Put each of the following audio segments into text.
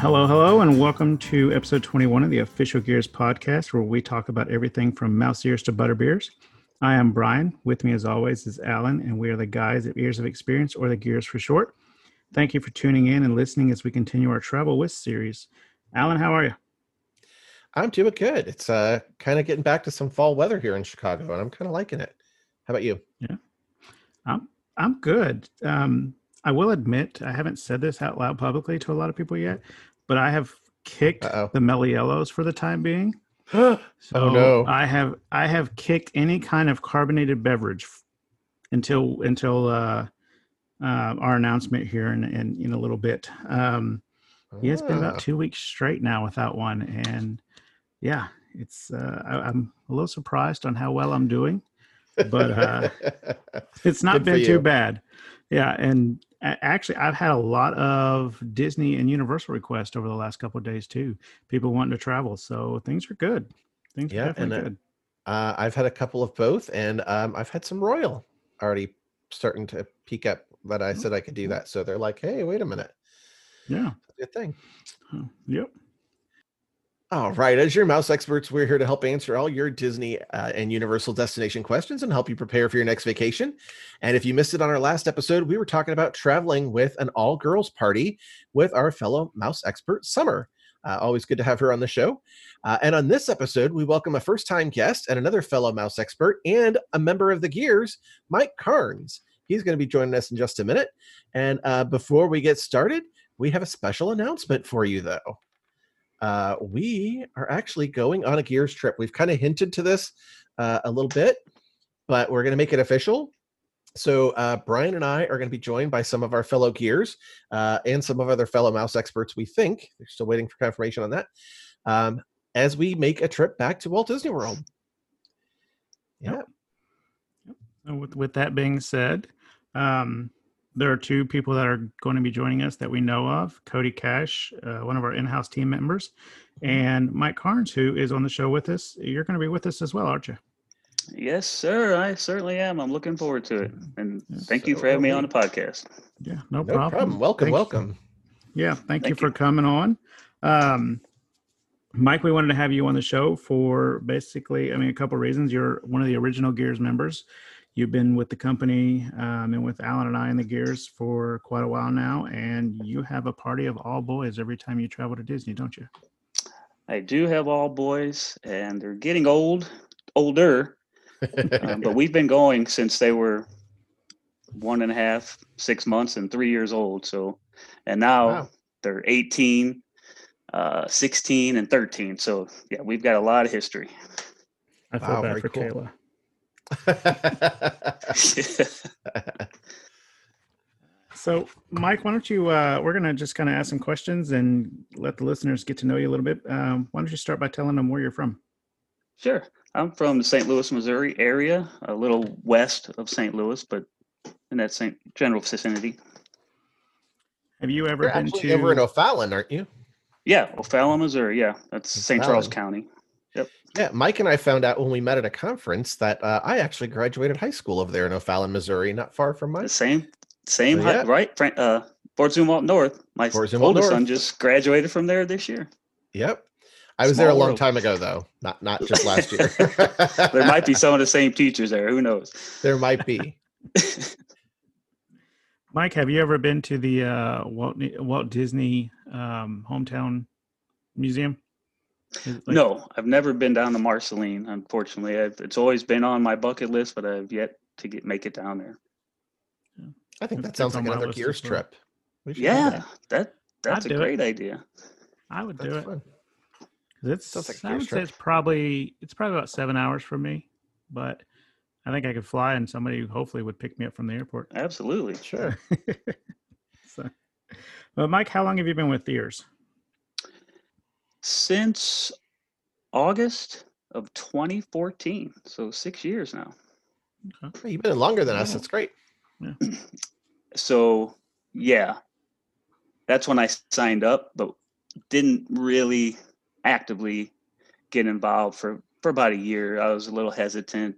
Hello, hello, and welcome to episode 21 of the Official Gears podcast, where we talk about everything from mouse ears to butter beers. I am Brian. With me, as always, is Allen, and we are the guys of Ears of Experience, or the Gears for short. Thank you for tuning in and listening as we continue our Travel With series. Allen, how are you? I'm doing good. It's uh kind of getting back to some fall weather here in Chicago, and I'm kind of liking it. How about you? Yeah, I'm I'm good. Um, I will admit I haven't said this out loud publicly to a lot of people yet, but I have kicked Uh-oh. the Mello Yellos for the time being. oh So no! I have I have kicked any kind of carbonated beverage until until uh, uh, our announcement here in, in in a little bit. Um, yeah, it's been Ah. about two weeks straight now without one, and yeah, it's uh, I, I'm a little surprised on how well I'm doing, but uh, it's not Good been too bad. Yeah, and actually, I've had a lot of Disney and Universal requests over the last couple of days too. People wanting to travel, so things are good. Things Yeah, are definitely and, good. uh, I've had a couple of both, and um, I've had some Royal already starting to peek up that I said I could do that. So they're like, "Hey, wait a minute, Yeah. good thing." Yep. All right, as your mouse experts, we're here to help answer all your Disney uh, and Universal destination questions and help you prepare for your next vacation. And if you missed it on our last episode, we were talking about traveling with an all girls party with our fellow mouse expert, Summer. Uh, always good to have her on the show. Uh, and on this episode, we welcome a first time guest and another fellow mouse expert and a member of the Gears, Mike Karns. He's going to be joining us in just a minute. And uh, before we get started, we have a special announcement for you, though uh, we are actually going on a Gears trip. We've kind of hinted to this uh, a little bit, but we're going to make it official. So uh, Brian and I are going to be joined by some of our fellow Gears uh, and some of other fellow mouse experts. We think they're still waiting for confirmation on that. Um, as we make a trip back to Walt Disney World. Yeah, And with with that being said, um, there are two people that are going to be joining us that we know of: Cody Cash, uh, one of our in-house team members, and Mike Karns, who is on the show with us. You're going to be with us as well, aren't you? Yes, sir. I certainly am. I'm looking forward to it. And Yeah, thank you so for having me on the podcast. Yeah, no, no problem. problem. Welcome, Thank- welcome. Yeah, thank, you for you. coming on. Um, Mike, we wanted to have you on the show for basically, I mean, a couple of reasons. You're one of the original Gears members. You've been with the company um, and with Allen and I in the Gears for quite a while now, and you have a party of all boys every time you travel to Disney, don't you? I do have all boys, and they're getting old, older, um, but we've been going since they were one and a half, six months, and three years old. So, and now Wow. they're 18, uh, 16, and 13. So, yeah, we've got a lot of history. I feel Wow, bad for cool. Karla. So, Mike, why don't you? Uh, we're gonna just kind of ask some questions and let the listeners get to know you a little bit. Um, why don't you start by telling them where you're from? Sure. I'm from the St. Louis, Missouri area, a little west of St. Louis, but in that same general vicinity. Have you ever You're been actually to? over in O'Fallon, aren't you? Yeah, O'Fallon, Missouri. Yeah, that's St. Charles County. Yeah, Mike and I found out when we met at a conference that uh, I actually graduated high school over there in O'Fallon, Missouri, not far from The mine. same, same height, yeah. right? Fran- Uh, Fort Zumwalt North. My s- Fort Zumwalt oldest son just graduated from there this year. Yep. I was there a long world. time ago, though, not not just last year. There might be some of the same teachers there. Who knows? There might be. Mike, have you ever been to the uh, Walt Walt Disney um, hometown museum? Is it like- no, I've never been down to Marceline. Unfortunately, I've, it's always been on my bucket list, but I've yet to get make it down there. I think That's- that sounds like another list Gears well. trip. We should do Yeah, that. that that's a do it. great idea. I would do That's it. fun. 'Cause It's like a I Gears would say it's probably it's probably about seven hours from me, but I think I could fly, and somebody hopefully would pick me up from the airport. Absolutely. Sure. so, well, Mike, how long have you been with Ears? Since August of 2014, so six years now. Hey, You've been in longer than us. That's great. So yeah, that's when I signed up, but didn't really actively get involved for for about a year. I was a little hesitant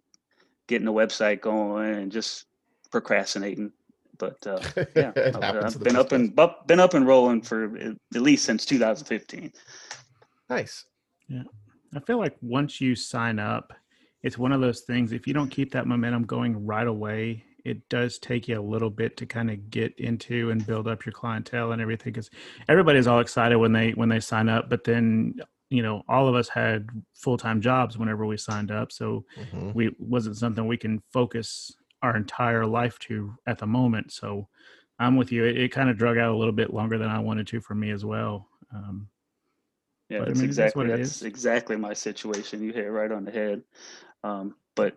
getting the website going and just procrastinating. But uh, yeah, I've, I've been up and up, been up and rolling for at at least since 2015. Nice. Yeah. I feel like once you sign up, it's one of those things. If you don't keep that momentum going right away, it does take you a little bit to kind of get into and build up your clientele and everything. Because everybody's all excited when they when they sign up, but then you know all of us had full time jobs whenever we signed up, so Mhm. we wasn't something we can focus our entire life to at the moment. So I'm with you. It, it kind of drug out a little bit longer than I wanted to for me as well. Um, Yeah, But, I that's mean, it is what exactly it that's exactly my situation. You hit it right on the head. Um, but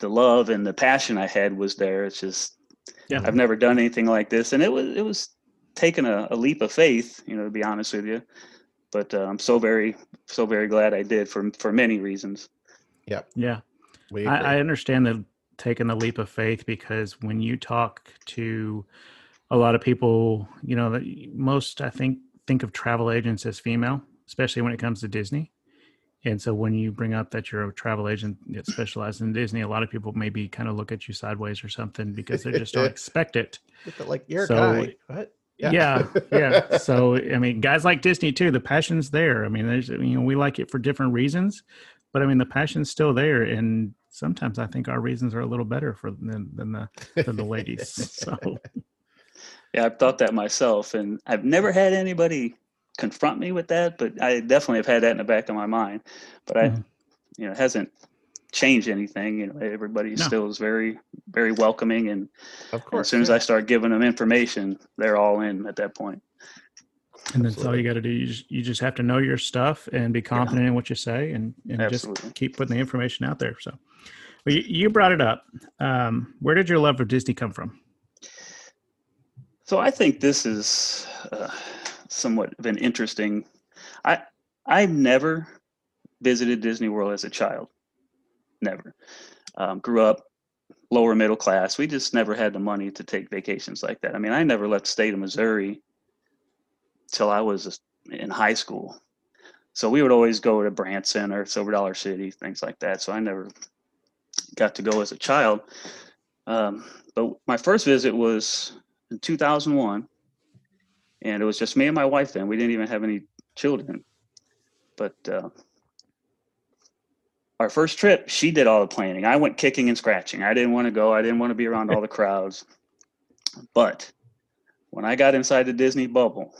the love and the passion I had was there. It's just Yeah. I've never done anything like this, and it was it was taking a, a leap of faith, you know, to be honest with you. But uh, I'm so very so very glad I did for for many reasons. yeah. yeah. I, I understand the taking the leap of faith because when you talk to a lot of people, you know, that most I think think of travel agents as female, especially when it comes to Disney. And so when you bring up that you're a travel agent that specializes in Disney, a lot of people maybe kind of look at you sideways or something because they just don't expect it. like you're So- a guy. What? Yeah, yeah. So I mean, guys like Disney too. The passion's there. I mean, there's you know we like it for different reasons, but I mean the passion's still there, and sometimes I think our reasons are a little better for than than the than the ladies. So Yeah, I've thought that myself, and I've never had anybody confront me with that, but I definitely have had that in the back of my mind. But I, Mhm. you know, it hasn't changed anything. You know, everybody No. still is very, very welcoming, and, Of course. as soon as. I start giving them information, they're all in at that point. and that's all you got to do. You just you just have to know your stuff and be confident in what you say, and and Absolutely. just keep putting the information out there. So, well, you, you brought it up. Um, where did your love for Disney come from? So I think this is uh, somewhat of an interesting. I I never visited Disney World as a child. Never. Um, grew up lower middle class. We just never had the money to take vacations like that. I mean, I never left state of Missouri till I was in high school. So we would always go to Branson or Silver Dollar City, things like that. So I never got to go as a child. Um, but my first visit was in 2001 and it was just me and my wife then. We didn't even have any children. But uh, our first trip she did all the planning. I went kicking and scratching. I didn't want to go. I didn't want to be around all the crowds. But when i got inside the disney bubble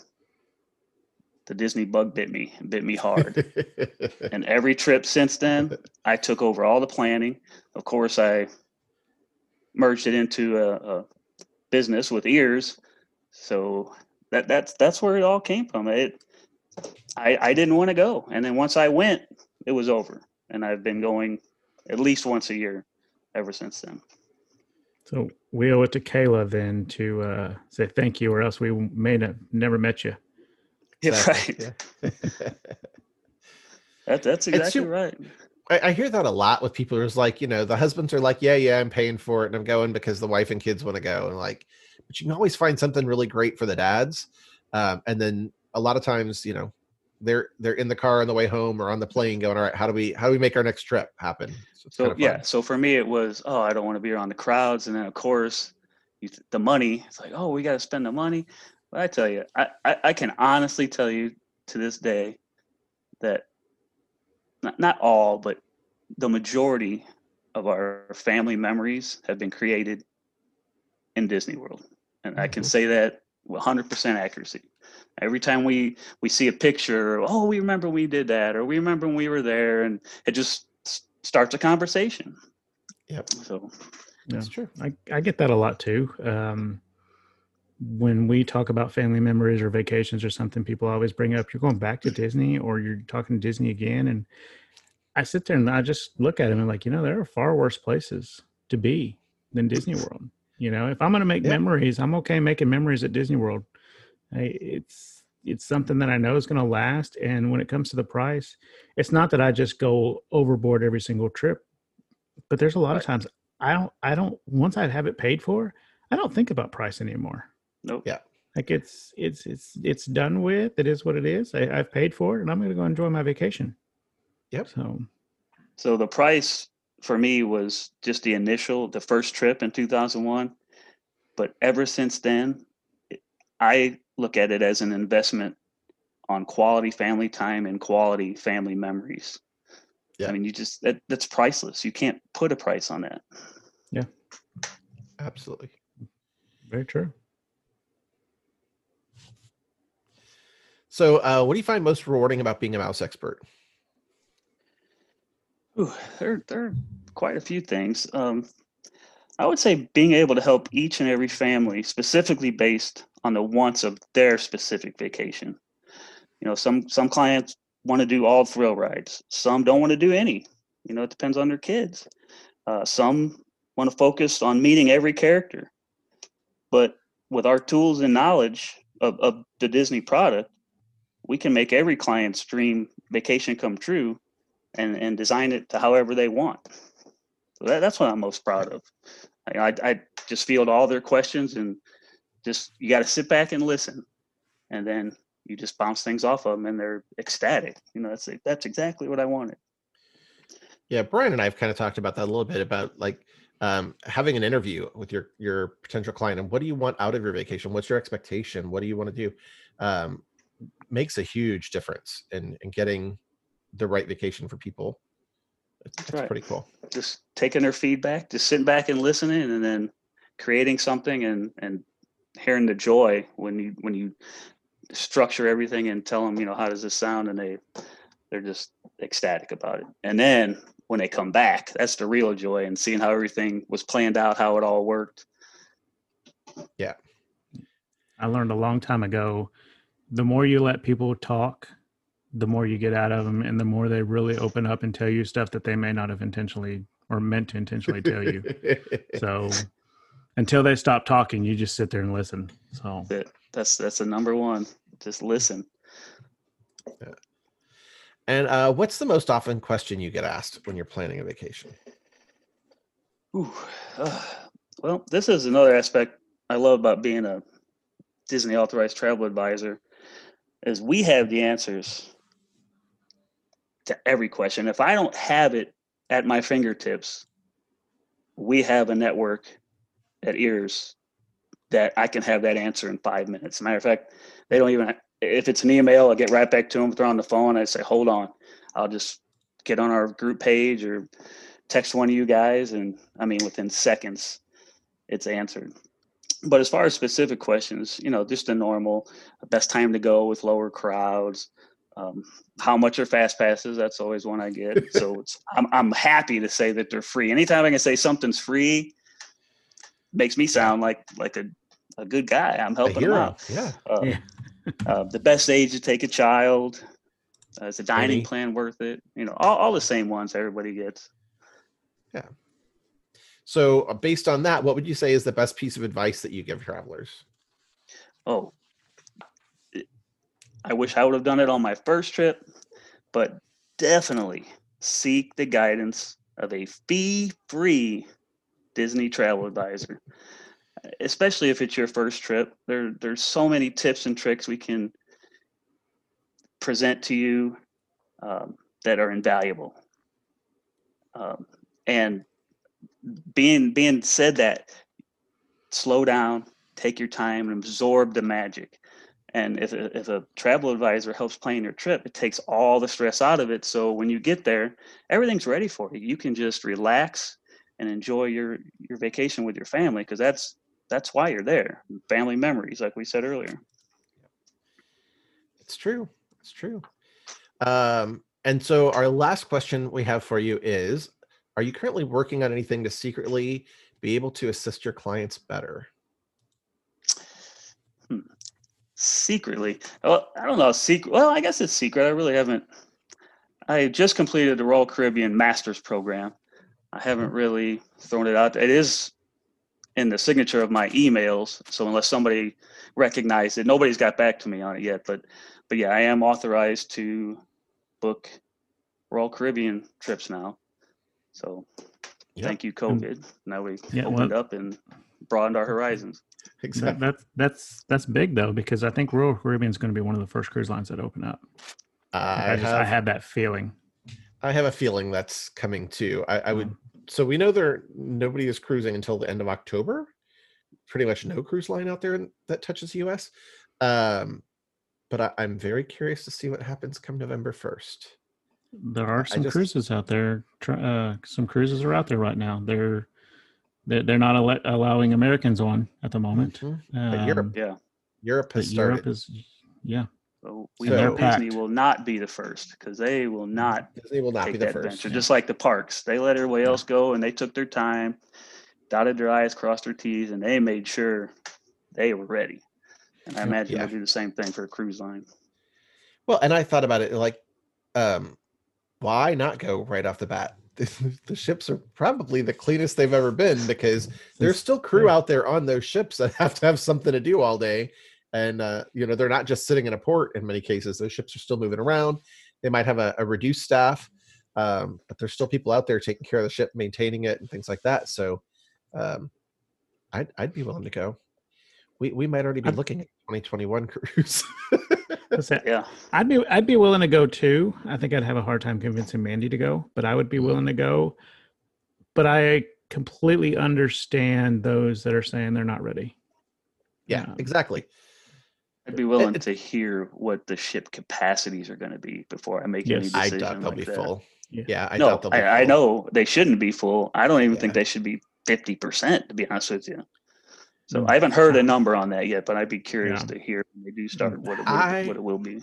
the disney bug bit me and bit me hard. And every trip since then i took over all the planning. Of course i merged it into a, a business with ears. So that that's that's where it all came from it i i didn't want to go and then once i went it was over and i've been going at least once a year ever since then So we owe it to Karla then to uh, say thank you, or else we may have never met you. yeah, Exactly, right yeah. that, that's exactly su- right I, I hear that a lot with people who's like, you know, the husbands are like, yeah, yeah, I'm paying for it and I'm going because the wife and kids want to go. And like, but you can always find something really great for the dads. Um, and then a lot of times, you know, they're they're in the car on the way home or on the plane going, all right, how do we how do we make our next trip happen? So, so kinda yeah so for me it was oh i don't want to be around the crowds and then of course you, th- the money it's like oh we got to spend the money but i tell you I, I i can honestly tell you to this day that not, not all but the majority of our family memories have been created in disney world and i can Mhm. say that with 100% accuracy every time we we see a picture oh we remember we did that or we remember when we were there and it just starts a conversation Yep. so That's true. I, I get that a lot too. Um, when we talk about family memories or vacations or something, people always bring up, you're going back to Disney or you're talking to Disney again. And I sit there and I just look at them and like, you know, there are far worse places to be than Disney World. You know, if I'm going to make Yeah. memories, I'm okay making memories at Disney World. I, it's, it's something that I know is going to last. And when it comes to the price, it's not that I just go overboard every single trip, but there's a lot of times I don't, I don't, once I have it paid for, I don't think about price anymore. nope Yeah. Like it's, it's, it's, it's done with. It is what it is. I, I've paid for it and I'm going to go enjoy my vacation. Yep. So, so the price for me was just the initial the first trip in 2001 But ever since then, I look at it as an investment on quality family time and quality family memories. Yeah. I mean, you just that, that's priceless. You can't put a price on that. Yeah. Absolutely. Very true. So, uh, what do you find most rewarding about being a mouse expert? Ooh, there, there are quite a few things. Um, I would say being able to help each and every family, specifically based on the wants of their specific vacation. You know, some some clients want to do all thrill rides. Some don't want to do any. You know, it depends on their kids. Uh, some want to focus on meeting every character. But with our tools and knowledge of, of the Disney product, we can make every client's dream vacation come true and and design it to however they want. So that, that's what I'm most proud of. I, I, just field all their questions and just you got to sit back and listen, and then you just bounce things off of them, and they're ecstatic. You know, that's that's exactly what I wanted. Yeah, Brian and I have kind of talked about that a little bit about like um, having an interview with your your potential client and what do you want out of your vacation? What's your expectation? What do you want to do? Um, makes a huge difference in in getting the right vacation for people. It's, it's right. pretty cool. Just taking their feedback, just sitting back and listening, and then creating something and and hearing the joy when you when you structure everything and tell them you know how does this sound and they they're just ecstatic about it and then when they come back that's the real joy and seeing how everything was planned out how it all worked yeah I learned a long time ago the more you let people talk, the more you get out of them, and the more they really open up and tell you stuff that they may not have intentionally or meant to intentionally tell you. So until they stop talking, you just sit there and listen. So that that's that's the number one just listen Yeah. and uh, what's the most often question you get asked when you're planning a vacation? Ooh, uh, well this is another aspect i love about being a disney authorized travel advisor is we have the answers to every question. If i don't have it at my fingertips we have a network at ears that i can have that answer in five minutes. Matter of fact they don't even if it's an email i'll get right back to them they're on the phone i say hold on. I'll just get on our group page or text one of you guys and i mean within seconds it's answered. But as far as specific questions you know just the normal best time to go with lower crowds um, how much are fast passes? That's always one i get. So it's I'm, I'm happy to say that they're free. Anytime i can say something's free makes me sound like like a, a good guy. I'm helping them out. Yeah. uh, Yeah. uh, the best age to take a child uh, is a dining Any- plan worth it? You know all, all the same ones everybody gets. Yeah. So, uh, based on that, what would you say is the best piece of advice that you give travelers? oh it- i wish i would have done it on my first trip but definitely seek the guidance of a fee-free disney travel advisor especially if it's your first trip. There there's so many tips and tricks we can present to you um, that are invaluable. Um, and being being said that slow down take your time and absorb the magic and if a, if a travel advisor helps plan your trip it takes all the stress out of it so when you get there everything's ready for you you can just relax and enjoy your your vacation with your family because that's that's why you're there family memories like we said earlier It's true. It's true. Um, and so, our last question we have for you is Are you currently working on anything to secretly be able to assist your clients better? Secretly. Well i don't know secret well i guess it's secret i really haven't i just completed the royal caribbean masters program. I haven't really thrown it out. It is in the signature of my emails so unless somebody recognized it nobody's got back to me on it yet but but yeah i am authorized to book royal caribbean trips now. So Yeah. thank you covid. Now we Yeah, opened well- up and broadened our horizons that, Exactly. that's that's that's big though because I think Royal Caribbean is going to be one of the first cruise lines that open up. I, I, just have, I had that feeling. I have a feeling that's coming too. I, I would. Mm. So we know there nobody is cruising until the end of October. pretty much no cruise line out there that touches the U.S. Um, but I, I'm very curious to see what happens come November first. There are some just- cruises out there. Uh, some cruises are out there right now. They're they're, they're not alle- allowing Americans on at the moment. Mhm. But Europe Um, Yeah. Europe but has started. Europe is yeah. So we So- know Packed. Disney will not be the first because they will not They will not be take the that first. venture. Just like the parks, they let everybody Yeah. else go and they took their time, dotted their i's, crossed their t's, and they made sure they were ready. And I imagine Yeah. they'll do the same thing for a cruise line. Well, and I thought about it like, um, why not go right off the bat? the ships are probably the cleanest they've ever been because there's still crew out there on those ships that have to have something to do all day. And, uh, you know, they're not just sitting in a port in many cases. Those ships are still moving around. They might have a, a reduced staff, um, but there's still people out there taking care of the ship, maintaining it, and things like that. So um, I'd, I'd be willing to go. We, we might already be looking at 2021 cruise. That's. Yeah. I'd be I'd be willing to go too. I think I'd have a hard time convincing Mandy to go, but I would be willing to go. But I completely understand those that are saying they're not ready. yeah, Um, exactly. I'd be willing it- to hear what the ship capacities are going to be before I make any Yes. I decision. doubt they'll like be that. full. Yeah. Yeah, I no, doubt they'll be I, I know they shouldn't be full. I don't even think they should be fifty percent. To be honest with you, so Mm. I haven't heard a number on that yet, but I'd be curious Yeah. to hear when they do start what it, what, I- what it will be.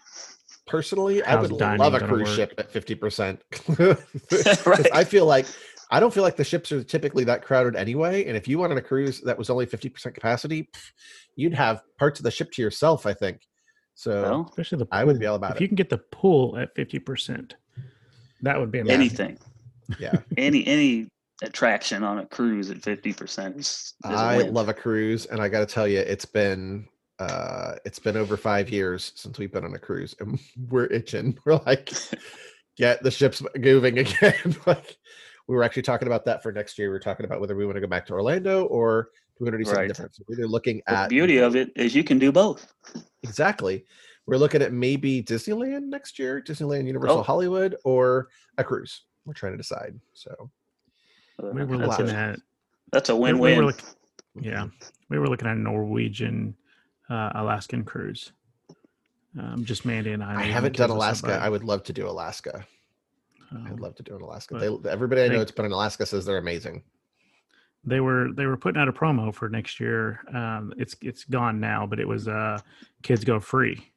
Personally, I would love a cruise work? ship at 50%. Right. I feel like I don't feel like the ships are typically that crowded anyway. And if you wanted a cruise that was only 50% capacity, you'd have parts of the ship to yourself, I think. So Well, Especially the I would pool. be all about if it. you can get the pool at fifty percent, that would be amazing. anything, yeah. any any attraction on a cruise at fifty percent is, is I win. love a cruise, and I got to tell you, it's been uh, it's been over five years since we've been on a cruise, and we're itching. We're like, get the ships moving again. like, we were actually talking about that for next year. We were talking about whether we want to go back to Orlando or do we want to do something Right. different. So we're looking The at beauty of it is you can do both. exactly. We're looking at maybe Disneyland next year, Disneyland, Universal Oh. Hollywood, or a cruise. We're trying to decide. So We were that's, looking a, at that's a we- we were win-win. look- yeah, we were looking at a Norwegian uh, Alaskan cruise. Um, just Mandy and I. I haven't done Alaska. somebody. I would love to do Alaska. Um, I'd love to do an Alaska. They, everybody I know they- that's been in Alaska says they're amazing. they were they were putting out a promo for next year. Um, it's it's gone now, but it was uh, kids go free,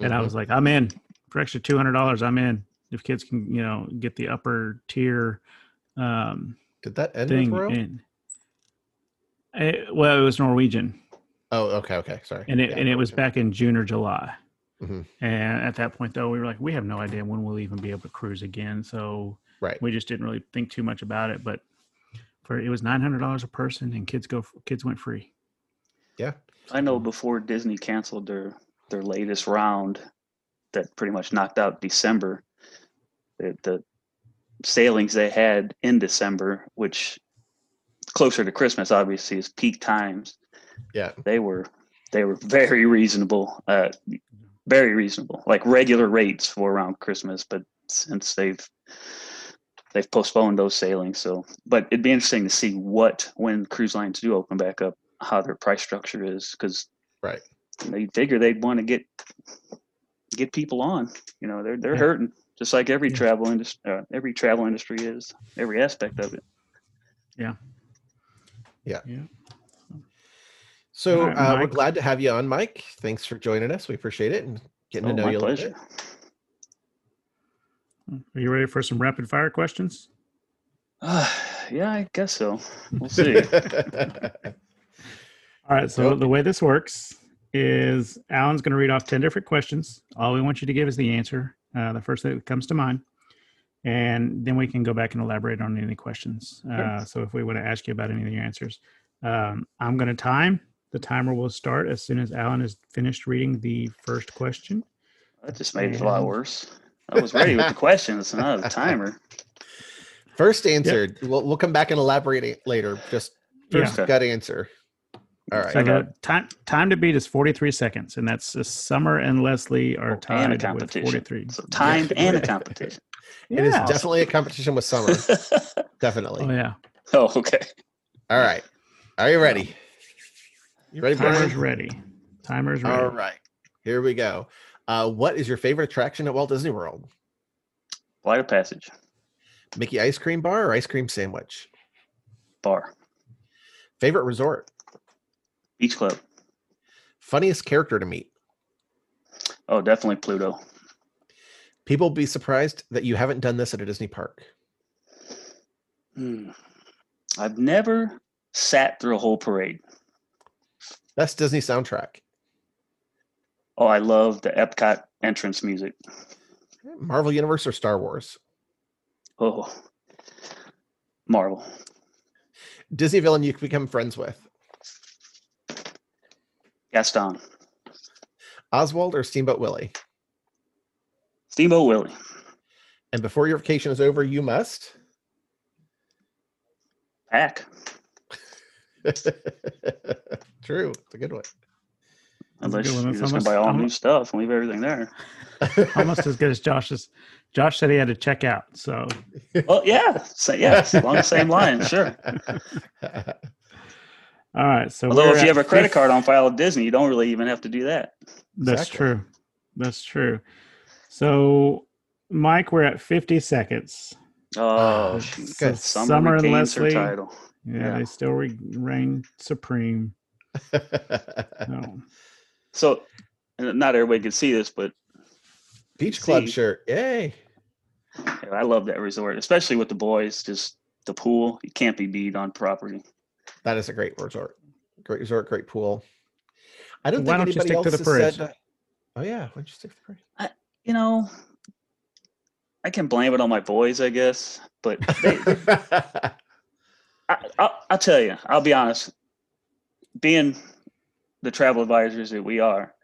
and I Mhm. was like, I'm in for extra two hundred dollars. I'm in if kids can you know get the upper tier um, Did that end thing. with Royal? In. It, well, it was Norwegian, Oh, okay, okay. Sorry. and it Yeah, and it was back in June or July. Mhm. And at that point, though, we were like, we have no idea when we'll even be able to cruise again. So Right. we just didn't really think too much about it. But for it was nine hundred dollars a person, and kids go kids went free. Yeah. I know before Disney canceled their their latest round, that pretty much knocked out December. The, the sailings they had in December, which closer to Christmas, obviously, is peak times. Yeah. They were they were very reasonable, uh, very reasonable, like regular rates for around Christmas. But since they've they've postponed those sailings, so but it'd be interesting to see what when cruise lines do open back up, how their price structure is, because Right. they figure they'd want to get get people on. You know, they're they're Yeah. hurting just like every Yeah. travel industry. Uh, every travel industry is every aspect of it. Yeah. Yeah. Yeah. So All right, uh, we're glad to have you on, Mike. Thanks for joining us. We appreciate it and getting Oh, to know my you a little pleasure. Are you ready for some rapid fire questions? yeah, I guess so. We'll see. All right. So the way this works is Allen's going to read off 10 different questions. All we want you to give is the answer, uh, the first that comes to mind. And then we can go back and elaborate on any questions. Uh, so if we want to ask you about any of your answers, um, I'm going to time. The timer will start as soon as Allen is finished reading the first question. that just made it a lot worse. I was ready with the questions, not a timer. First answer. We'll, we'll come back and elaborate later. Just Yeah. first gut answer. All right. So I got- the time time to beat is 43 seconds, and that's Summer and Leslie are Oh, tied and a with competition. 43. So timed and a competition. It is Yeah. definitely a competition with summer. definitely. Oh yeah. oh, okay. All right. Are you ready? You ready, Timer's Brian? ready. Timer's ready. All right. Here we go. Uh, what is your favorite attraction at Walt Disney World? Flight of Passage Mickey ice cream bar or ice cream sandwich? bar, Favorite resort? Beach Club. Funniest character to meet? Oh, definitely Pluto. People will be surprised that you haven't done this at a Disney park. Hmm. I've never sat through a whole parade. Best Disney soundtrack? Oh, I love the Epcot entrance music. Marvel Universe or Star Wars? Oh, Marvel. Disney villain you can become friends with? Gaston. Oswald or Steamboat Willie? Steamboat Willie. And before your vacation is over, you must. Pack. True. It's a good one. That's a Unless good one. you're That's just gonna buy all new stuff and leave everything there. Almost as good as Josh's. Josh said he had to check out. So Well, yeah. So, yes, along the same line, sure. all right. So Although if you have a credit fif- card on file at Disney, you don't really even have to do that. That's Exactly. true. That's true. So Mike, we're at 50 seconds. Oh, Uh, shoot. good. Summer, Summer and Leslie. title. Yeah, Yeah. they still re- reign supreme. No. So, not everybody can see this, but Beach Club See. shirt. Yay. I love that resort, especially with the boys. Just the pool, you can't be beat on property. That is a great resort. Great resort, great pool. I don't Why think don't you anybody stick else to the has said. uh, oh yeah, why don't you stick to the parade? You know, I can blame it on my boys, I guess, but they. I, I'll, I'll tell you, I'll be honest. Being the travel advisors that we are,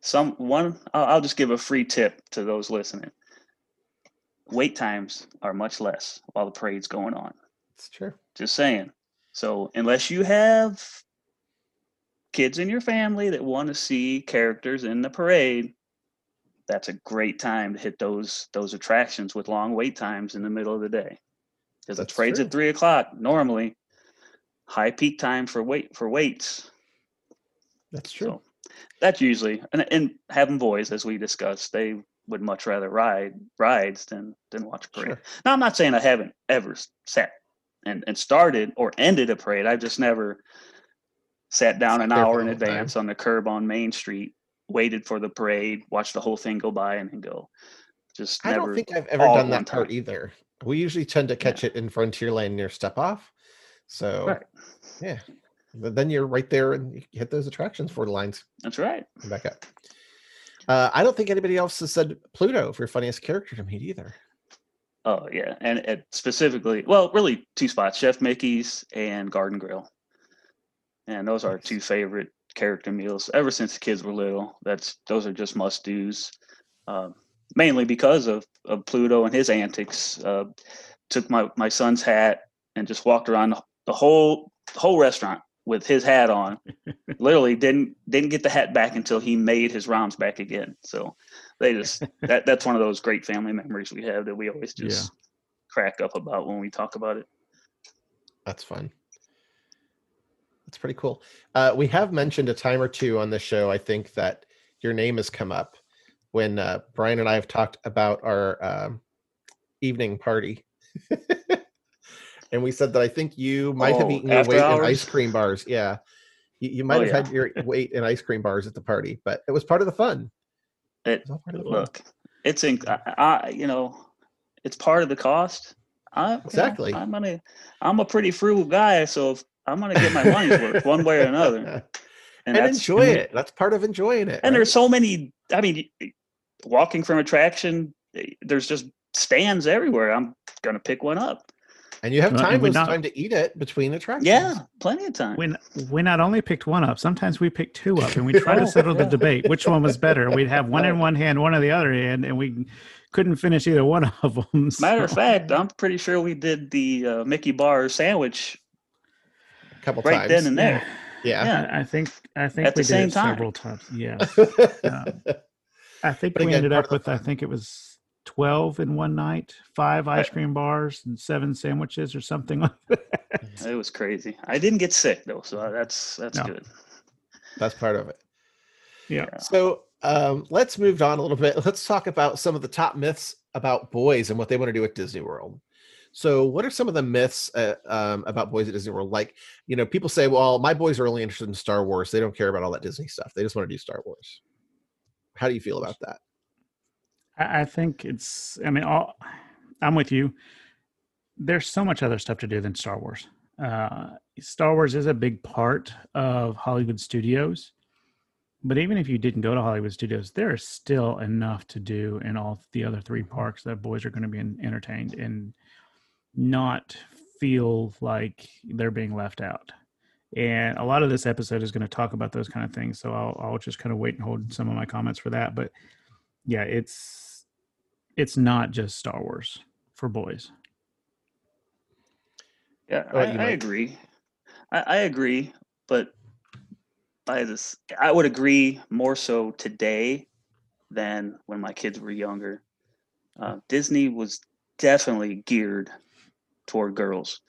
some one, I'll, I'll just give a free tip to those listening. Wait times are much less while the parade's going on. it's true. Just saying. So unless you have kids in your family that want to see characters in the parade, that's a great time to hit those those attractions with long wait times in the middle of the day. Because the parade's true. at three o'clock normally. High peak time for wait for waits. That's true. So that's usually and, and having boys, as we discussed, they would much rather ride rides than than watch parade. Sure. Now I'm not saying I haven't ever sat and, and started or ended a parade. I've just never sat down an hour in whole time. advance on the curb on Main Street, waited for the parade, watched the whole thing go by and then go. Just never. I don't think I've ever done that part time. either. We usually tend to catch it in Frontierland near Step Off. So Right. yeah. But then you're right there and you hit those attractions for the lines that's right. back up. Uh, I don't think anybody else has said Pluto for funniest character to meet either. Oh yeah. And it specifically well, really two spots, Chef Mickey's and Garden Grill. And those are two favorite character meals ever since the kids were little. That's those are just must dos. Um, mainly because of, of Pluto and his antics. Uh, took my, my son's hat and just walked around the whole whole restaurant with his hat on. Literally didn't didn't get the hat back until he made his rounds back again. So they just that that's one of those great family memories we have that we always Yeah. just crack up about when we talk about it. That's fun. That's pretty cool. Uh, we have mentioned a time or two on the show. I think that your name has come up when uh, Brian and I have talked about our um, evening party. and we said that I think you might have Oh, eaten your weight in ice cream bars. Yeah. You, you might Oh, have had your weight in ice cream bars at the party, but it was part of the fun. It- was all part of the fun. Look, it's in I, I you know, it's part of the cost. I you know, Exactly. I'm gonna I'm a pretty frugal guy, so if I'm gonna get my money's worth one way or another. and, that's enjoy it. That's part of enjoying it. And right? there's so many. I mean, walking from attraction, there's just stands everywhere. I'm gonna pick one up. And you have Well, time, we not- time to eat it between attractions. Yeah, plenty of time. We, n- we not only picked one up, sometimes we picked two up and we try Oh, to settle the debate which one was better. We'd have one in one hand, one in the other hand, and we couldn't finish either one of them. Matter of fact, I'm pretty sure we did the uh, Mickey Bar sandwich a couple right times. then and there. Yeah. Yeah. I, I think I think At we the did same it time. several times. Yeah. Um, I think But we again, ended up with I think it was twelve in one night, five ice cream bars and seven sandwiches or something like that. It was crazy. I didn't get sick though, so that's that's No. good. That's part of it. Yeah. So um, let's move on a little bit. Let's talk about some of the top myths about boys and what they want to do at Disney World. So, what are some of the myths uh, um, about boys at Disney World? Like, you know, people say, "Well, my boys are only interested in Star Wars. They don't care about all that Disney stuff. They just want to do Star Wars." How do you feel about that? I, think it's. I mean, all, I'm with you. There's so much other stuff to do than Star Wars. Uh, Star Wars is a big part of Hollywood studios, but even if you didn't go to Hollywood studios, there is still enough to do in all the other three parks that boys are going to be entertained and not feel like they're being left out. And a lot of this episode is going to talk about those kind of things. So I'll, I'll just kind of wait and hold some of my comments for that. But yeah, it's it's not just Star Wars for boys. Yeah, I, I agree. I, I agree, but I just I would agree more so today than when my kids were younger. Uh, Disney was definitely geared toward girls.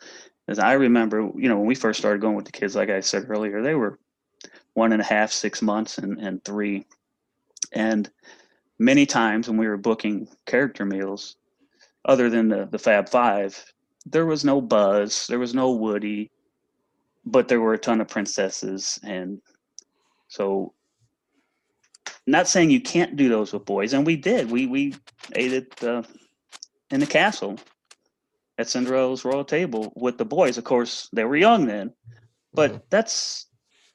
As I remember, you know, when we first started going with the kids, like I said earlier, they were one and a half, six months, and, and three. And many times when we were booking character meals, other than the, the Fab Five, there was no Buzz, there was no Woody, but there were a ton of princesses. And so, not saying you can't do those with boys, and we did. We we ate it uh, in the castle at Cinderella's royal table with the boys. Of course, they were young then, but mm-hmm. that's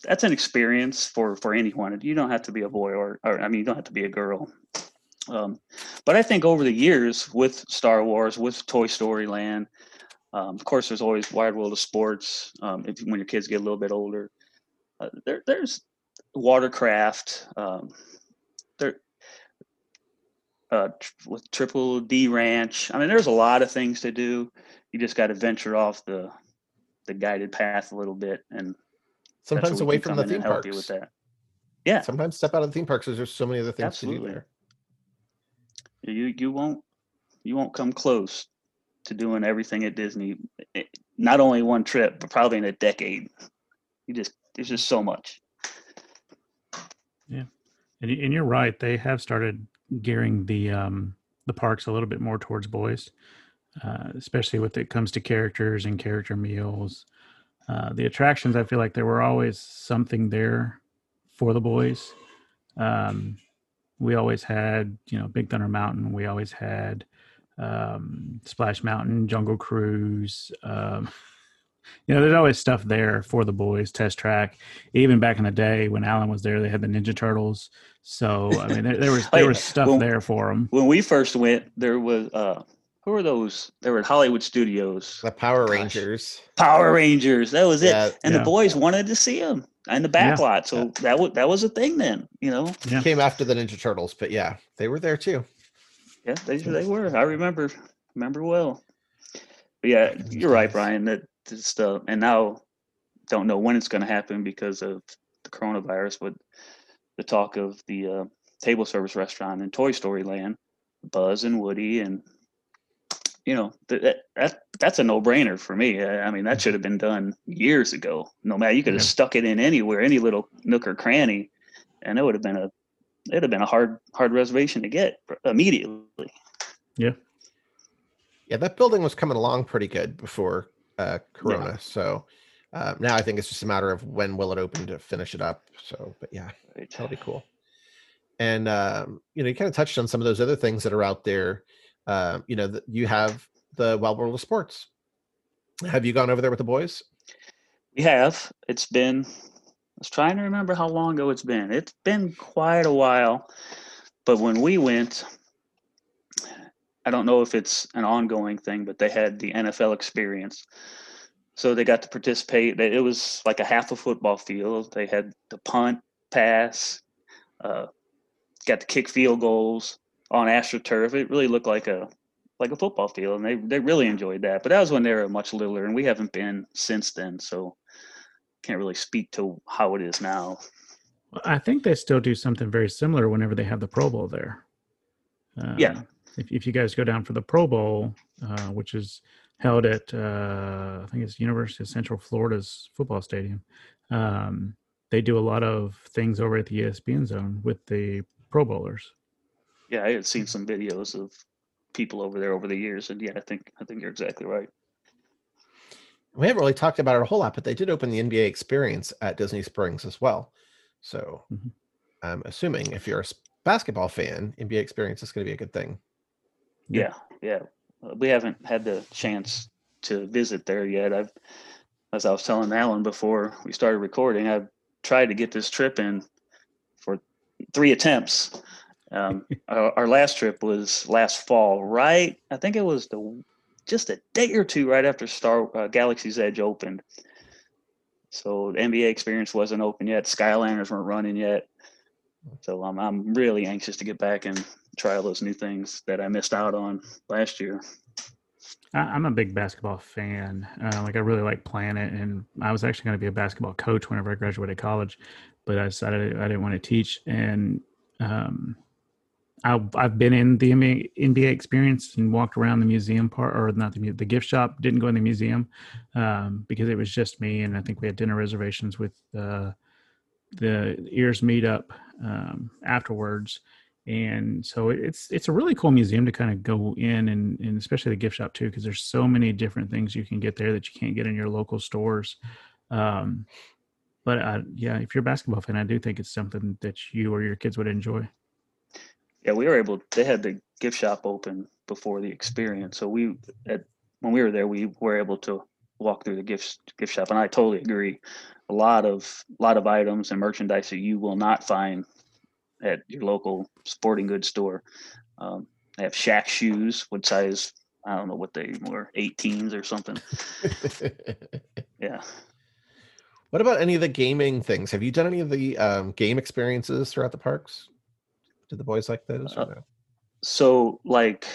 that's an experience for for anyone. You don't have to be a boy or, or I mean, you don't have to be a girl. Um, but I think over the years with Star Wars, with Toy Story Land, um, of course, there's always Wide World of Sports. Um, if when your kids get a little bit older, uh, there, there's watercraft. Um, there, uh, with Triple D Ranch. I mean, there's a lot of things to do. You just got to venture off the the guided path a little bit, and sometimes away from the theme parks. with that. Yeah, sometimes step out of the theme parks because there's so many other things Absolutely. to do there. You you won't you won't come close to doing everything at Disney. Eh, not only one trip, but probably in a decade. You just there's just so much. Yeah, and and you're right. They have started gearing the um, the parks a little bit more towards boys, uh, especially when it comes to characters and character meals. Uh, the attractions, I feel like there were always something there for the boys. Um, we always had, you know, Big Thunder Mountain. We always had um, Splash Mountain, Jungle Cruise. Um, you know, there's always stuff there for the boys. Test track. Even back in the day when Allen was there, they had the Ninja Turtles. So I mean, there, there was there was stuff when, there for them. When we first went, there was uh, who were those? They were at Hollywood Studios. The Power Gosh. Rangers. Power Rangers. That was it. Yeah, and yeah. the boys wanted to see them in the back yeah. lot. So that was that was a thing then. You know, came after the Ninja Turtles, but yeah, they were there too. Yeah, they they were. I remember remember well. But yeah, you're right, Brian. That just uh, and now don't know when it's going to happen because of the coronavirus, but the talk of the uh, table service restaurant in Toy Story Land, Buzz and Woody, and you know that, that that's a no brainer for me. I mean, that should have been done years ago. No matter, you could have yeah. stuck it in anywhere, any little nook or cranny, and it would have been a it'd have been a hard hard reservation to get immediately. Yeah. Yeah, that building was coming along pretty good before uh, Corona. Yeah. So uh, now I think it's just a matter of when will it open to finish it up. So, but yeah, right. that'll be cool. And um, you know, you kind of touched on some of those other things that are out there. Uh, you know, that you have the Wide World of Sports. Have you gone over there with the boys? We have. It's been I was trying to remember how long ago it's been. It's been quite a while. But when we went, I don't know if it's an ongoing thing, but they had the NFL experience. So they got to participate. It was like a half a football field. They had the punt, pass, uh, got to kick field goals on AstroTurf. It really looked like a like a football field, and they they really enjoyed that. But that was when they were much littler, and we haven't been since then. So can't really speak to how it is now. I think they still do something very similar whenever they have the Pro Bowl there. Um, yeah. If, if you guys go down for the Pro Bowl, uh, which is held at, uh, I think it's University of Central Florida's football stadium, um, they do a lot of things over at the ESPN zone with the Pro Bowlers. Yeah, I had seen some videos of people over there over the years, and yeah, I think I think you're exactly right. We haven't really talked about it a whole lot, but they did open the NBA experience at Disney Springs as well. So Mhm. I'm assuming if you're a basketball fan, NBA experience is going to be a good thing. Yeah. Yeah, yeah. Uh, We haven't had the chance to visit there yet. I've, as I was telling Allen before we started recording, I've tried to get this trip in for three attempts. Um, our, our last trip was last fall, right? I think it was the just a day or two right after Star uh, Galaxy's Edge opened. So the NBA experience wasn't open yet. Skyliners weren't running yet. So I'm I'm really anxious to get back and try all those new things that I missed out on last year. I'm a big basketball fan. Uh, like I really like playing it, and I was actually going to be a basketball coach whenever I graduated college, but I decided I didn't want to teach. And um, I, I've been in the NBA, NBA experience and walked around the museum part, or not the the gift shop. Didn't go in the museum um, because it was just me, and I think we had dinner reservations with uh, the ears meetup um, afterwards and so it's it's a really cool museum to kind of go in and, and especially the gift shop too because there's so many different things you can get there that you can't get in your local stores um but uh, yeah if you're a basketball fan i do think it's something that you or your kids would enjoy Yeah, we were able. They had the gift shop open before the experience, so we at when we were there, we were able to walk through the gift gift shop, and I totally agree. A lot of lot of items and merchandise that you will not find at your local sporting goods store. Um, they have Shaq shoes, what size? I don't know what they were, 18s or something. Yeah. what about any of the gaming things? Have you done any of the um, game experiences throughout the parks? Did the boys like those? Uh, no? So like,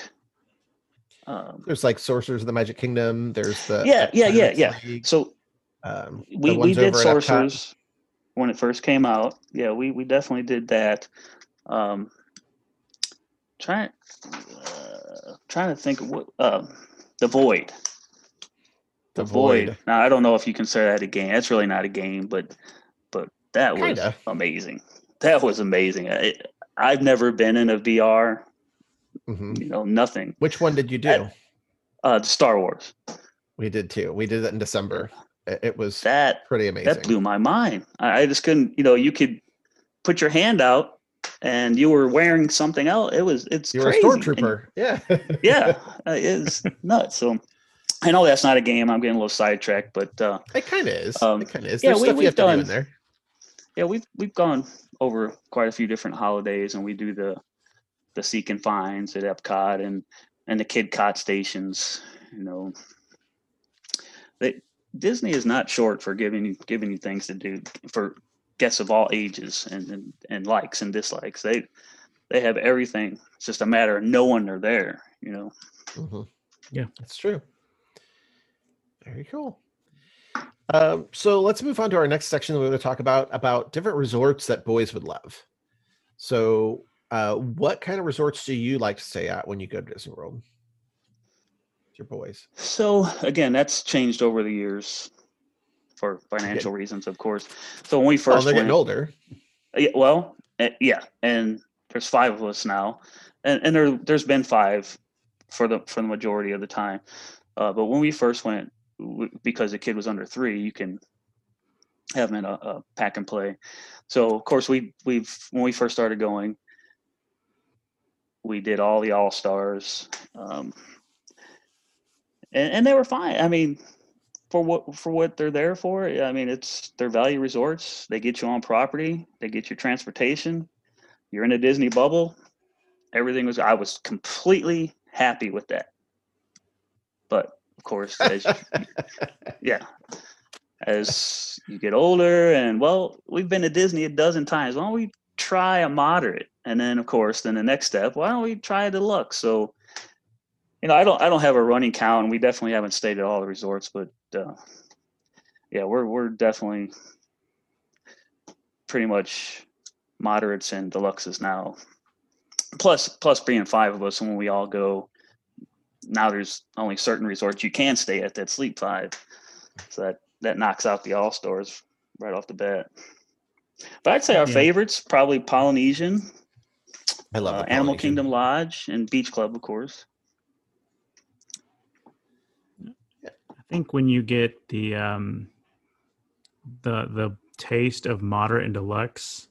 um, There's like Sorcerers of the Magic Kingdom. There's the Yeah, yeah, yeah, yeah. League, so Um, we, we did over at Epcot. sorcerers when it first came out yeah we we definitely did that um trying uh, trying to think of what um the void The void. Void. now i don't know if you consider that a game that's really not a game but but that was Kinda. amazing that was amazing I, i've never been in a vr Mhm. you know nothing Which one did you do? That- uh star wars we did too. We did it in December. It, was that pretty amazing. that blew my mind. I, I just couldn't, you know, you could put your hand out and you were wearing something else. It was, it's you were crazy. a stormtrooper. Yeah. yeah, uh, it's nuts. So I know that's not a game. I'm getting a little sidetracked, but uh, it kind of is. Um, it kind of is. yeah, There's we, have to do done- in there. yeah, we've we've gone over quite a few different holidays, and we do the the seek and finds at Epcot and and the Kidcot stations. You know, they Disney is not short for giving you giving you things to do for guests of all ages and and, and likes and dislikes. They they have everything. It's just a matter of knowing they're there. You know. Mhm. Yeah. that's true. Very cool. Um, so let's move on to our next section. We're going to talk about about different resorts that boys would love. So, uh, what kind of resorts do you like to stay at when you go to Disney World? Your boys. So again, that's changed over the years for financial reasons, of course. So when we Well, first they're went, getting older. Yeah, well, uh, yeah, and there's five of us now, and and there there's been five for the for the majority of the time. Uh, but when we first went, because the kid was under three, you can have him in a, a pack and play. So of course we we've when we first started going, we did all the all stars, um, and and they were fine. I mean, for what for what they're there for. I mean, it's their value resorts. They get you on property. They get you transportation. You're in a Disney bubble. Everything was. I was completely happy with that. But course, as you, yeah, as you get older, and well, we've been to Disney a dozen times. Why don't we try a moderate? And then, of course, then the next step. Why don't we try a deluxe? So you know, I don't I don't have a running count, and we definitely haven't stayed at all the resorts, but uh, yeah, we're we're definitely pretty much moderates and deluxes now. Plus plus being five of us, when we all go, now there's only certain resorts you can stay at that sleep five, so that that knocks out the all stars right off the bat. But I'd say our Yeah. favorites probably Polynesian, I love uh, the Animal Kingdom Lodge, and Beach Club, of course. I think when you get the um, the the taste of moderate and deluxe,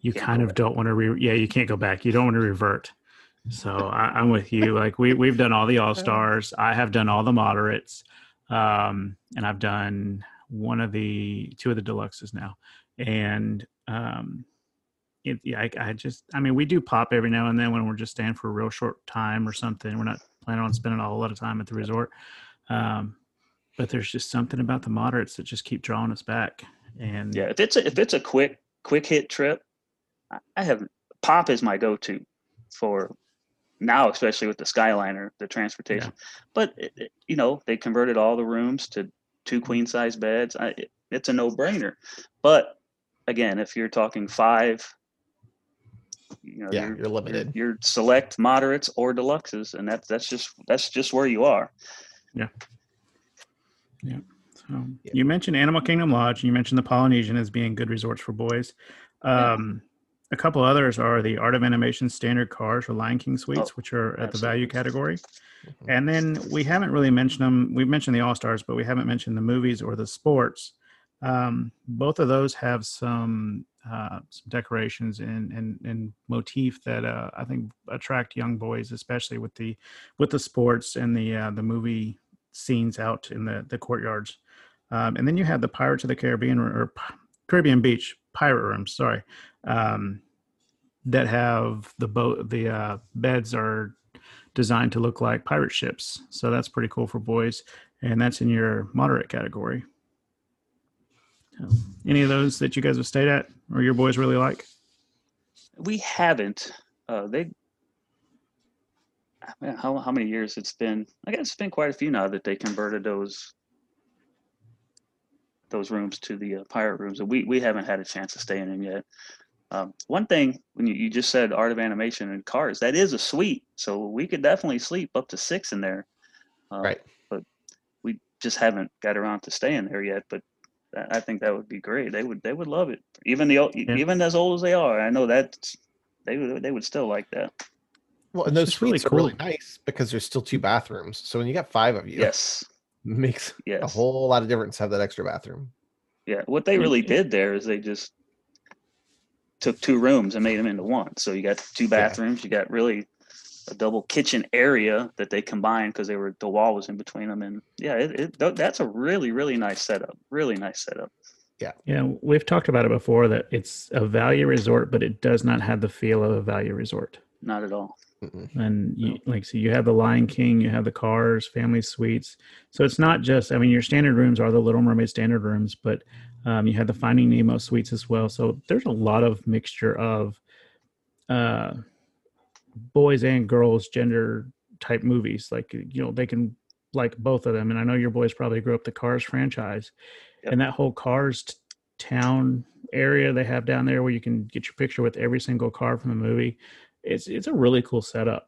you Can't kind of back. don't want to. Re- yeah, you can't go back. You don't want to revert. So I, I'm with you. Like we we've done all the all stars. I have done all the moderates, um, and I've done one of the two of the deluxes now. And um, it, yeah, I, I just I mean we do pop every now and then when we're just staying for a real short time or something. We're not planning on spending a whole lot of time at the resort. Um, but there's just something about the moderates that just keep drawing us back. And Yeah, if it's a, if it's a quick quick hit trip, I- I have Pop is my go to for now, especially with the Skyliner, the transportation. But it, it- you know, they converted all the rooms to two queen size beds. I, it, it's a no brainer. But again, if you're talking five, you know, Yeah, you're, you're limited. You're, select moderates or deluxes, and that's that's just that's just where you are. Yeah yeah so Yeah. you mentioned Animal Kingdom Lodge, and you mentioned the Polynesian as being good resorts for boys. Yeah. Um, A couple others are the Art of Animation Standard Cars or Lion King Suites, Oh, which are at the value category. Mhm. And then we haven't really mentioned them. We've mentioned the All Stars, but we haven't mentioned the movies or the sports. Um, both of those have some uh, some decorations and and, and motif that uh, I think attract young boys, especially with the with the sports and the uh, the movie scenes out in the the courtyards. Um, and then you have the Pirates of the Caribbean or, Caribbean Beach pirate rooms. Sorry, um, that have the boat. The uh, beds are designed to look like pirate ships. So that's pretty cool for boys, and that's in your moderate category. Any of those that you guys have stayed at or your boys really like? We haven't. Uh, they. Man, how how many years it's been? I guess it's been quite a few now that they converted those those rooms to the uh, pirate rooms. And we we haven't had a chance to stay in them yet. Um, one thing when you, you just said art of animation and cars, that is a suite, so we could definitely sleep up to six in there. Uh, Right. But we just haven't got around to staying there yet. But I I think that would be great. They would they would love it. Even the Yeah. even as old as they are, I know that they would they would still like that. Well, and It's those really suites are really nice because there's still two bathrooms. So when you got five of you, Yes. it makes a whole lot of difference to have that extra bathroom. Yeah. What they really did there is they just took two rooms and made them into one. So you got two bathrooms. You got really a double kitchen area that they combined because they were the wall was in between them. And yeah, it, it tho- that's a really really nice setup. Really nice setup. Yeah, Yeah. we've talked about it before that it's a value resort, but it does not have the feel of a value resort. Not at all. Mm-mm. And you, like, so you have the Lion King, you have the cars, family suites. So it's not just, I mean, your standard rooms are the Little Mermaid standard rooms, but um, you had the Finding Nemo suites as well. So there's a lot of mixture of uh, boys and girls gender type movies. Like, you know, they can like both of them. And I know your boys probably grew up the Cars franchise Yep. and that whole Cars t- town area they have down there where you can get your picture with every single car from the movie. It's it's a really cool setup.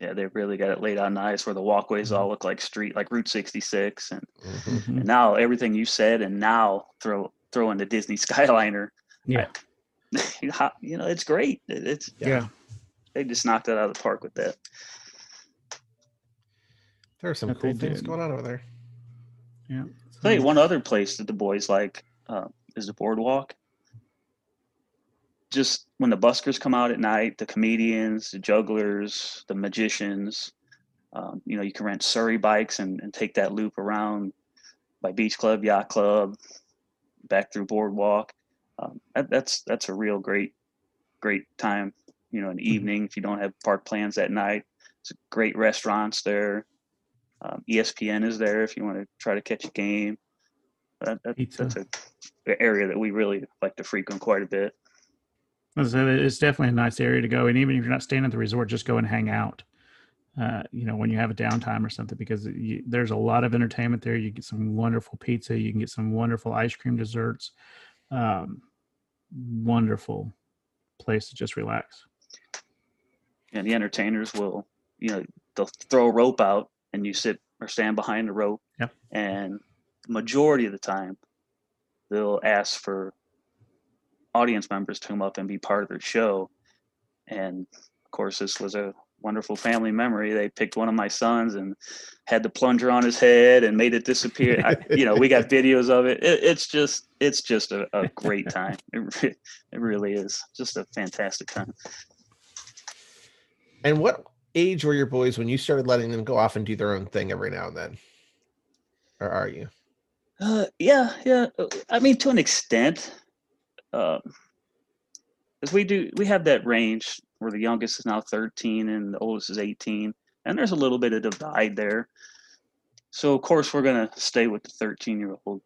Yeah, they really got it laid out nice where the walkways Mm-hmm. all look like street like Route 66 and Mhm. Mhm. And now everything you said, and now throw throw in the Disney Skyliner. Yeah. how- you know, it's great. It- It's Yeah. Yeah. they just knocked it out of the park with that. There are some That cool things did. going on over there. Yeah. Tell you one other place that the boys like uh, is the boardwalk. Just when the buskers come out at night, the comedians, the jugglers, the magicians, um, you know, you can rent Surrey bikes and, and take that loop around by Beach Club, Yacht Club, back through Boardwalk. Um, that, that's that's a real great, great time. You know, in the evening if you don't have park plans that night. It's great restaurants there. Um, ESPN is there if you want to try to catch a game. That, that, that's a, a area that we really like to frequent quite a bit. I said, it's definitely a nice area to go. And even if you're not staying at the resort, just go and hang out. Uh, you know, when you have a downtime or something, because you, there's a lot of entertainment there. You get some wonderful pizza. You can get some wonderful ice cream desserts. Um, wonderful place to just relax. And the entertainers will, you know, they'll throw a rope out and you sit or stand behind the rope. Yep. And the majority of the time, they'll ask for audience members to come up and be part of their show. And of course, this was a wonderful family memory. They picked one of my sons and had the plunger on his head and made it disappear. I, you know, we got videos of it. it it's just, it's just a, a great time. It, re- it really is just a fantastic time. And what age were your boys when you started letting them go off and do their own thing every now and then? Or are you? Uh, yeah, yeah. I mean, to an extent, because we do, we have that range where the youngest is now 13 and the oldest is 18, and there's a little bit of divide there. So of course we're gonna stay with the 13 year old,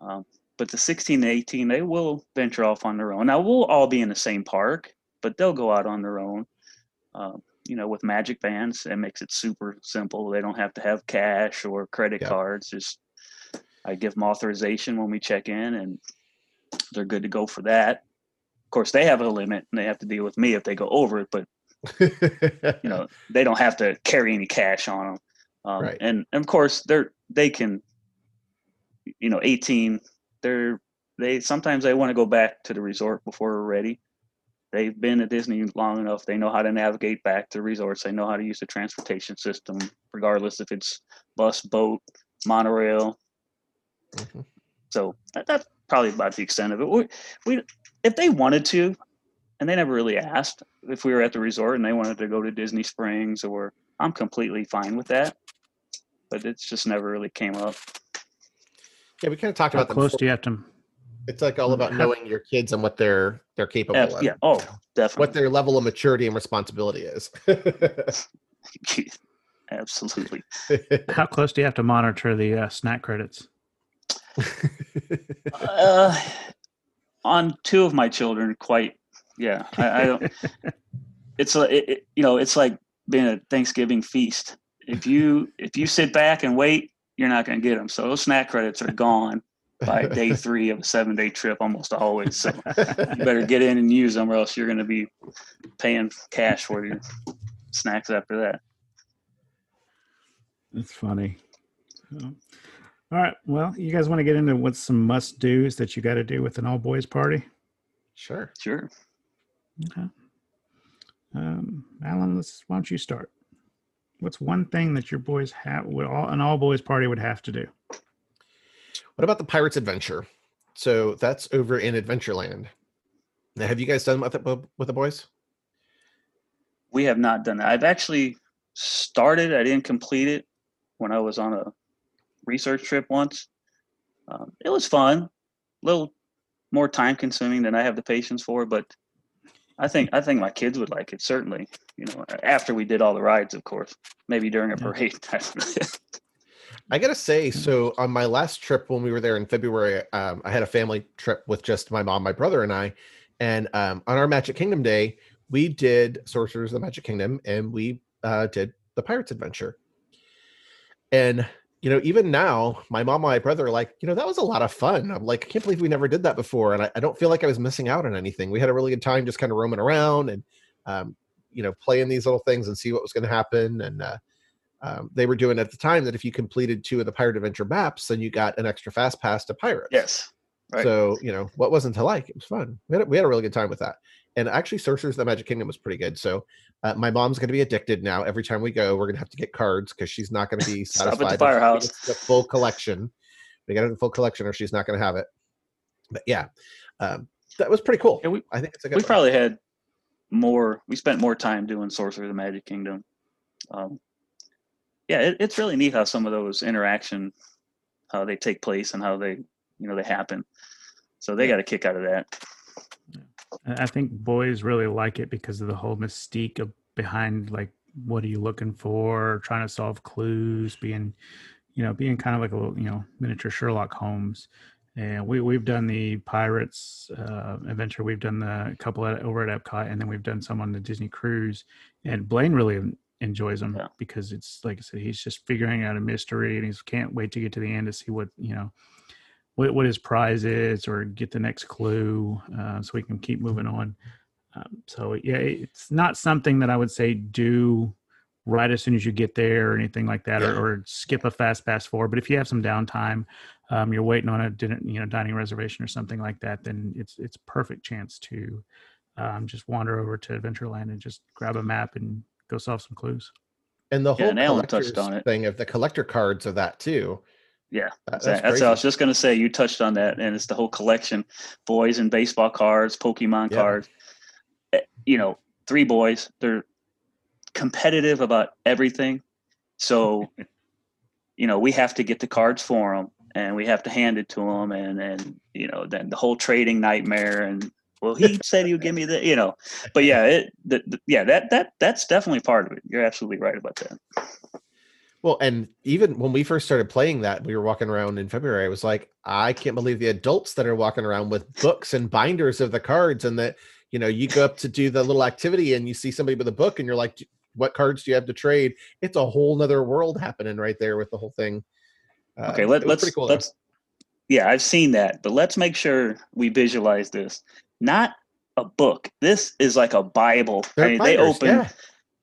um, but the 16 and 18 they will venture off on their own. Now we'll all be in the same park, but they'll go out on their own. Um, you know, with magic bands, it makes it super simple. They don't have to have cash or credit Yeah. cards. Just I give them authorization when we check in, and they're good to go for that. Of course, they have a limit, and they have to deal with me if they go over it. But you know, they don't have to carry any cash on them. Um, Right. and, and of course, they're they can, you know, 18. They're they sometimes they want to go back to the resort before we're ready. They've been at Disney long enough. They know how to navigate back to the resorts. They know how to use the transportation system, regardless if it's bus, boat, monorail. Mhm. So that, that's probably about the extent of it. We, we, if they wanted to, and they never really asked if we were at the resort and they wanted to go to Disney Springs, or I'm completely fine with that. But it's just never really came up. yeah, we kind of talked How about that close do you have to? It's like all about knowing your kids and what they're they're capable Yeah, of. yeah. Oh, definitely. What their level of maturity and responsibility is. Absolutely. How close do you have to monitor the uh, snack credits? Uh, on two of my children, quite. Yeah, I, I don't. It's a, it, it- you know, it's like being a Thanksgiving feast. If you if you sit back and wait, you're not going to get them. So those snack credits are gone by day three of a seven day trip, almost always. So you better get in and use them, or else you're going to be paying cash for your snacks after that. That's funny. All right. Well, you guys want to get into what's some must dos that you got to do with an all boys party? sure. Sure. Okay. Um, Allen, let's, why don't you start? What's one thing that your boys have, would all, an all boys party would have to do? What about the Pirates Adventure? So that's over in Adventureland. Now, have you guys done with it with the boys? We have not done that. I've actually started. I didn't complete it when I was on a research trip once. Um, it was fun, a little more time consuming than I have the patience for, but I think I think my kids would like it. Certainly, you know, after we did all the rides, of course, maybe during a Yeah. parade. I gotta say, so on my last trip when we were there in February, um, I had a family trip with just my mom, my brother, and I. And um, on our Magic Kingdom day, we did Sorcerers of the Magic Kingdom, and we uh, did the Pirates Adventure. And you know, even now, my mom and my brother are like, you know, that was a lot of fun. I'm like, I can't believe we never did that before, and I, I don't feel like I was missing out on anything. We had a really good time just kind of roaming around and, um, you know, playing these little things and see what was going to happen. And uh, um, they were doing at the time that if you completed two of the Pirate Adventure maps, then you got an extra fast pass to Pirates. yes, right. So you know what wasn't to like? It was fun. We had a, we had a really good time with that. And actually, Sorcerers of the Magic Kingdom was pretty good. So uh, my mom's going to be addicted now. Every time we go, we're going to have to get cards because she's not going to be Stop at the satisfied. firehouse. gets The full collection. We got the full collection, or she's not going to have it. But yeah, um, that was pretty cool. Yeah, we- I think it's a good. we one. probably had more. We spent more time doing Sorcerer of the Magic Kingdom. Um, yeah, it, it's really neat how some of those interaction, how they take place and how they, you know, they happen. So they got a kick out of that. I think boys really like it because of the whole mystique of behind like what are you looking for, trying to solve clues, being you know, being kind of like a little, you know, miniature Sherlock Holmes. And we we've done the Pirates uh, adventure. We've done the couple at, over at Epcot, and then we've done some on the Disney cruise. And Blaine really enjoys them Yeah. because it's like I said, he's just figuring out a mystery, and he can't wait to get to the end to see what you know what, what his prize is or get the next clue uh, so we can keep moving on. Um, so yeah, it's not something that I would say do right as soon as you get there or anything like that, Yeah. or, or skip a fast pass forward. But if you have some downtime, um, you're waiting on a dinner, you know, dining reservation or something like that, then it's it's perfect chance to um, just wander over to Adventureland and just grab a map and go solve some clues. And the Yeah, whole and collector's touched on it. thing of the collector cards of that too. Yeah, That- That's, that's what I was just going to say. You touched on that, and it's the whole collection: boys and baseball cards, Pokemon Yeah. cards. Eh, You know, three boys. They're competitive about everything. So, you know, we have to get the cards for them, and we have to hand it to them, and and you know, then the whole trading nightmare. And well, he said he would give me the, you know, but yeah, it, the, the, yeah, that that that's definitely part of it. You're absolutely right about that. Well, and even when we first started playing that, we were walking around in February. I was like, I can't believe the adults that are walking around with books and binders of the cards, and that you know, you go up to do the little activity and you see somebody with a book, and you're like, what cards do you have to trade? It's a whole nother world happening right there with the whole thing. Uh, Okay, it let, let's pretty cool, let's. Yeah, I've seen that, but let's make sure we visualize this. Not a book. This is like a Bible. I mean, they open yeah.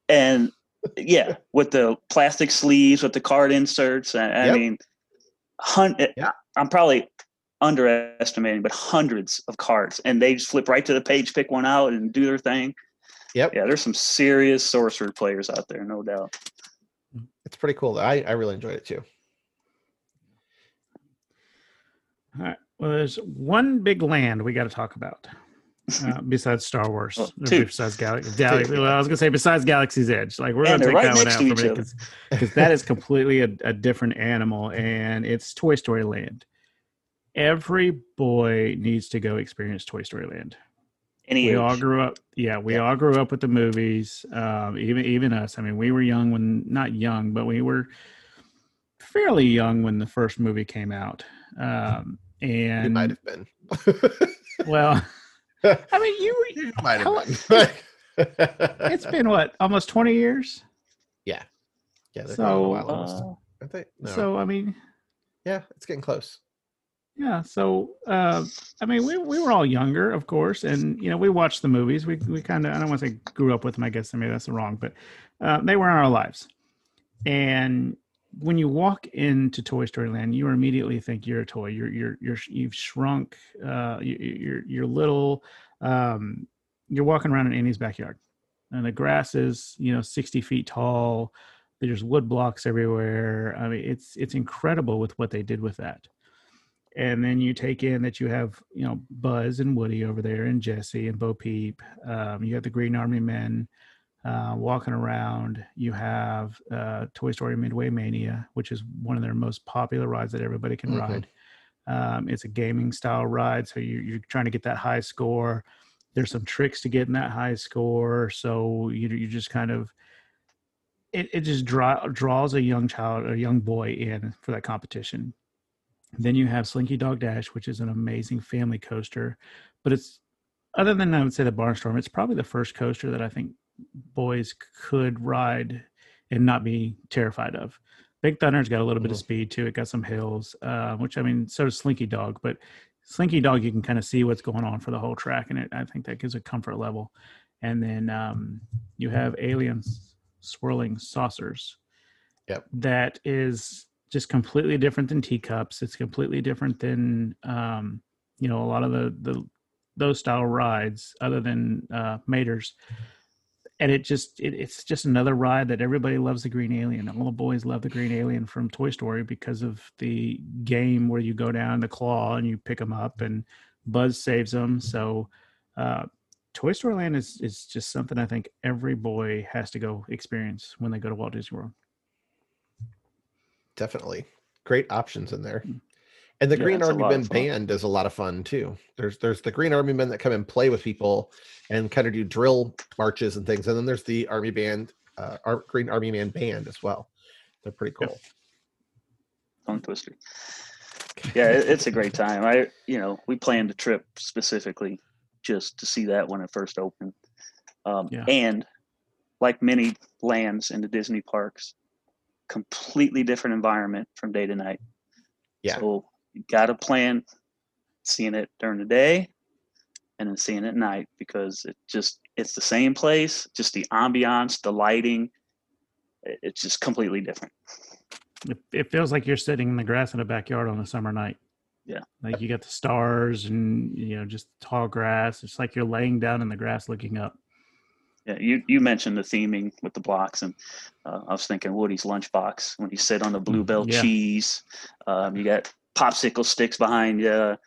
and yeah, with the plastic sleeves, with the card inserts. I, I Yep. mean, hun- eh, Yeah. I'm probably underestimating, but hundreds of cards, and they just flip right to the page, pick one out, and do their thing. Yep. Yeah, there's some serious sorcerer players out there, no doubt. It's pretty cool. I, I really enjoyed it too. All right. Well, there's one big land we got to talk about uh, besides Star Wars. Well, two. Besides Galaxy. Gal- well, I was gonna say besides Galaxy's Edge. Like we're And gonna they're take right that one out to for each me because that is completely a, a different animal, and it's Toy Story Land. Every boy needs to go experience Toy Story Land. Any we age. all grew up yeah we Yeah. all grew up with the movies um even even us i mean we were young when not young but we were fairly young when the first movie came out um You and might have been. well i mean you were you might how- have been. it's been what almost 20 years yeah. Yeah, So, so, a while almost. Uh, Aren't they? No. so i mean yeah, it's getting close. yeah so uh i mean we, we were all younger of course and you know we watched the movies we, we kind of i don't want to say grew up with them i guess maybe that's wrong but uh, they were in our lives and when you walk into toy story land you immediately think you're a toy. You're you're, you're you've shrunk uh you, you're you're little um you're walking around in andy's backyard and the grass is you know 60 feet tall. There's wood blocks everywhere. I mean it's it's incredible with what they did with that. And then you take in that you have you know Buzz and Woody over there, and Jesse and Bo Peep. Um, you have the Green Army Men uh, walking around. You have uh, Toy Story Midway Mania, which is one of their most popular rides that everybody can Mhm. ride. Um, it's a gaming style ride, so you, you're trying to get that high score. There's some tricks to getting that high score, so you you just kind of it, it just draw, draws a young child, a young boy in for that competition. Then you have Slinky Dog Dash, which is an amazing family coaster, but it's other than I would say the Barnstorm, it's probably the first coaster that I think boys could ride and not be terrified of. Big Thunder's got a little bit of Mhm. speed too. It got some hills, uh, which I mean, so does Slinky Dog, but Slinky Dog you can kind of see what's going on for the whole track, and it I think that gives a comfort level. And then um, you have aliens swirling saucers. Yep. That is just completely different than teacups. It's completely different than um, you know a lot of the the those style rides, other than uh, Mater's. And it just it, it's just another ride that everybody loves the green alien. All the boys love the green alien from Toy Story because of the game where you go down the claw and you pick them up and Buzz saves them. So uh, Toy Story Land is is just something I think every boy has to go experience when they go to Walt Disney World. Definitely. Great options in there. And the Yeah, Green Army Men band is a lot of fun too. There's there's the Green Army Men that come and play with people and kind of do drill marches and things. And then there's the Army Band, uh, Ar- Green Army Man band as well. They're pretty cool. tongue twister. Yeah, it, it's a great time. I, you know, we planned a trip specifically just to see that when it first opened. Um, Yeah. And like many lands in the Disney parks, completely different environment from day to night. Yeah. So you got to plan seeing it during the day and then seeing it at night because it just it's the same place, just the ambiance, the lighting, it's just completely different. It, it feels like you're sitting in the grass in a backyard on a summer night. Yeah. Like you got the stars and you know just tall grass. It's like you're laying down in the grass looking up. Yeah, you you mentioned the theming with the blocks, and uh, I was thinking Woody's lunchbox when he sit on the bluebell yeah. cheese. Um, you got popsicle sticks behind you.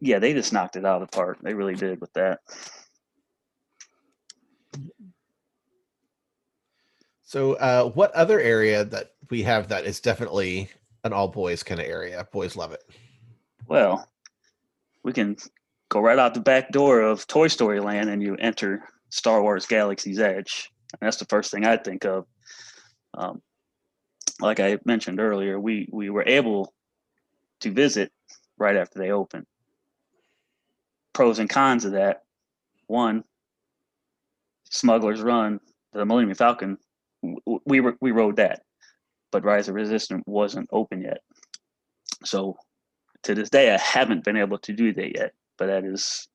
Yeah, they just knocked it out of the park. They really did with that. So, uh, what other area that we have that is definitely an all boys kind of area? Boys love it. Well, we can go right out the back door of Toy Story Land and you enter Star Wars Galaxy's Edge. And that's the first thing I think of. Um, like I mentioned earlier, we we were able to visit right after they open. Pros and cons of that: one, Smuggler's Run, the Millennium Falcon, we were we rode that, but Rise of Resistance wasn't open yet. So to this day, I haven't been able to do that yet, but that is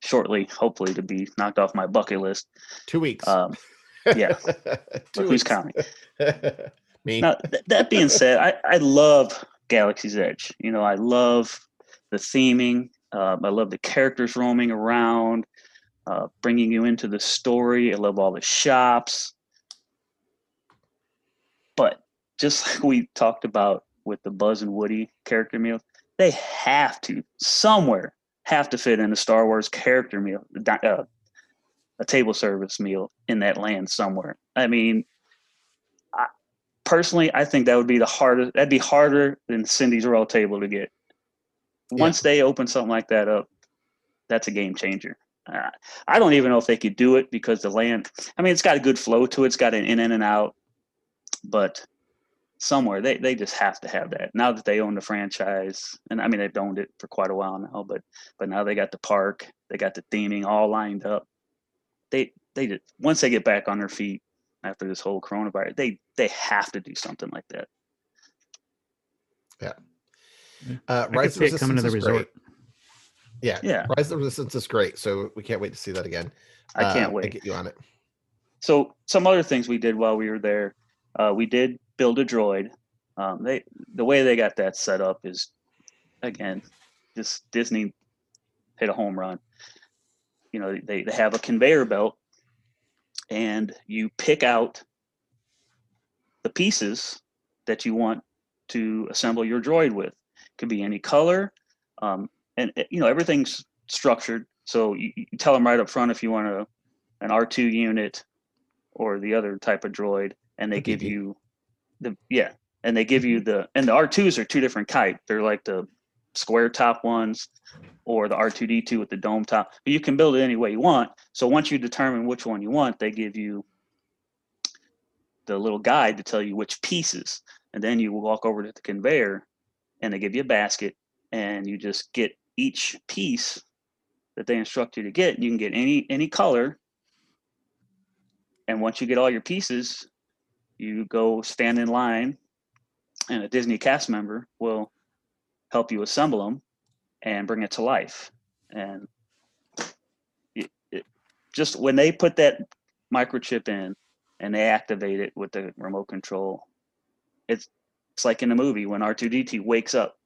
shortly, hopefully, to be knocked off my bucket list. Two weeks. Um, yeah. Two who's weeks. counting? Me. Now, th- that being said, I, I love Galaxy's Edge. You know, I love the theming. Um, I love the characters roaming around, uh, bringing you into the story. I love all the shops. But just like we talked about with the Buzz and Woody character meal, they have to somewhere have to fit in a Star Wars character meal, uh, a table service meal in that land somewhere. I mean, personally, I think that would be the hardest. That'd be harder than Cindy's Royal Table to get. Yeah. Once they open something like that up, that's a game changer. Uh, I don't even know if they could do it because the land. I mean, it's got a good flow to it. It's got an in and out, but somewhere they they just have to have that now that they own the franchise. And I mean, they've owned it for quite a while now, but but now they got the park, they got the theming all lined up. They they just once they get back on their feet after this whole coronavirus, they they have to do something like that. Yeah. Uh, I Rise of see it coming to Resistance the is resort. great. Yeah. Yeah. Rise of the Resistance is great. So we can't wait to see that again. I Uh, can't and wait. get you on it. so some other things we did while we were there uh, we did build a droid um, they the way they got that set up is again just disney hit a home run you know they, they have a conveyor belt and you pick out the pieces that you want to assemble your droid with. It could be any color um, and uh, you know everything's structured. So you, you tell them right up front if you want a, an r2 unit or the other type of droid and they The give you the yeah and they give you the and the r2s are two different type. They're like the square top ones or the r2d2 with the dome top. But you can build it any way you want. So once you determine which one you want they give you the little guide to tell you which pieces. And then you walk over to the conveyor and they give you a basket and you just get each piece that they instruct you to get. You can get any any color. And once you get all your pieces you go stand in line and a disney cast member will help you assemble them and bring it to life and it, it, just when they put that microchip in and they activate it with the remote control it's it's like in the movie when r2d2 wakes up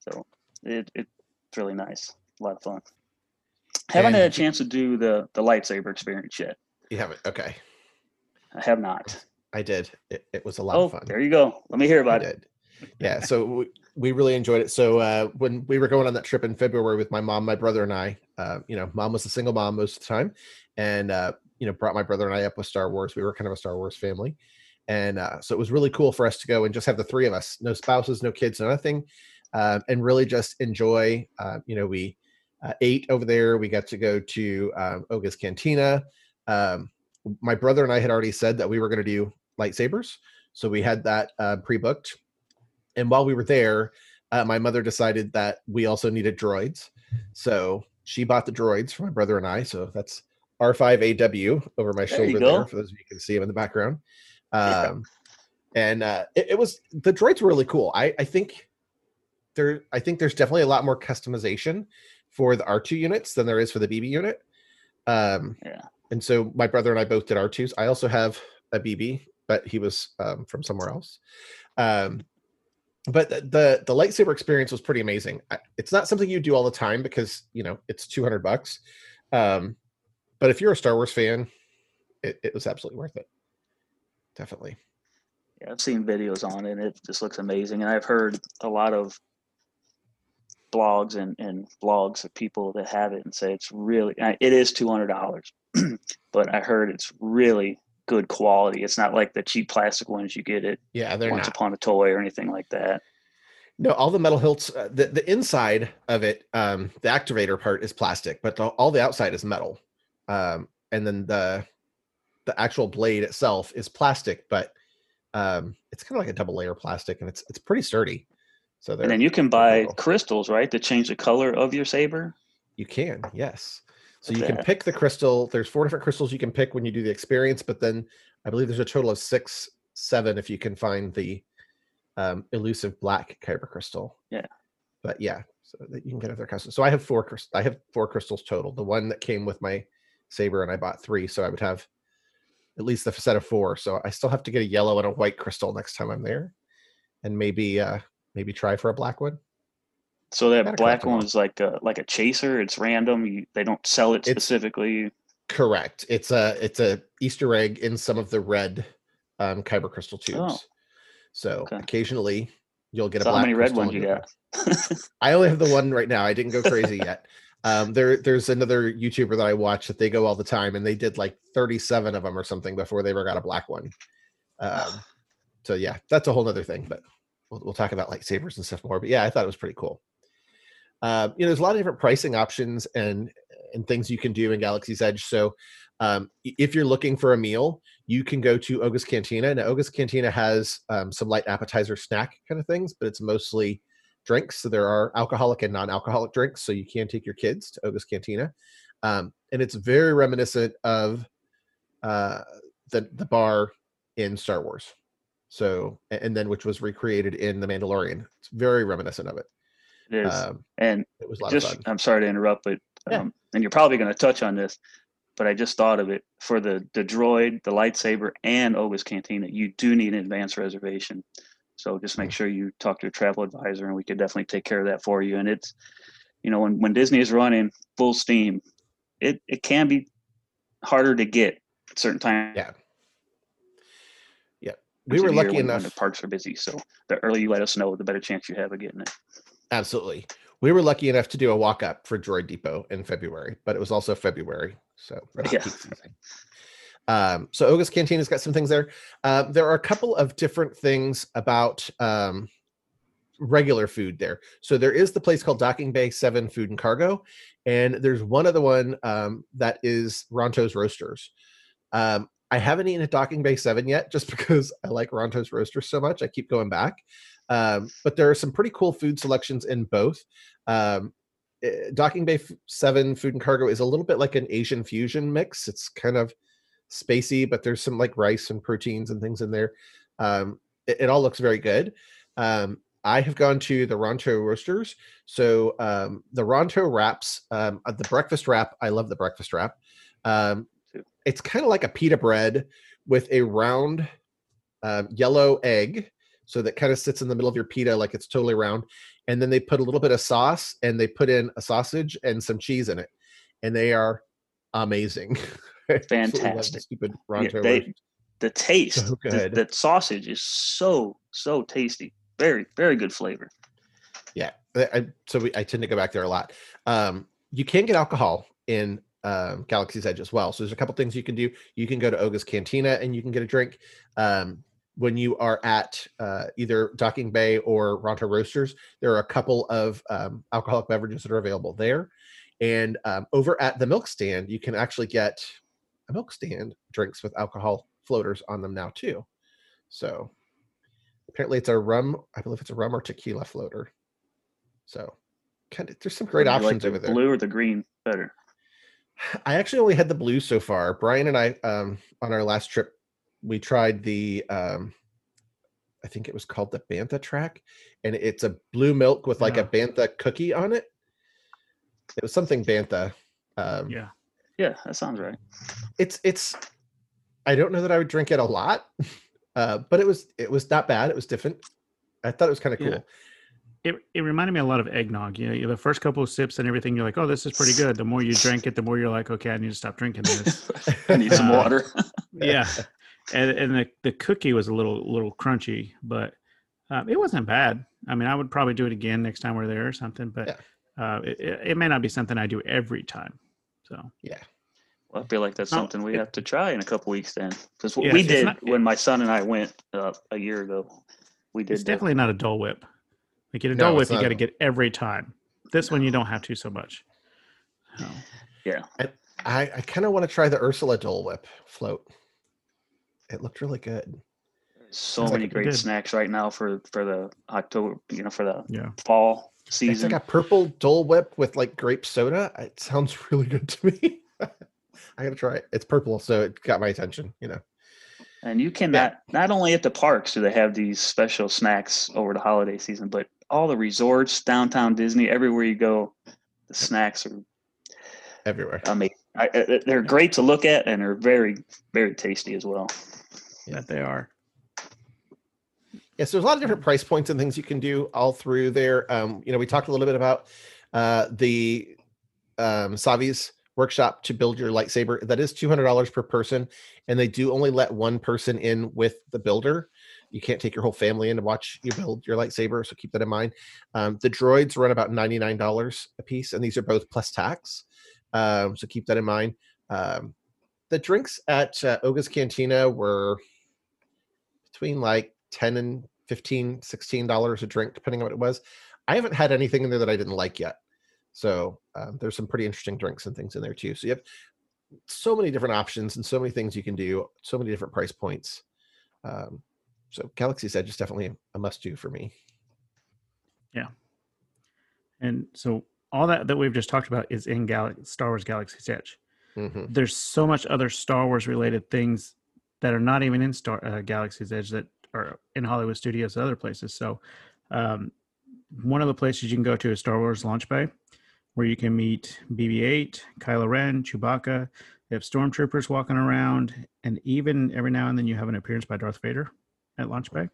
so it, it's really nice a lot of fun haven't And had a chance to do the the lightsaber experience yet You haven't. Okay. i have not I did. It, it was a lot oh of fun. there you go let me hear about it. Yeah. So we, we really enjoyed it. So uh, when we were going on that trip in February with my mom, my brother, and I, uh, you know, mom was a single mom most of the time, and uh, you know, brought my brother and I up with Star Wars. We were kind of a Star Wars family, and uh, so it was really cool for us to go and just have the three of us, no spouses, no kids, no nothing, uh, and really just enjoy. Uh, you know, we uh, ate over there. We got to go to um, Oga's Cantina. Um, my brother and I had already said that we were going to do lightsabers, so we had that pre-booked. And while we were there, uh, my mother decided that we also needed droids, so she bought the droids for my brother and I. So that's R5AW over my There shoulder there, for those of you who can see him in the background. Yeah. Um, and uh, it, it was the droids were really cool. I, I think there, I think there's definitely a lot more customization for the R2 units than there is for the BB unit. Um, Yeah. And so my brother and I both did R2s. I also have a BB but he was um, from somewhere else. Um, but the, the lightsaber experience was pretty amazing. It's not something you do all the time because you know it's two hundred bucks. Um, but if you're a Star Wars fan, it, it was absolutely worth it. Definitely. Yeah, I've seen videos on it. and It just looks amazing, and I've heard a lot of blogs and, and vlogs of people that have it and say it's really it is two hundred dollars, but I heard it's really good quality. It's not like the cheap plastic ones you get at Yeah, they're Once not. Upon a Toy or anything like that. No, all the metal hilts, uh, the, the inside of it, um, the activator part is plastic, but the, all the outside is metal. Um, and then the the actual blade itself is plastic, but um, it's kind of like a double layer plastic, and it's it's pretty sturdy. So And then you can buy crystals, right, to change the color of your saber. you can, yes. So you can pick the crystal. There's four different crystals you can pick when you do the experience, but then I believe there's a total of six, seven if you can find the um, elusive black kyber crystal. Yeah. But yeah, so that you can get other custom. So I have four. I have four crystals total. The one that came with my saber, and I bought three, so I would have at least a set of four. So I still have to get a yellow and a white crystal next time I'm there, and maybe uh maybe try for a black one. So that black collect 'em all. one is like a like a chaser. It's random. You, they don't sell it It's- specifically. Correct. It's a it's a Easter egg in some of the red um kyber crystal tubes. Oh. So Okay. occasionally you'll get a So how black many red ones you got? I only have the one right now. I didn't go crazy yet. Um, there there's another YouTuber that I watch that they go all the time and they did like 37 of them or something before they ever got a black one. Um, so yeah, that's a whole other thing, but we'll, we'll talk about lightsabers and stuff more. But yeah, I thought it was pretty cool. Uh, you know, there's a lot of different pricing options and and things you can do in Galaxy's Edge. So um, if you're looking for a meal, you can go to Oga's Cantina. Now, Oga's Cantina has um, some light appetizer snack kind of things, but it's mostly drinks. So there are alcoholic and non-alcoholic drinks. So you can take your kids to Oga's Cantina, um, and it's very reminiscent of uh, the the bar in Star Wars. So and then which was recreated in The Mandalorian. It's very reminiscent of it. It is. Um, and it was a lot just of fun. I'm sorry to interrupt, but Yeah. um, and you're probably going to touch on this, but I just thought of it for the the droid, the lightsaber, and Oga's Cantina. You do need an advance reservation, so just make Mm. sure you talk to your travel advisor, and we could definitely take care of that for you. And it's, you know, when when Disney is running full steam, it it can be harder to get at certain times. Yeah. Yeah we were lucky enough. the parks are busy. So the earlier you let us know, the better chance you have of getting it. Absolutely. We were lucky enough to do a walk up for Droid Depot in February, but it was also February. So Yeah. Um, so Oga's Cantina's got some things there. Uh, there are a couple of different things about um, regular food there. So there is the place called Docking Bay 7 Food and Cargo, and there's one other one um, that is Ronto's Roasters. Um, I haven't eaten at Docking Bay 7 yet just because I like Ronto's Roasters so much. I keep going back. Um, but there are some pretty cool food selections in both. Um, eh, Docking Bay 7 Food and Cargo is a little bit like an Asian fusion mix. It's kind of spacey, but there's some like rice and proteins and things in there. Um, it, it all looks very good. Um, I have gone to the Ronto Roasters. So um, the Ronto wraps, um, uh, the breakfast wrap, I love the breakfast wrap. Um, it's kind of like a pita bread with a round um, yellow egg. So that kind of sits in the middle of your pita like it's totally round. And then they put a little bit of sauce and they put in a sausage and some cheese in it. And they are amazing. I absolutely love the Fantastic. Stupid Yeah, they- The taste, So the, the sausage is so so tasty. Very very good flavor. Yeah. I- so we, I tend to go back there a lot. Um, you can get alcohol in um, Galaxy's Edge as well. So there's a couple things you can do. You can go to Oga's Cantina and you can get a drink. Um, when you are at uh, either Docking Bay or Ronto Roasters, there are a couple of um, alcoholic beverages that are available there. And um, over at the milk stand, you can actually get a milk stand drinks with alcohol floaters on them now too. So apparently it's a rum, I believe it's a rum or tequila floater. So kind of there's some great you like options the over there. Blue or the green better? I actually only had the blue so far. Brian and I, um, on our last trip, we tried the, um, I think it was called the Bantha track, and it's a blue milk with like a Bantha cookie on it. It was something Bantha. Um, Yeah. Yeah, that sounds right. It's it's. I don't know that I would drink it a lot. Uh, but it was it was not bad. It was different. I thought it was kind of cool. Yeah. It, it reminded me a lot of eggnog. You know, the first couple of sips and everything, you're like, oh, this is pretty good. The more you drink it, the more you're like, okay, I need to stop drinking this. I need some Uh, water. yeah, and and the the cookie was a little little crunchy, but um, it wasn't bad. I mean, I would probably do it again next time we're there or something, but uh, it, it it may not be something I do every time. So yeah, Well, I feel like that's No, something we it- have to try in a couple weeks then, because Yeah, we did not- when my son and I went uh, a year ago. We did it's the- definitely not a Dole Whip. Like in a No, Dole Whip, you got to get every time. This one you don't have to so much. So, I, I kind of want to try the Ursula Dole Whip float. It looked really good. so Sounds many it great snacks right now for for the October, you know, for the yeah. fall season. like a purple Dole Whip with like grape soda. It sounds really good to me. I gotta try it. It's purple, so it got my attention. You know. And you cannot not only at the parks do they have these special snacks over the holiday season, but all the resorts, downtown Disney, everywhere you go, the snacks are Everywhere. I, I- they're great to look at, and they're very, very tasty as well. That they are. Yes, there's a lot of different price points and things you can do all through there. Um, you know, we talked a little bit about uh, the um, Savi's workshop to build your lightsaber. That is $200 per person, and they do only let one person in with the builder. You can't take your whole family in to watch you build your lightsaber, so keep that in mind. Um, the droids run about $99 a piece, and these are both plus tax, um, so keep that in mind. Um, the drinks at uh, Oga's Cantina were between like 10 and 15 16 dollars a drink depending on what it was. I haven't had anything in there that i didn't like yet. So um, there's some pretty interesting drinks and things in there too. So you have so many different options and so many things you can do so many different price points. Um, so galaxy's edge is definitely a must do for me. Yeah. And so all that that we've just talked about is in Gal- Star Wars Galaxy's Edge. hmm There's so much other Star Wars related things that are not even in Star uh, Galaxy's Edge that are in Hollywood studios and other places. So um, one of the places you can go to is Star Wars Launch Bay, where you can meet BB-8, Kylo Ren, Chewbacca. They have stormtroopers walking around, and even every now and then you have an appearance by Darth Vader at Launch Bay.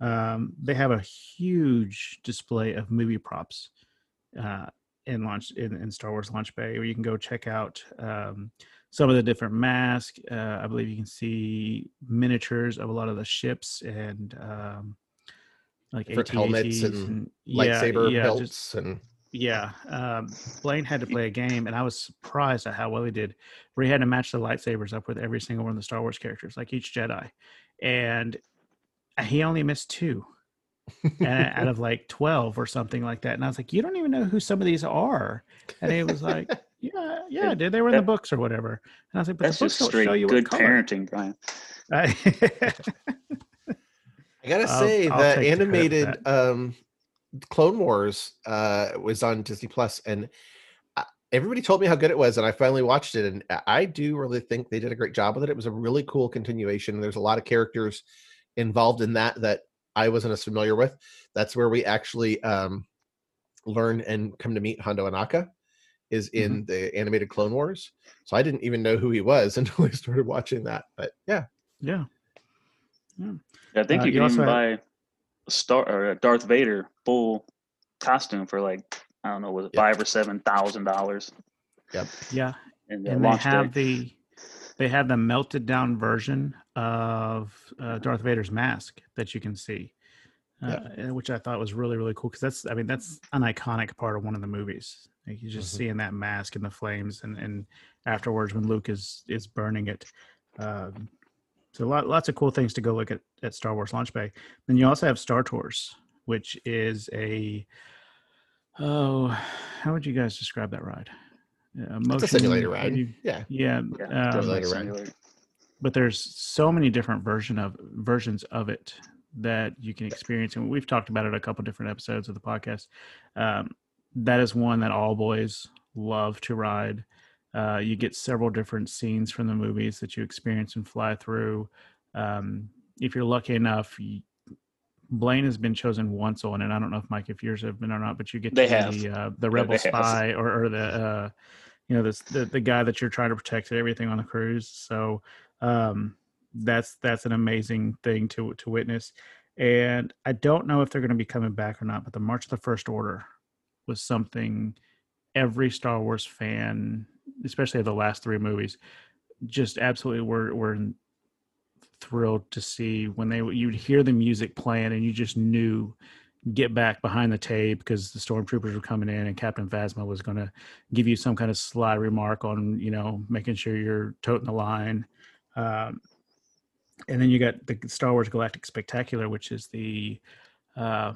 Um, they have a huge display of movie props uh, in launch in, in Star Wars Launch Bay, where you can go check out um, some of the different masks. Uh, I believe you can see miniatures of a lot of the ships and um, like Different helmets and yeah, lightsaber yeah, belts just- and yeah, um, Blaine had to play a game, and I was surprised at how well he did. Where he had to match the lightsabers up with every single one of the Star Wars characters, like each Jedi, and he only missed two out of like twelve or something like that. And I was like, "You don't even know who some of these are," and he was like, "Yeah, yeah, I did. They were in the books or whatever." And I was like, "But That's the books just don't show straight you good what color." parenting, Brian. I gotta I'll- say I'll the take the credit for animated um, Clone Wars uh, was on Disney Plus, and everybody told me how good it was, and I finally watched it, and I- I do really think they did a great job with it. It was a really cool continuation. There's a lot of characters involved in that that I wasn't as familiar with. That's where we actually um, learn and come to meet Hondo Ohnaka. Is in the animated Clone Wars, so I didn't even know who he was until I started watching that. But yeah, yeah, yeah. I think Uh, you you can also even buy a Star or a Darth Vader full costume for like I don't know, was it Yeah. five or seven thousand dollars? yeah. And, uh, and they have day. the they have the melted down version of uh, Darth Vader's mask that you can see, uh, and- which I thought was really really cool because that's I mean that's an iconic part of one of the movies. Like you just Mhm. seeing that mask and the flames, and and afterwards when Luke is is burning it. Um, so lot lots of cool things to go look at at Star Wars Launch Bay. Then you also have Star Tours, which is a oh how would you guys describe that ride? Uh, it's a simulator motion- how do ride. you- yeah, yeah, yeah, um, Darth Vader Later, right. simulator. but there's so many different version of versions of it that you can experience, and we've talked about it a couple different episodes of the podcast. Um, that is one that all boys love to ride. Uh, you get several different scenes from the movies that you experience and fly through. Um, if you're lucky enough, you, Blaine has been chosen once on it. I don't know if Mike, if yours have been or not, but you get to They be have. the uh, the rebel have. spy or, or the uh, you know this the, the guy that you're trying to protect and everything on the cruise. So um, that's that's an amazing thing to to witness. And I don't know if they're going to be coming back or not, but the March of the First Order was something every Star Wars fan, especially of the last three movies, just absolutely were were thrilled to see when they you'd hear the music playing and you just knew get back behind the tape because the stormtroopers were coming in and Captain Phasma was going to give you some kind of sly remark on you know making sure you're toting the line. Um, and then you got the Star Wars Galactic Spectacular, which is the uh,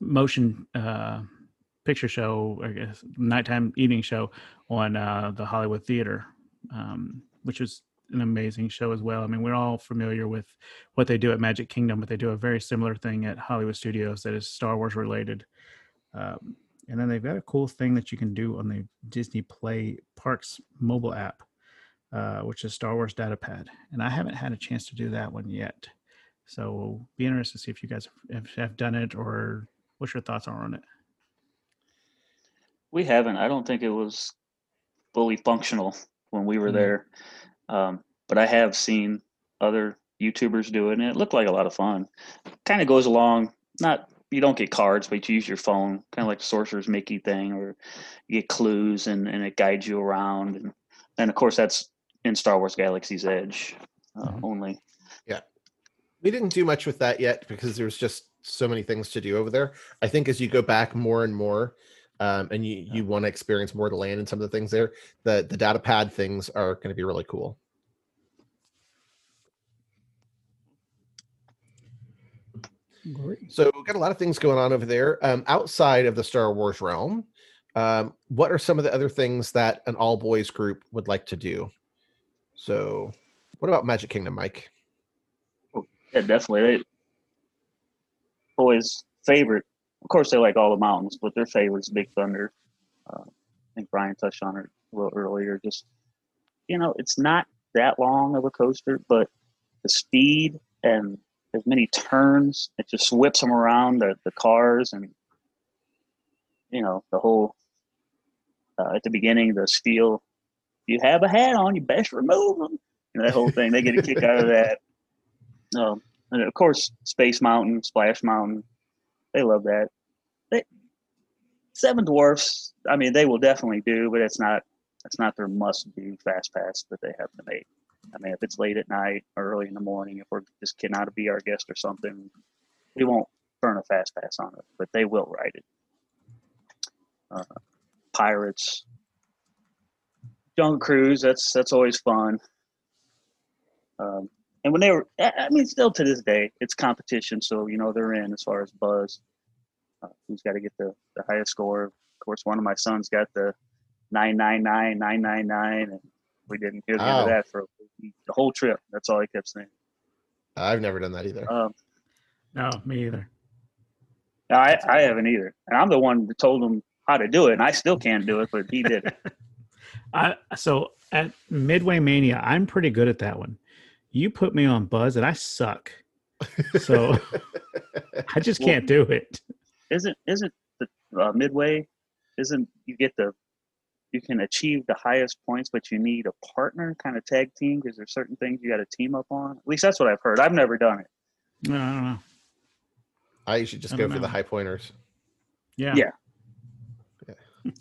motion uh, picture show, I guess, nighttime evening show on uh, the Hollywood Theater, um, which was an amazing show as well. I mean, we're all familiar with what they do at Magic Kingdom, but they do a very similar thing at Hollywood Studios that is Star Wars related. Um, and then they've got a cool thing that you can do on the Disney Play Parks mobile app, uh, which is Star Wars Datapad. And I haven't had a chance to do that one yet. So be interested to see if you guys have, have done it or what your thoughts are on it. We haven't. I don't think it was fully functional when we were Mhm. there. Um, but I have seen other YouTubers do it, and it looked like a lot of fun. Kind of goes along. Not you don't get cards, but you use your phone, kind of like the Sorcerer's Mickey thing, or you get clues and, and it guides you around. And and of course that's in Star Wars Galaxy's Edge uh, Mhm. only. Yeah. We didn't do much with that yet because there's just so many things to do over there. I think as you go back more and more, um, and you you want to experience more of the land and some of the things there, the the data pad things are going to be really cool. Great. So we've got a lot of things going on over there. Um, outside of the Star Wars realm, um, what are some of the other things that an all boys group would like to do? So, what about Magic Kingdom, Mike? Yeah, definitely. They, boys' favorite. Of course, they like all the mountains, but their favorite is Big Thunder. Uh, I think Brian touched on it a little earlier. Just you know, it's not that long of a coaster, but the speed and as many turns, it just whips them around the, the cars and you know the whole. Uh, at the beginning, the steel. You have a hat on, you best remove them. You know, that whole thing. They get a kick out of that. Um, and of course, Space Mountain, Splash Mountain, they love that. Seven Dwarfs, I mean, they will definitely do, but it's not it's not their must do fast pass that they have to make. I mean, if it's late at night or early in the morning, if we're just to be our guest or something, we won't burn a fast pass on it, but they will ride it. Uh, Pirates, Jungle Cruise, that's that's always fun. Um, and when they were, I mean, still to this day, it's competition. So you know they're in as far as buzz. Uh, who's got to get the, the highest score? Of course, one of my sons got the nine nine nine nine nine nine, and we didn't hear the end of that for the whole trip. That's all he kept saying. I've never done that either. Um, No, me either. I I haven't either, and I'm the one that told him how to do it, and I still can't do it, but he did it. I so at Midway Mania, I'm pretty good at that one. You put me on Buzz, and I suck. So I just can't do it. Isn't isn't the uh, midway isn't you get the you can achieve the highest points but you need a partner kind of tag team because there's certain things you got to team up on at least that's what i've heard i've never done it No, I don't know. I usually just I go don't for the high pointers. Yeah. Yeah.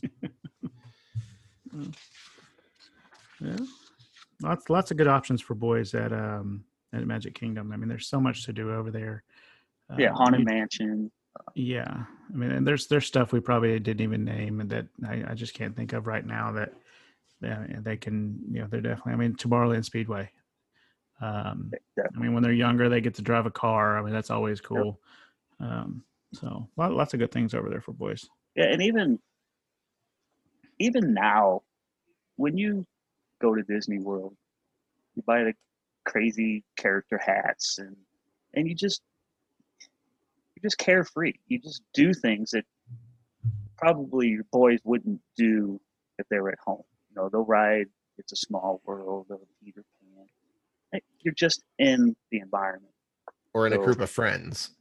yeah. Lots lots of good options for boys at um at Magic Kingdom. I mean, there's so much to do over there. yeah Um, haunted you- mansion Yeah, I mean, and there's there's stuff we probably didn't even name and that I, I just can't think of right now that yeah, they can you know they're definitely. I mean, Tomorrowland Speedway. Um, I mean, when they're younger, they get to drive a car. I mean, that's always cool. Um, so lot, lots of good things over there for boys. yeah and even even now when you go to disney world you buy the crazy character hats and and you just just carefree you just do things that probably your boys wouldn't do if they were at home you know they'll ride it's a small world or peter pan you're just in the environment Or in a group of friends.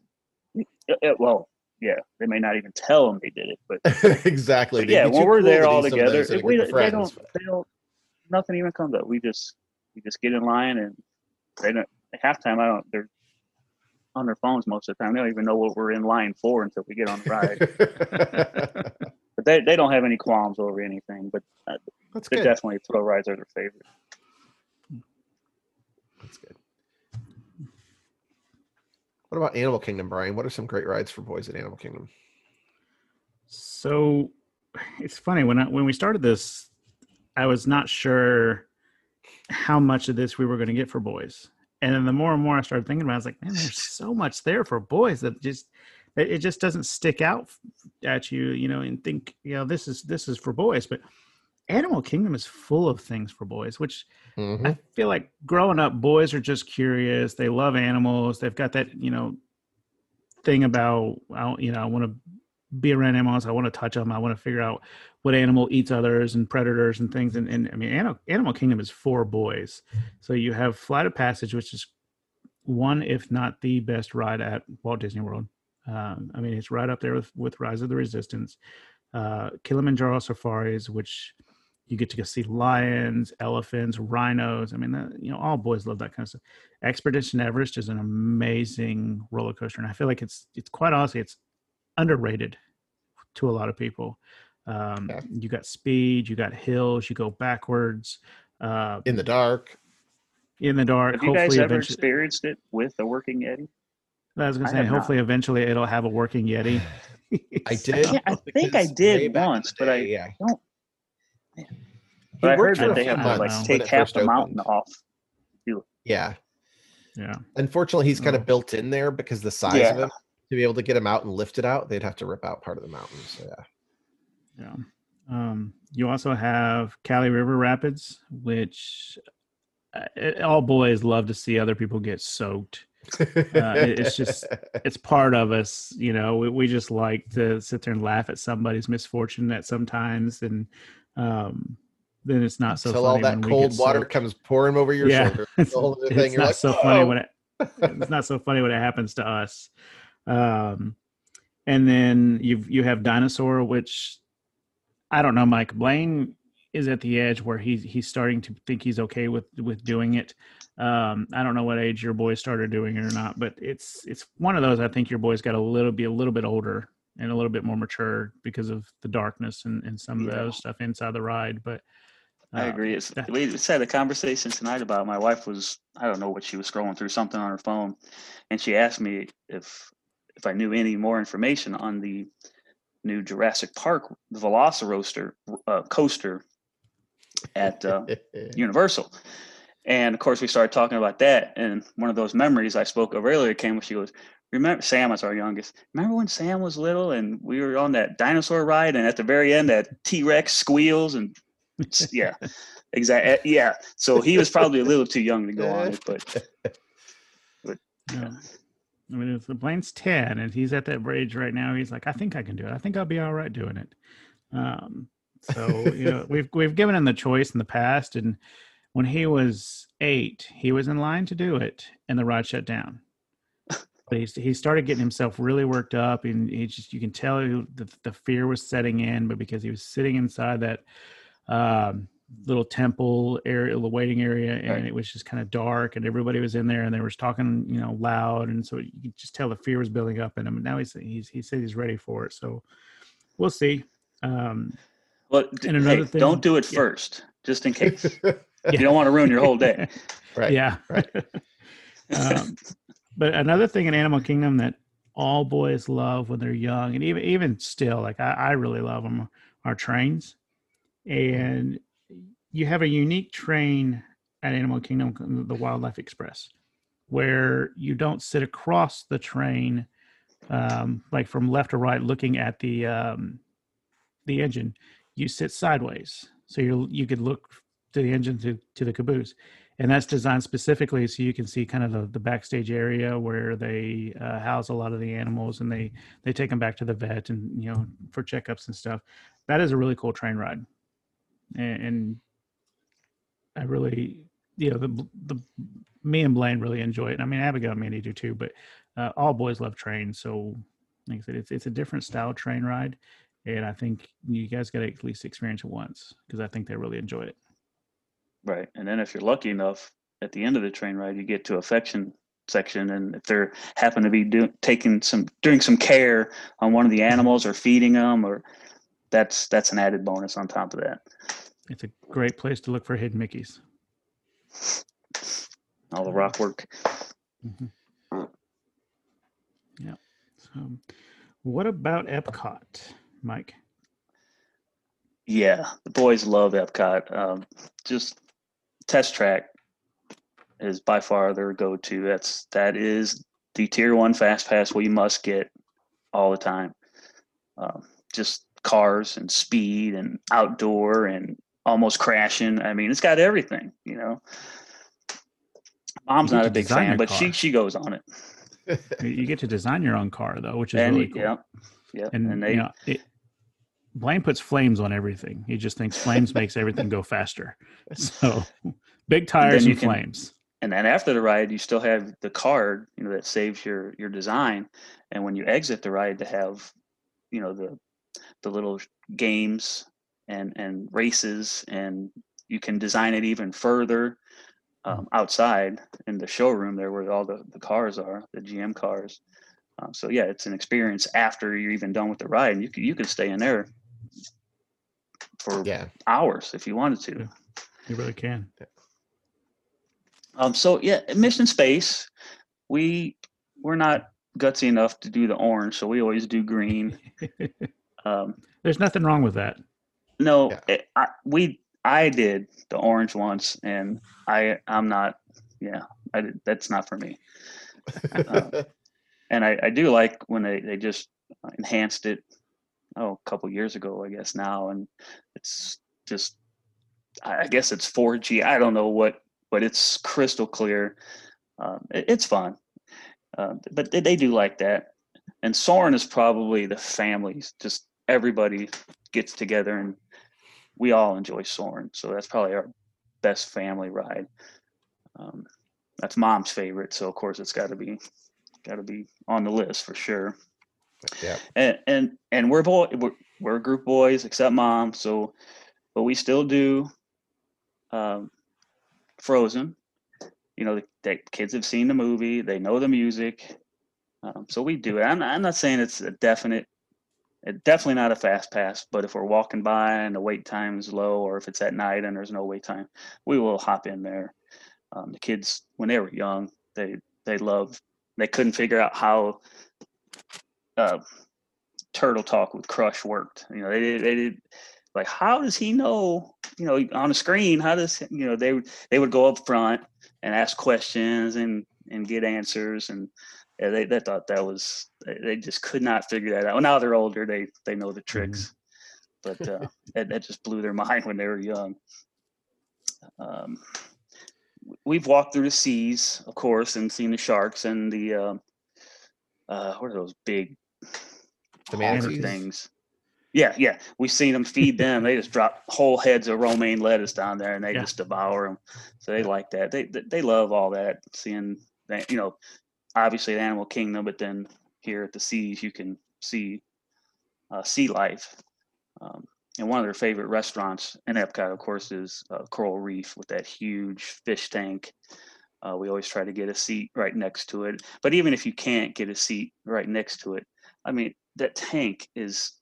Uh, well yeah they may not even tell them they did it but exactly. But yeah, when we're there all of together, those in a if we, they don't, they don't, nothing even comes up. We just, we just get in line and they don't At halftime. I don't. They're on their phones most of the time. They don't even know what we're in line for until we get on the ride. but they, they don't have any qualms over anything. But uh, That's they're good. definitely thrill rides are their favorite. That's good. What about Animal Kingdom, Brian? What are some great rides for boys at Animal Kingdom? So it's funny when I, when we started this, I was not sure how much of this we were going to get for boys, and then the more and more I started thinking about, it, I was like, man, there's so much there for boys that just it, just doesn't stick out at you, you know, and think, you know, this is this is for boys, but Animal Kingdom is full of things for boys, which Mhm. I feel like growing up, boys are just curious. They love animals. They've got that, you know, thing about, you know, I want to be around animals. I want to touch them. I want to figure out what animal eats others and predators and things. And, and I mean, Animal, Animal Kingdom is for boys. So you have Flight of Passage, which is one, if not the best ride at Walt Disney World. Um, I mean, it's right up there with, with Rise of the Resistance. Uh, Kilimanjaro Safaris, which you get to go see lions, elephants, rhinos. I mean, that, you know, all boys love that kind of stuff. Expedition Everest is an amazing roller coaster, and I feel like it's it's quite honestly it's underrated to a lot of people. Um, Okay. You got speed, you got hills, you go backwards uh, In the dark. in the dark. Have you guys ever eventually, experienced it with a working Yeti? I was going to say, have not. hopefully, eventually, it'll have a working Yeti. I did. Yeah, I think I did way back in once, but I day, yeah. don't- He But I heard that they have to like take half first the mountain opened. off. Yeah. Yeah. Unfortunately, he's kind of built in there because the size of Yeah. To be able to get him out and lift it out, they'd have to rip out part of the mountain. So yeah. Yeah. Um, you also have Kali River Rapids, which uh, all boys love to see other people get soaked. it- it's just- It's part of us, you know. We, we just like to sit there and laugh at somebody's misfortune at sometimes, and um, then it's not so until all funny that when cold water soaked. comes pouring over your Yeah. shoulder. it's, The whole other it's not like, so funny "Oh." when it it's not so funny when it happens to us. Um, and then you you have dinosaur, which I don't know. Mike Blaine is at the edge where he's he's starting to think he's okay with with doing it. Um, I don't know what age your boys started doing it or not, but it's it's one of those. I think your boys got a little be a little bit older and a little bit more mature because of the darkness and, and some of Yeah. those stuff inside the ride. But I uh, agree. It's, we just had a conversation tonight about it. my wife was I don't know what she was scrolling through something on her phone, and she asked me if if I knew any more information on the new Jurassic Park the VelociCoaster uh, coaster at uh, Universal. And of course, we started talking about that. And one of those memories I spoke of earlier came when she goes, Remember, Sam was our youngest. Remember when Sam was little and we were on that dinosaur ride, and at the very end, that T Rex squeals and yeah, exactly. Yeah. So he was probably a little too young to go on it, but Yeah. I mean, if the Blaine's 10 and he's at that age right now, he's like, I think I can do it. I think I'll be all right doing it. Um, so, you know, we've, we've given him the choice in the past. And when he was eight, he was in line to do it and the ride shut down. But he, he started getting himself really worked up and he just, you can tell the, the fear was setting in, but because he was sitting inside that, um, little temple area, the waiting area, and Right. it was just kind of dark, and everybody was in there, and they was talking, you know, loud, and so you could just tell the fear was building up in him. And now he's he's he said he's ready for it, so we'll see. Um, well, And another hey, thing- don't do it yeah. first, just in case. You don't want to ruin your whole day. right. Yeah. right. um, but another thing in Animal Kingdom that all boys love when they're young, and even even still, like I, I really love them, are trains. And you have a unique train at Animal Kingdom, the Wildlife Express, where you don't sit across the train, um, like from left to right, looking at the um, the engine. You sit sideways, so you you could look to the engine to to the caboose. And that's designed specifically so you can see kind of the, the backstage area where they uh, house a lot of the animals and they they take them back to the vet and you know for checkups and stuff. That is a really cool train ride. And, and i really you know the the me and blaine really enjoy it i mean abigail and mandy do too but uh, all boys love trains so like i said it's, it's a different style train ride and i think you guys got to at least experience it once because i think they really enjoy it Right. And then if you're lucky enough at the end of the train ride, you get to affection section, and if they're happen to be doing taking some doing some care on one of the animals or feeding them, or that's that's an added bonus on top of that. It's a great place to look for hidden Mickeys. All the rock work. Mhm. Yeah. So, what about Epcot, Mike? Yeah, the boys love Epcot. Um, just Test Track is by far their go-to. That's that is the tier one fast pass we must get all the time. Um, just cars and speed and outdoor and almost crashing. I mean, it's got everything. You know, mom's not a big fan, but she car. she goes on it. You- get to design your own car though, which is and really cool. yeah, yeah, and, and they you know, it, Blaine puts flames on everything. He just thinks flames makes everything go faster. So big tires and can- flames. and then after the ride you still have the card you know that saves your your design and when you exit the ride to have you know the the little games and and races and you can design it even further um, outside in the showroom there where all the, the cars are the gm cars um, so yeah it's an experience after you're even done with the ride and you can you can stay in there for yeah. hours if you wanted to Yeah. You really can. Um, so yeah, Mission Space, we we're not gutsy enough to do the orange, so we always do green. Um, There's nothing wrong with that. No, Yeah. it, I, we I did the orange once, and I I'm not. Yeah, I did, that's not for me. And I, I do like when they they just enhanced it. Oh, a couple years ago, I guess now, and it's just. I I guess it's 4G. I don't know what, but it's crystal clear. Um, it- it's fun, uh, but they, they do like that. And Soarin' is probably the families. Just everybody gets together, and we all enjoy Soarin'. So that's probably our best family ride. Um, that's mom's favorite, so of course it's got to be got to be on the list for sure yeah. and and and we're boy we're, we're a group boys except mom so but we still do um frozen you know the, the kids have seen the movie they know the music um, so we do it I'm, I'm not saying it's a definite it, definitely not a fast pass but if we're walking by and the wait time is low or if it's at night and there's no wait time we will hop in there. Um, the kids when they were young they they love they couldn't figure out how uh, turtle talk with crush worked. You know they did they did like how does he know you know on the screen how does you know they would they would go up front and ask questions and and get answers and yeah, they, they thought that was they, they just could not figure that out well, now they're older they they know the tricks but uh, that, that just blew their mind when they were young um, we've walked through the seas of course and seen the sharks and the um uh, what are those big The manatees? things. Yeah, yeah. We've seen them feed them. They just drop whole heads of romaine lettuce down there, and they Yeah. just devour them. So they like that. They they they love all that. Seeing that, you know, obviously the animal kingdom, but then here at the seas, you can see uh, sea life. Um, and one of their favorite restaurants in Epcot, of course, is uh, Coral Reef with that huge fish tank. Uh, we always try to get a seat right next to it. But even if you can't get a seat right next to it, I mean, that tank is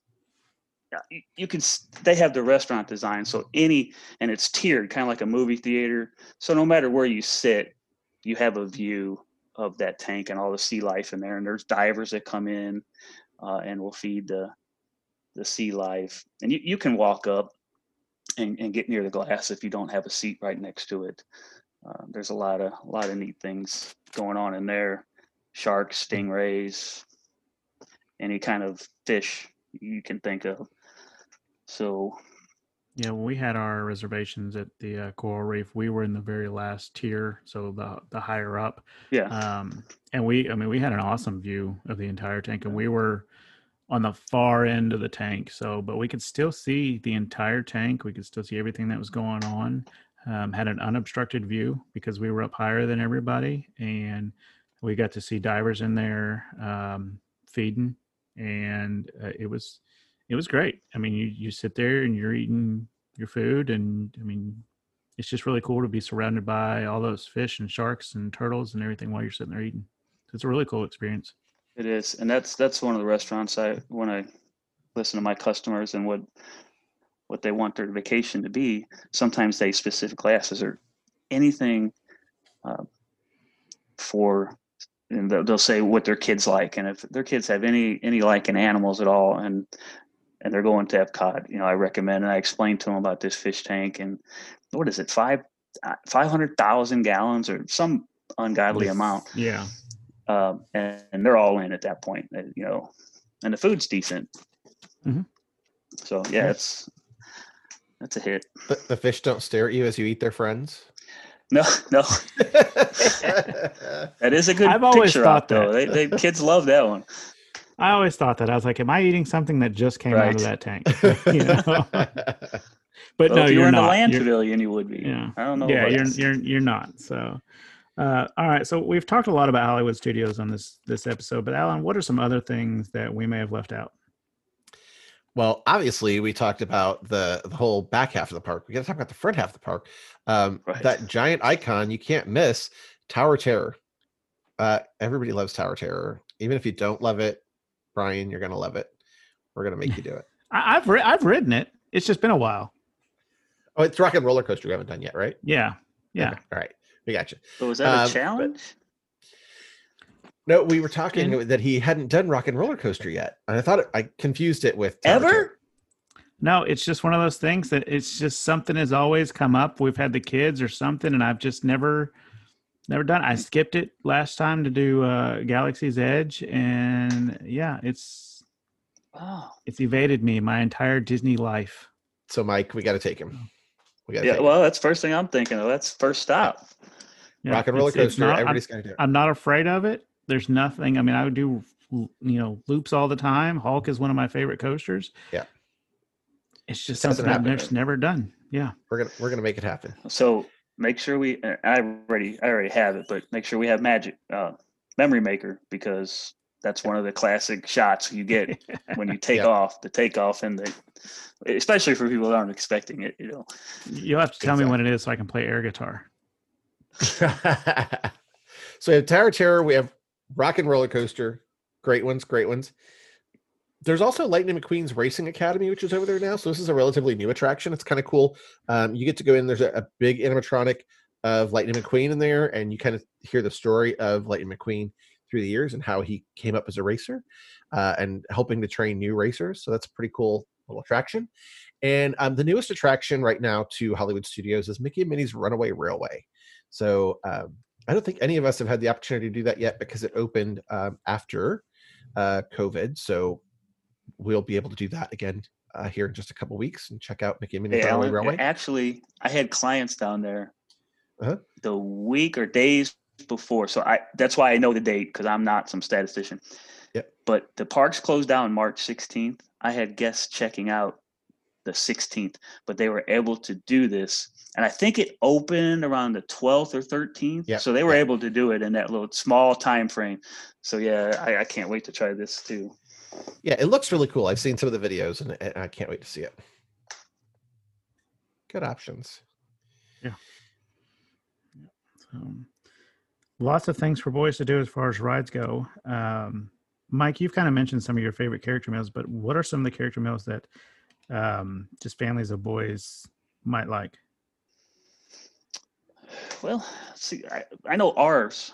you, you can they have the restaurant design so any and it's tiered kind of like a movie theater so no matter where you sit you have a view of that tank and all the sea life in there and there's divers that come in uh, and will feed the the sea life. And you, you can walk up and, and get near the glass if you don't have a seat right next to it. Uh, there's a lot of a lot of neat things going on in there. Sharks stingrays any kind of fish you can think of. So Yeah, when we had our reservations at the uh, Coral Reef, we were in the very last tier, so the the higher up. yeah Um, and we, I mean, we had an awesome view of the entire tank, and we were on the far end of the tank. So, but we could still see the entire tank. We could still see everything that was going on. Um, had an unobstructed view because we were up higher than everybody, and we got to see divers in there um, feeding, and uh, it was it was great. I mean, you you sit there and you're eating your food, and I mean, it's just really cool to be surrounded by all those fish and sharks and turtles and everything while you're sitting there eating. It's a really cool experience. It is, and that's that's one of the restaurants I when I listen to my customers and what what they want their vacation to be. Sometimes they specifically ask, "Is there anything uh, for?" And they'll, they'll say what their kids like, and if their kids have any any like in animals at all, and and they're going to Epcot, you know, I recommend and I explain to them about this fish tank and what is it, five uh, five hundred thousand gallons or some ungodly amount. Yeah. Um, and, and they're all in at that point, uh, you know, and the food's decent. Mhm. So yeah, it's that's a hit. The, the fish don't stare at you as you eat their friends. No, no, that is a good I've always picture thought op, though. They, they kids love that one. I always thought that. I was like, am I eating something that just came out of that tank? you know? but Well, no, if you you're were in not. the land You're- pavilion, you would be. Yeah. I don't know. yeah, you're this. you're you're not. So, uh, all right. So we've talked a lot about Hollywood studios on this this episode, but Allen, what are some other things that we may have left out? Well, obviously, we talked about the the whole back half of the park. We got to talk about the front half of the park. Um, Right. That giant icon you can't miss, Tower Terror. Uh, everybody loves Tower Terror. Even if you don't love it, Brian, you're gonna love it. We're gonna make you do it. I, I've ri- I've ridden it. It's just been a while. Oh, it's Rock and Roller Coaster. We haven't done yet, right? Yeah, yeah. Okay, All right. We got you. So was that Um, a but- challenge? No, we were talking In- that he hadn't done Rock and Roller Coaster yet, and I thought it, I confused it with Tower Terror. Ever? No, it's just one of those things that it's just something has always come up. We've had the kids or something, and I've just never, never done. I skipped it last time to do uh, Galaxy's Edge, and yeah, it's Oh, it's evaded me my entire Disney life. So, Mike, we got to take him. We got to yeah. take him. Well, that's first thing I'm thinking of. That's first stop. Yeah, Rock and Roller it's- it's Coaster. not- I'm- everybody's got to do it. I'm not afraid of it. There's nothing. I mean, I would do you know loops all the time. Hulk is one of my favorite coasters. Yeah. It's just Hasn't something I've happened. just never done. Yeah. We're gonna we're gonna make it happen. So make sure we. uh, I already, I already have it, but make sure we have magic uh, memory maker because that's one of the classic shots you get when you take Yeah. off. The takeoff and the, especially for people that aren't expecting it. You know. You'll have to tell me when it is so I can play air guitar. so we have Tower Terror, we have Rock and Roller Coaster, great ones, great ones. There's also Lightning McQueen's Racing Academy, which is over there now. So this is a relatively new attraction. It's kind of cool. Um, you get to go in. There's a, a big animatronic of Lightning McQueen in there, and you kind of hear the story of Lightning McQueen through the years and how he came up as a racer uh, and helping to train new racers. So that's a pretty cool little attraction. And um, the newest attraction right now to Hollywood Studios is Mickey and Minnie's Runaway Railway. So um, I don't think any of us have had the opportunity to do that yet because it opened um, after uh, COVID. So we'll be able to do that again uh, here in just a couple weeks and check out Minnie's Hey, Allen, Railway. actually, I had clients down there Uh-huh. the week or days before, so I that's why I know the date because I'm not some statistician. Yep. But the parks closed down March 16th. I had guests checking out the 16th, but they were able to do this, and I think it opened around the 12th or 13th. Yep, So they were yep. able to do it in that little small time frame. So yeah, I, I can't wait to try this too. Yeah, it looks really cool. I've seen some of the videos and, and I can't wait to see it. Good options. Yeah. So, lots of things for boys to do as far as rides go. Um, Mike, you've kind of mentioned some of your favorite character meals, but what are some of the character meals that um, just families of boys might like? Well, see, I, I know ours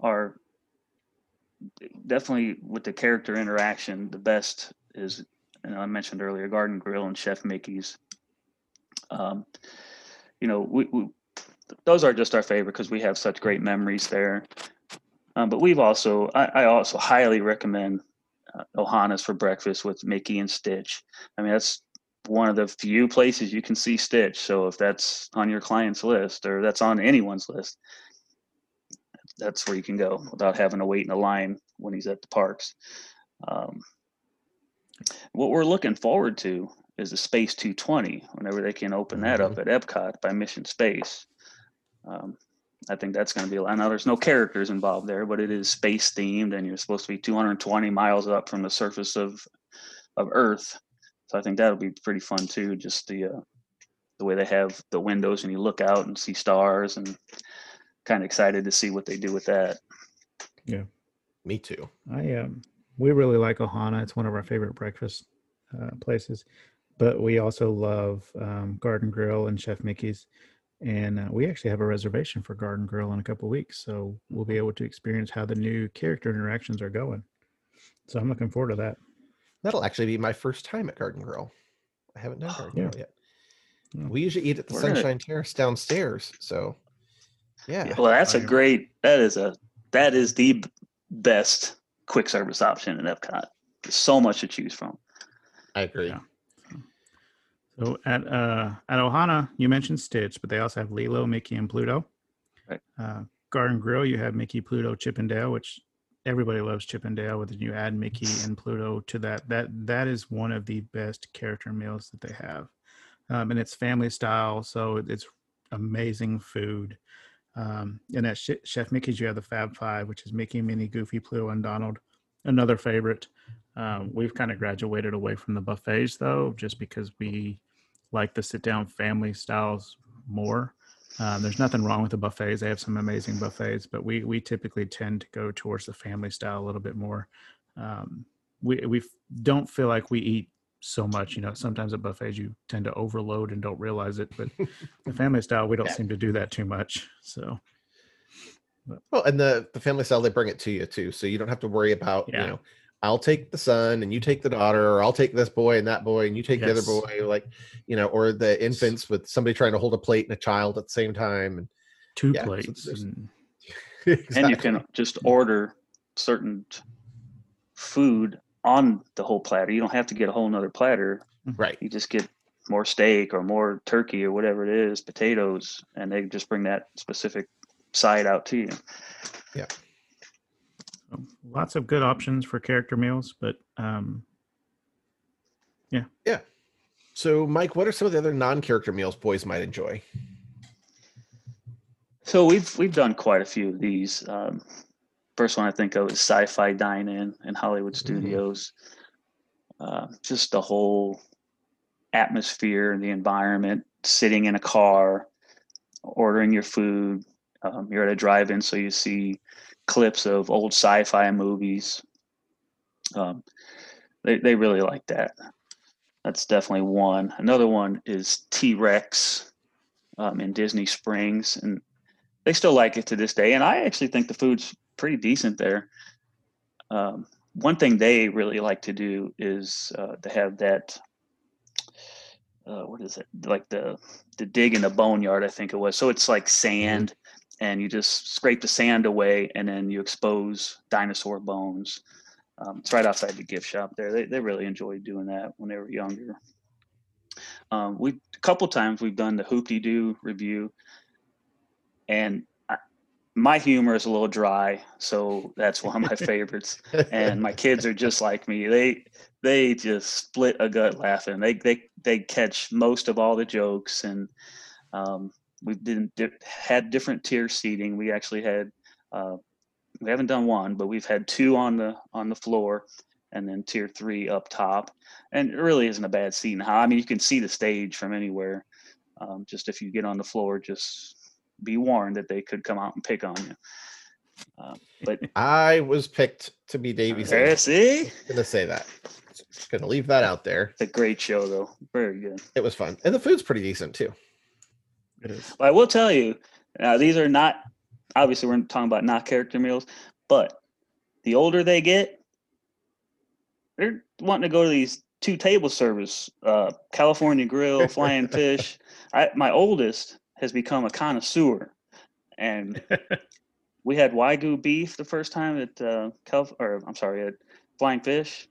are definitely with the character interaction. The best is, and I mentioned earlier, Garden Grill and Chef Mickey's. Um, you know, we, we those are just our favorite because we have such great memories there. Um, but we've also, I, I also highly recommend uh, Ohana's for breakfast with Mickey and Stitch. I mean, that's one of the few places you can see Stitch. So if that's on your client's list or that's on anyone's list, that's where you can go without having to wait in a line when he's at the parks. Um, what we're looking forward to is the Space 220 whenever they can open that up at Epcot by Mission Space. Um, I think that's going to be a lot. Now, there's no characters involved there, but it is space themed, and you're supposed to be 220 miles up from the surface of of Earth. So I think that'll be pretty fun too. Just the uh, the way they have the windows and you look out and see stars and kind of excited to see what they do with that. Yeah, me too. I um, we really like Ohana. It's one of our favorite breakfast uh, places, but we also love um, Garden Grill and Chef Mickey's, and uh, we actually have a reservation for Garden Grill in a couple weeks, so we'll be able to experience how the new character interactions are going. So I'm looking forward to that. That'll actually be my first time at Garden Grill. I haven't done Garden Yeah. Grill yet. Yeah. We usually eat at the We're gonna- Sunshine Terrace downstairs. So, yeah. Well, that's a great. That is a that is the best quick service option in Epcot. There's so much to choose from. I agree. Yeah. So at uh, at Ohana, you mentioned Stitch, but they also have Lilo, Mickey, and Pluto. Right. Uh, Garden Grill, you have Mickey, Pluto, Chippendale, which everybody loves Chippendale. and Dale. When you add Mickey and Pluto to that, that that is one of the best character meals that they have, um, and it's family style, so it's amazing food. Um, and at Chef Mickey's, you have the Fab Five, which is Mickey, Minnie, Goofy, Pluto, and Donald. Another favorite. Um, we've kind of graduated away from the buffets though, just because we like the sit down family styles more. Um, there's nothing wrong with the buffets; they have some amazing buffets, but we we typically tend to go towards the family style a little bit more. Um, we we don't feel like we eat so much. You know, sometimes at buffets you tend to overload and don't realize it, but the family style we don't Yeah. seem to do that too much. So Well, and the the family style they bring it to you too, so you don't have to worry about Yeah. you know. I'll take the son and you take the daughter, or I'll take this boy and that boy and you take the other boy, like you know, or the infants with somebody trying to hold a plate and a child at the same time. And two Yeah, plates. there's- and, And you can just order certain food on the whole platter. You don't have to get a whole nother platter. right. You just get more steak or more turkey or whatever it is, potatoes, and they just bring that specific side out to you. so lots of good options for character meals, but um, yeah. Yeah. So, Mike, what are some of the other non-character meals boys might enjoy? So we've we've done quite a few of these. Um, first one I think of is Sci-Fi Dine-In in Hollywood Studios. Uh, just the whole atmosphere and the environment, sitting in a car, ordering your food. Um, you're at a drive-in, so you see clips of old sci-fi movies. Um, they they really like that. That's definitely one. Another one is T-Rex um, in Disney Springs, and they still like it to this day. And I actually think the food's pretty decent there. Um, one thing they really like to do is uh, to have that. Uh, what is it? Like the the dig in the boneyard, I think it was. So it's like sand, and you just scrape the sand away, and then you expose dinosaur bones. Um, it's right outside the gift shop there. They they really enjoyed doing that when they were younger. Um, we a couple times we've done the Hoop-Dee-Doo review, and my humor is a little dry, so that's one of my favorites. And my kids are just like me; they they just split a gut laughing. They they they catch most of all the jokes, and um, we didn't di- had different tier seating. We actually had uh, we haven't done one, but we've had two on the on the floor, and then tier three up top. And it really isn't a bad seating. I mean, you can see the stage from anywhere. Um, just if you get on the floor, just be warned that they could come out and pick on you. Um, but I was picked to be Davy's. there, angel. see, Gonna say that. Just gonna leave that out there. it's a great show though. Very good. It was fun, and the food's pretty decent too. it is. But I will tell you, now these are not obviously we're talking about not character meals, but the older they get, they're wanting to go to these two table service, uh, California Grill, Flying Fish. I, my oldest has become a connoisseur, and we had wagyu beef the first time at uh, Cal, or I'm sorry, at Flying Fish.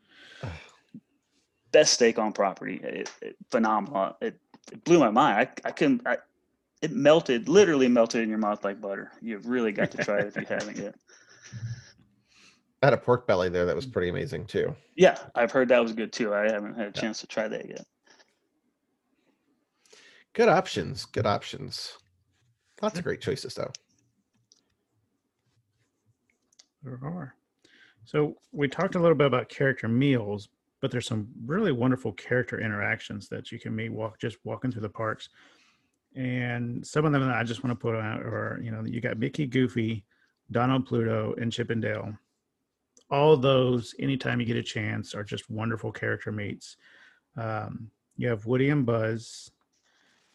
Best steak on property, it, it, phenomenal. It, it blew my mind. I, I couldn't. I, it melted, literally melted in your mouth like butter. You've really got to try it if you haven't yet. I had a pork belly there that was pretty amazing too. Yeah, I've heard that was good too. I haven't had a chance to try that yet. Good options. Good options. Lots of great choices though. There are. So we talked a little bit about character meals, but there's some really wonderful character interactions that you can meet walk just walking through the parks. And some of them that I just want to put out are, you know, you got Mickey, Goofy, Donald, Pluto, and Chip and Dale. All those, anytime you get a chance, are just wonderful character meets. Um, you have Woody and Buzz.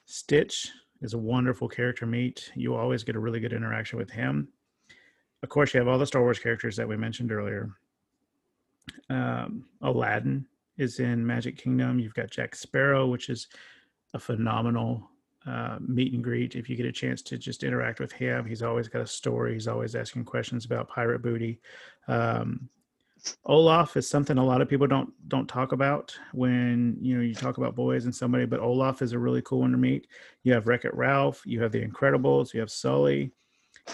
Stitch is a wonderful character meet. You always get a really good interaction with him. Of course, you have all the Star Wars characters that we mentioned earlier. Um, Aladdin is in Magic Kingdom. You've got Jack Sparrow, which is a phenomenal uh, meet and greet. If you get a chance to just interact with him, he's always got a story. He's always asking questions about pirate booty. Um, Olaf is something a lot of people don't don't talk about when you know you talk about boys and somebody, but Olaf is a really cool one to meet. You have Wreck It Ralph, you have the Incredibles, you have Sully,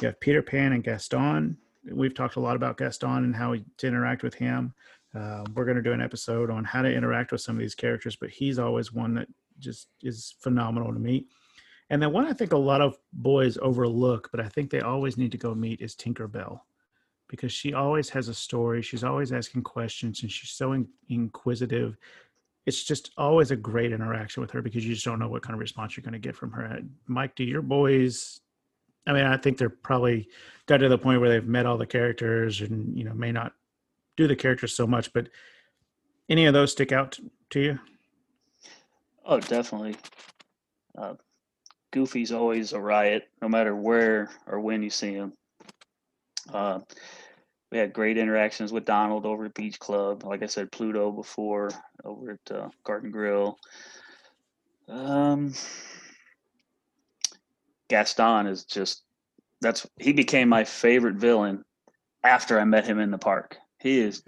you have Peter Pan and Gaston. We've talked a lot about Gaston and how to interact with him. Uh, we're going to do an episode on how to interact with some of these characters, but he's always one that just is phenomenal to meet. And then one I think a lot of boys overlook, but I think they always need to go meet is Tinkerbell because she always has a story. She's always asking questions and she's so in- inquisitive. It's just always a great interaction with her because you just don't know what kind of response you're going to get from her. Mike, do your boys? I mean, I think they're probably got to the point where they've met all the characters and you know may not do the characters so much, but any of those stick out to you? Oh, definitely. Uh, Goofy's always a riot, no matter where or when you see him. Uh, we had great interactions with Donald over at Beach Club. Like I said, Pluto before over at uh, Garden Grill. Um, Gaston is just that's he became my favorite villain after I met him in the park. He is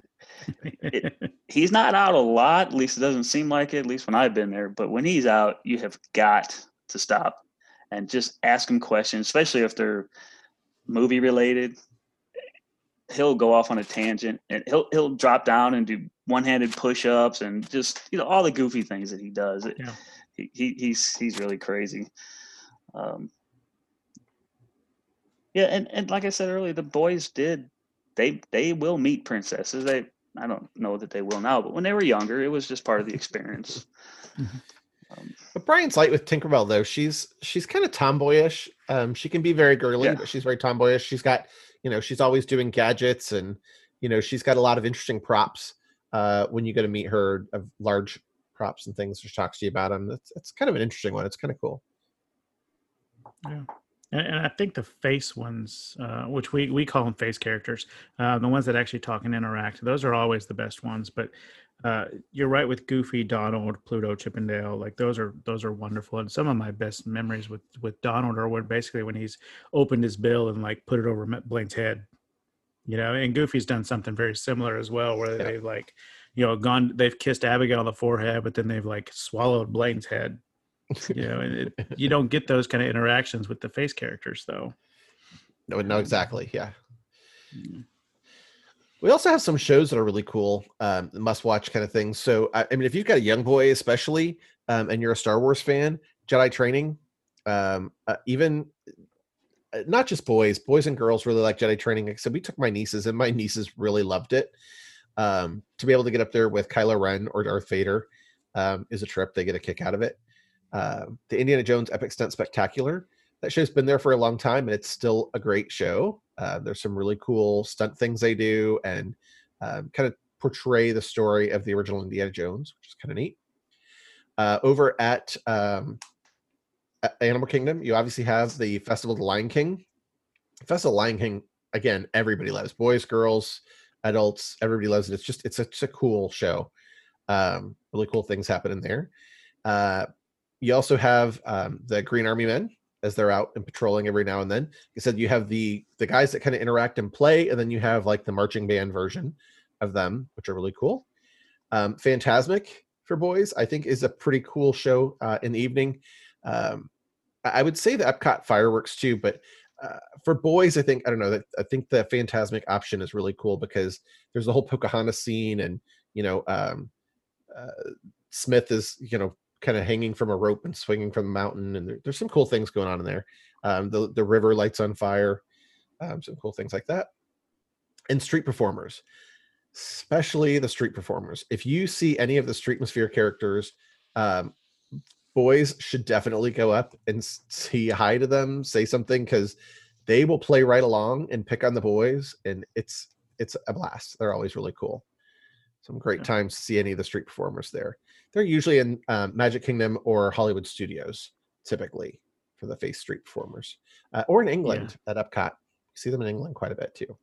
it, he's not out a lot, at least it doesn't seem like it, at least when I've been there. But when he's out, you have got to stop and just ask him questions, especially if they're movie related. He'll go off on a tangent and he'll he'll drop down and do one handed push ups and just you know all the goofy things that he does. Yeah. He, he he's he's really crazy. Um, yeah, and, and like I said earlier, the boys did they they will meet princesses. They I don't know that they will now, but when they were younger, it was just part of the experience. Mm-hmm. Um, but Brian's light with Tinkerbell though. She's she's kind of tomboyish. Um, she can be very girly, yeah. but she's very tomboyish. She's got you know she's always doing gadgets and you know she's got a lot of interesting props. Uh, when you go to meet her, of large props and things, she talks to you about them. It's it's kind of an interesting one. It's kind of cool. Yeah. And, and I think the face ones, uh, which we we call them face characters, uh, the ones that actually talk and interact, those are always the best ones. But uh, you're right with Goofy, Donald, Pluto, Chip 'n Dale. Like those are those are wonderful. And some of my best memories with with Donald are when basically when he's opened his bill and like put it over Blaine's head. You know, and Goofy's done something very similar as well, where yeah. they've like, you know, gone they've kissed Abigail on the forehead, but then they've like swallowed Blaine's head you know it, you don't get those kind of interactions with the face characters though no no exactly yeah mm. We also have some shows that are really cool um, must watch kind of things so I, I, mean if you've got a young boy especially um, and you're a star wars fan jedi training um, uh, even uh, not just boys boys and girls really like jedi training so we took my nieces and my nieces really loved it. Um, to be able to get up there with kylo ren or darth vader um, is a trip. They get a kick out of it. Uh, the Indiana Jones Epic Stunt Spectacular. That show's been there for a long time, and it's still a great show. Uh, there's some really cool stunt things they do, and um, kind of portray the story of the original Indiana Jones, which is kind of neat. Uh, over at, um, at Animal Kingdom, you obviously have the Festival of the Lion King. Festival of Lion King, again, everybody loves boys, girls, adults. Everybody loves it. It's just it's it's a cool show. Um, really cool things happen in there. Uh, you also have um, the Green Army men as they're out and patrolling every now and then. You said you have the the guys that kind of interact and play, and then you have like the marching band version of them, which are really cool. Um, Fantasmic for boys, I think, is a pretty cool show uh, in the evening. Um, I would say the Epcot fireworks too, but uh, for boys, I think I don't know I think the Fantasmic option is really cool because there's the whole Pocahontas scene, and you know, um, uh, Smith is you know kind of hanging from a rope and swinging from the mountain, and there, there's some cool things going on in there. Um, the the river lights on fire, um, some cool things like that, and street performers. especially the street performers. If you see any of the Streetmosphere characters, um, boys should definitely go up and s- say hi to them, say something because they will play right along and pick on the boys, and it's it's a blast. They're always really cool. Some great times to see any of the street performers there. They're usually in um, Magic Kingdom or Hollywood Studios, typically for the Face Street performers, uh, or in England at Epcot. You see them in England quite a bit too.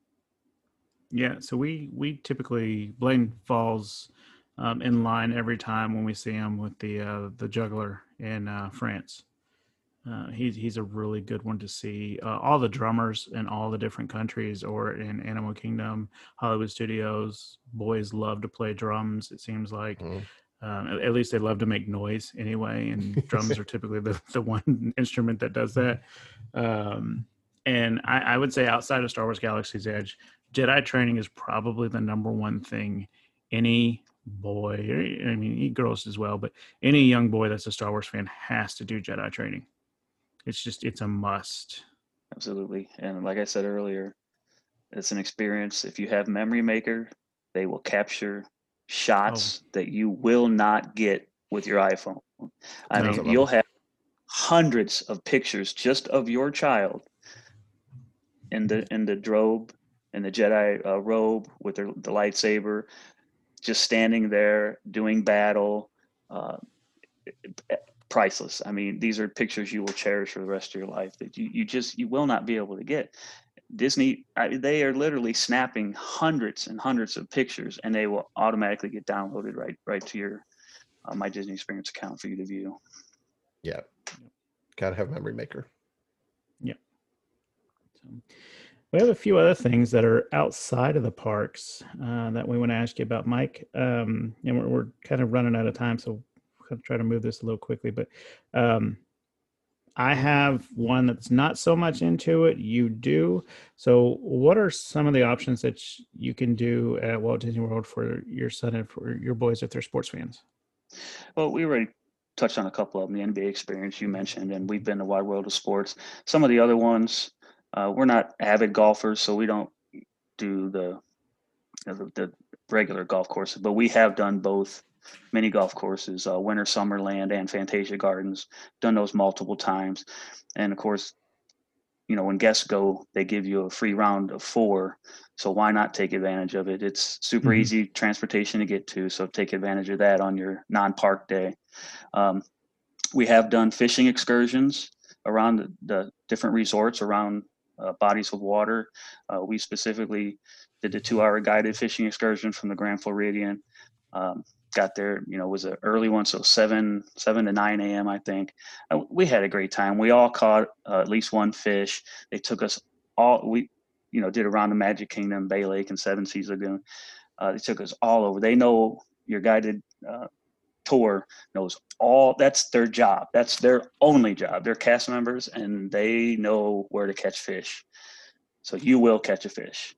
Yeah, so we we typically Blaine falls um, in line every time when we see him with the uh, the juggler in uh, France. Uh, he's he's a really good one to see. Uh, all the drummers in all the different countries or in Animal Kingdom, Hollywood Studios, boys love to play drums. It seems like. Mhm. Um, at, at least they love to make noise anyway, and drums are typically the, the one instrument that does that. Um, and I, I would say outside of Star Wars Galaxy's Edge, Jedi training is probably the number one thing any boy, or- I mean, girls as well, but any young boy that's a Star Wars fan has to do Jedi training. It's just, it's a must. Absolutely. And like I said earlier, it's an experience. If you have Memory Maker, they will capture shots that you will not get with your iPhone. I No. mean, you'll have hundreds of pictures just of your child in the in the drobe in the Jedi uh, robe with their, the lightsaber, just standing there doing battle. Uh, priceless. I mean, these are pictures you will cherish for the rest of your life that you, you just you will not be able to get. Disney, I, they are literally snapping hundreds and hundreds of pictures, and they will automatically get downloaded right right to your uh, My Disney Experience account for you to view. Yeah, gotta have memory maker. So we have a few other things that are outside of the parks uh, that we want to ask you about, Mike. Um, and we're, we're kind of running out of time, so we're going to try to move this a little quickly. But um, I have one that's not so much into it. You do. So, what are some of the options that you can do at Walt Disney World for your son and for your boys if they're sports fans? Well, we already touched on a couple of them. The NBA experience you mentioned, and we've been to Wide World of Sports. Some of the other ones, uh, we're not avid golfers, so we don't do the, you know, the the regular golf courses. But we have done both mini golf courses, uh, Winter Summerland and Fantasia Gardens. Done those multiple times, and of course, you know when guests go, they give you a free round of four. So why not take advantage of it? It's super Mhm. easy transportation to get to, so take advantage of that on your non-park day. Um, we have done fishing excursions around the, the different resorts around uh, bodies of water. Uh, we specifically did the two-hour guided fishing excursion from the Grand Floridian. Um, got there, you know, was an early one, so seven seven to nine a.m. I think. Uh, we had a great time. We all caught uh, at least one fish. They took us all. We, you know, did around the Magic Kingdom, Bay Lake, and Seven Seas Lagoon. Uh, they took us all over. They know your guided uh, tour knows all that's their job that's their only job they're cast members and they know where to catch fish so you will catch a fish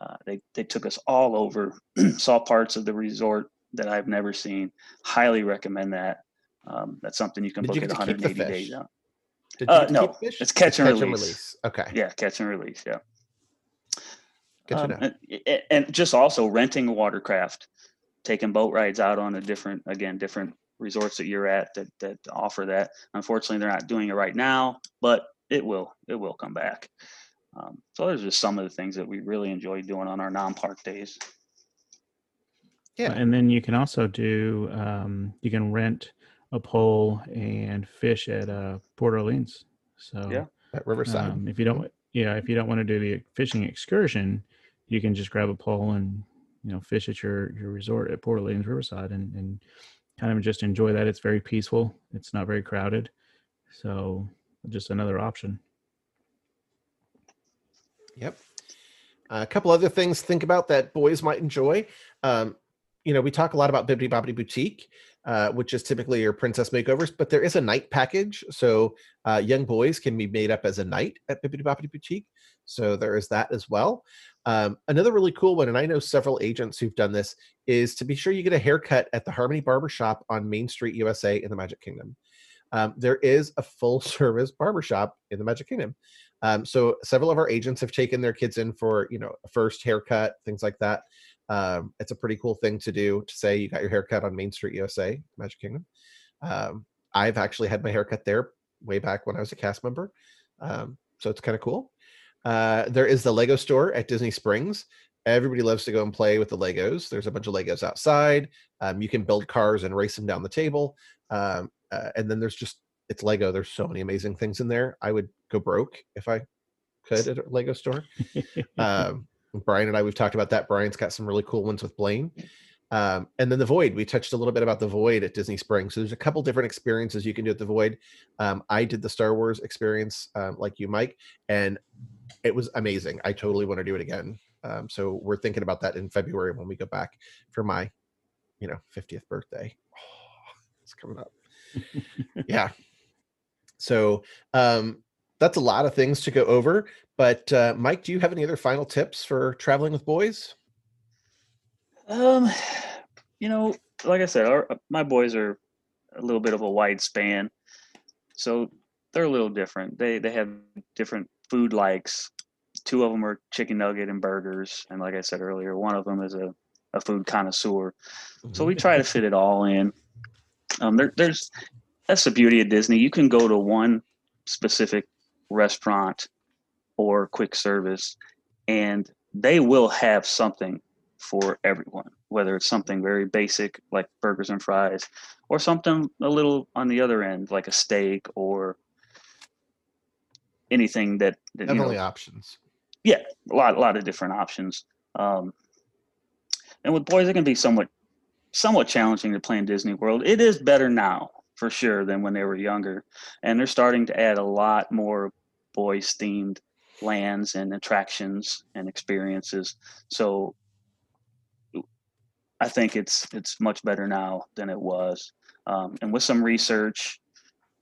uh, they, they took us all over saw parts of the resort that i've never seen highly recommend that um, that's something you can Did you book at get to keep the 180 days out Did Uh, no, it's catch and Catch release. Okay, yeah catch and release yeah good to Um, know. and, and- and just also renting a watercraft, taking boat rides out on a different, again, different resorts that you're at that that offer that. Unfortunately, they're not doing it right now, but it will. It will come back. Um, so those are just some of the things that we really enjoy doing on our non-park days. Yeah. And then you can also do, um, you can rent a pole and fish at uh, Port Orleans. So Yeah. At Riverside. Um, if you don't, yeah, if you don't want to do the fishing excursion, you can just grab a pole and you know fish at your your resort at Port Orleans Riverside and and kind of just enjoy that. It's very peaceful. It's not very crowded, so just another option. Yep. a couple other things think about that boys might enjoy. Um, you know, we talk a lot about Bibbidi Bobbidi Boutique, uh, which is typically your princess makeovers, but there is a night package. So uh, young boys can be made up as a knight at Bibbidi Bobbidi Boutique. So there is that as well. Um, another really cool one, and I know several agents who've done this, is to be sure you get a haircut at the Harmony Barbershop on Main Street, USA in the Magic Kingdom. Um, there is a full service barbershop in the Magic Kingdom. Um, so several of our agents have taken their kids in for, you know, a first haircut, things like that. Um, it's a pretty cool thing to do to say you got your haircut on Main Street USA, Magic Kingdom. Um, I've actually had my haircut there way back when I was a cast member. Um, so it's kind of cool. Uh, there is the Lego store at Disney Springs. Everybody loves to go and play with the Legos. There's a bunch of Legos outside. Um, you can build cars and race them down the table. Um, uh, and then there's just it's Lego. There's so many amazing things in there. I would go broke if I could at a Lego store. Brian and I we've talked about that. Brian's got some really cool ones with Blaine. Um, and then the Void. We touched a little bit about the Void at Disney Springs. So there's a couple different experiences you can do at the Void. Um, I did the Star Wars experience, um, like you, Mike, and it was amazing. I totally want to do it again. Um, so we're thinking about that in February when we go back for my, you know, 50th birthday. Oh, it's coming up. yeah. So um, that's a lot of things to go over. But uh, Mike, do you have any other final tips for traveling with boys? Um, you know, like I said, our, my boys are a little bit of a wide span, so they're a little different. They they have different food likes. Two of them are chicken nugget and burgers, and like I said earlier, one of them is a, a food connoisseur. So we try to fit it all in. Um, there, there's that's the beauty of Disney. You can go to one specific restaurant or quick service, and they will have something for everyone, whether it's something very basic like burgers and fries, or something a little on the other end like a steak or anything that, that you know, Definitely options. a lot, a lot of different options. Um, and with boys, it can be somewhat, somewhat challenging to play in Disney World. It is better now, for sure, than when they were younger, and they're starting to add a lot more boys themed lands and attractions and experiences. So, I think it's it's much better now than it was. Um, and with some research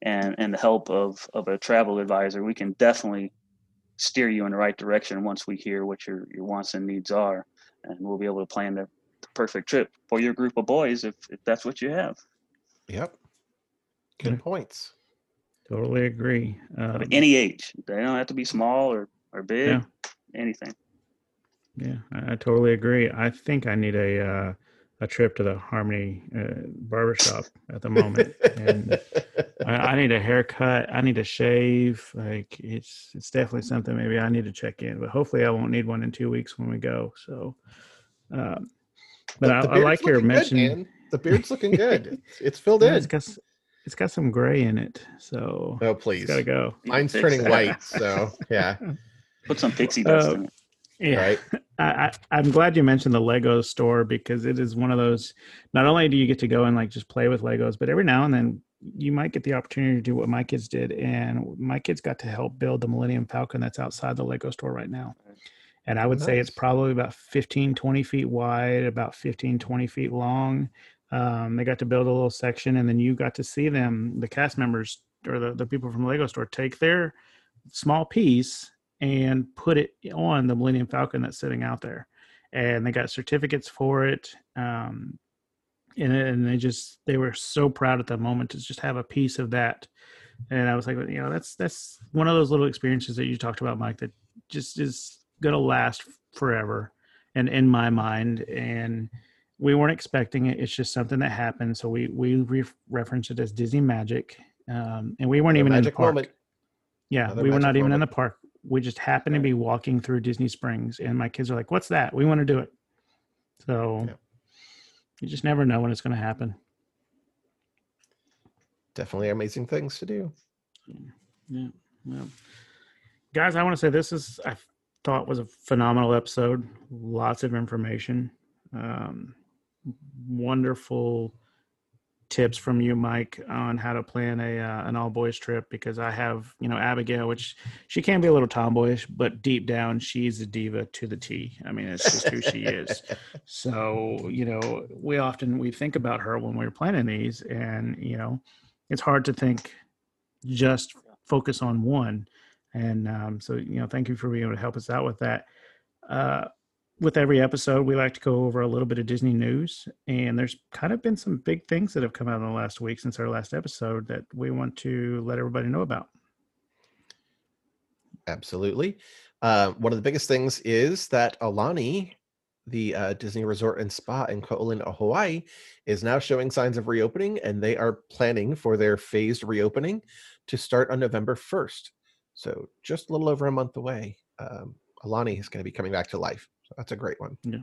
and and the help of of a travel advisor, we can definitely steer you in the right direction once we hear what your your wants and needs are, and we'll be able to plan the, the perfect trip for your group of boys if, if that's what you have. Yep. Good Yeah. points. Totally agree. Um, any age, they don't have to be small or or big, Yeah. anything. Yeah, I, I totally agree. I think I need a uh, a trip to the Harmony uh, barbershop at the moment, and I, I need a haircut. I need a shave. Like it's it's definitely something. Maybe I need to check in, but hopefully I won't need one in two weeks when we go. So, um, but The- I, I like your looking good, mention. The beard's looking good. It's, it's filled Yeah, in. it's got s- it's got some gray in it, so Oh, please. got to go. Mine's turning white. So, yeah. Put some pixie dust Uh, in it. Yeah. Right. I, I, I'm glad you mentioned the Lego store because it is one of those. Not only do you get to go and like just play with Legos, but every now and then you might get the opportunity to do what my kids did. And my kids got to help build the Millennium Falcon that's outside the Lego store right now. And I would say it's probably about 15, 20 feet wide, about 15, 20 feet long. Um, they got to build a little section, and then you got to see them, the cast members or the, the people from the Lego store, take their small piece and put it on the Millennium Falcon that's sitting out there. And they got certificates for it. Um, and, and they just they were so proud at the moment to just have a piece of that. And I was like, you know, that's that's one of those little experiences that you talked about, Mike, that just is gonna last forever. And in my mind, and we weren't expecting it. It's just something that happened. So we we re- reference it as Disney Magic. Um, and we weren't even in the park. moment. Yeah, Another we were not even in the park. We just happened to be walking through Disney Springs, and my kids are like, "What's that? We want to do it." So Yeah. you just never know when it's going to happen. Definitely amazing things to do. Yeah, yeah. Guys, I want to say this is I thought was a phenomenal episode. Lots of information, um, wonderful tips from you, Mike, on how to plan a uh, an all boys trip. Because I have, you know, Abigail, which she can be a little tomboyish, but deep down, she's a diva to the T. I mean, it's just who she is. So, you know, we often we think about her when we're planning these, and you know, it's hard to think just focus on one. And um, so, you know, thank you for being able to help us out with that. Uh, with every episode, we like to go over a little bit of Disney news, and there's kind of been some big things that have come out in the last week since our last episode that we want to let everybody know about. Absolutely. Uh, one of the biggest things is that Aulani the uh, Disney Resort and Spa in Ko'olina, Hawaii, is now showing signs of reopening, and they are planning for their phased reopening to start on November 1st. So just a little over a month away. Um, Aulani is going to be coming back to life. So that's a great one. Yeah.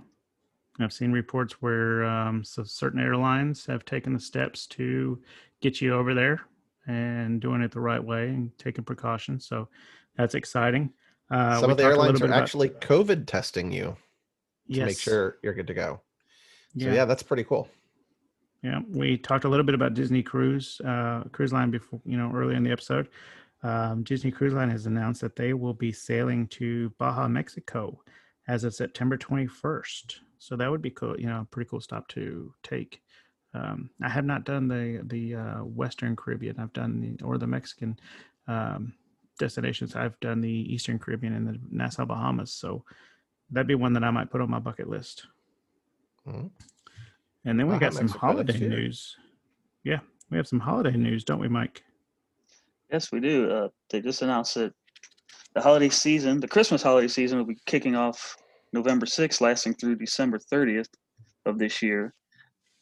I've seen reports where um, so certain airlines have taken the steps to get you over there and doing it the right way and taking precautions. So that's exciting. Uh, Some of the talked a little airlines are about- actually COVID testing you to make sure you're good to go. So Yeah. yeah, that's pretty cool. Yeah, we talked a little bit about Disney Cruise uh, Cruise Line before, you know, earlier in the episode. Um, Disney Cruise Line has announced that they will be sailing to Baja, Mexico, as of September 21st. So that would be cool, you know, a pretty cool stop to take. Um, I have not done the the uh, Western Caribbean. I've done the or the Mexican um, destinations. I've done the Eastern Caribbean and the Nassau Bahamas. So that'd be one that I might put on my bucket list. Mhm. And then we Baja, got some Mexico, holiday news. Yeah, we have some holiday news, don't we, Mike? Yes, we do. Uh, they just announced that the holiday season, the Christmas holiday season, will be kicking off November 6th, lasting through December 30th of this year.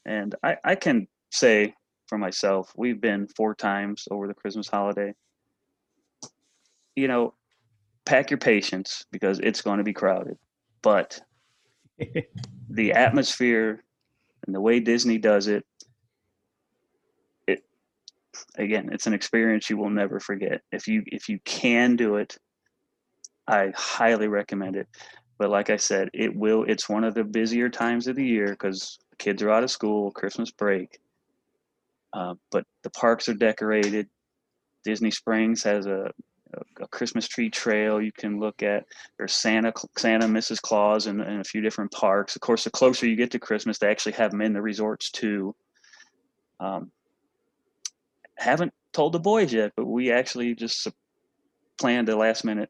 And I, I can say for myself, we've been four times over the Christmas holiday. You know, pack your patience because it's going to be crowded. But the atmosphere and the way Disney does it, it again, it's an experience you will never forget. If you if you can do it, I highly recommend it. But like I said, it will. It's one of the busier times of the year because kids are out of school, Christmas break. Uh, but the parks are decorated. Disney Springs has a, a, a Christmas tree trail you can look at. There's Santa, Santa, Mrs. Claus, and, and a few different parks. Of course, the closer you get to Christmas, they actually have them in the resorts too. Um, haven't told the boys yet, but we actually just planned a last minute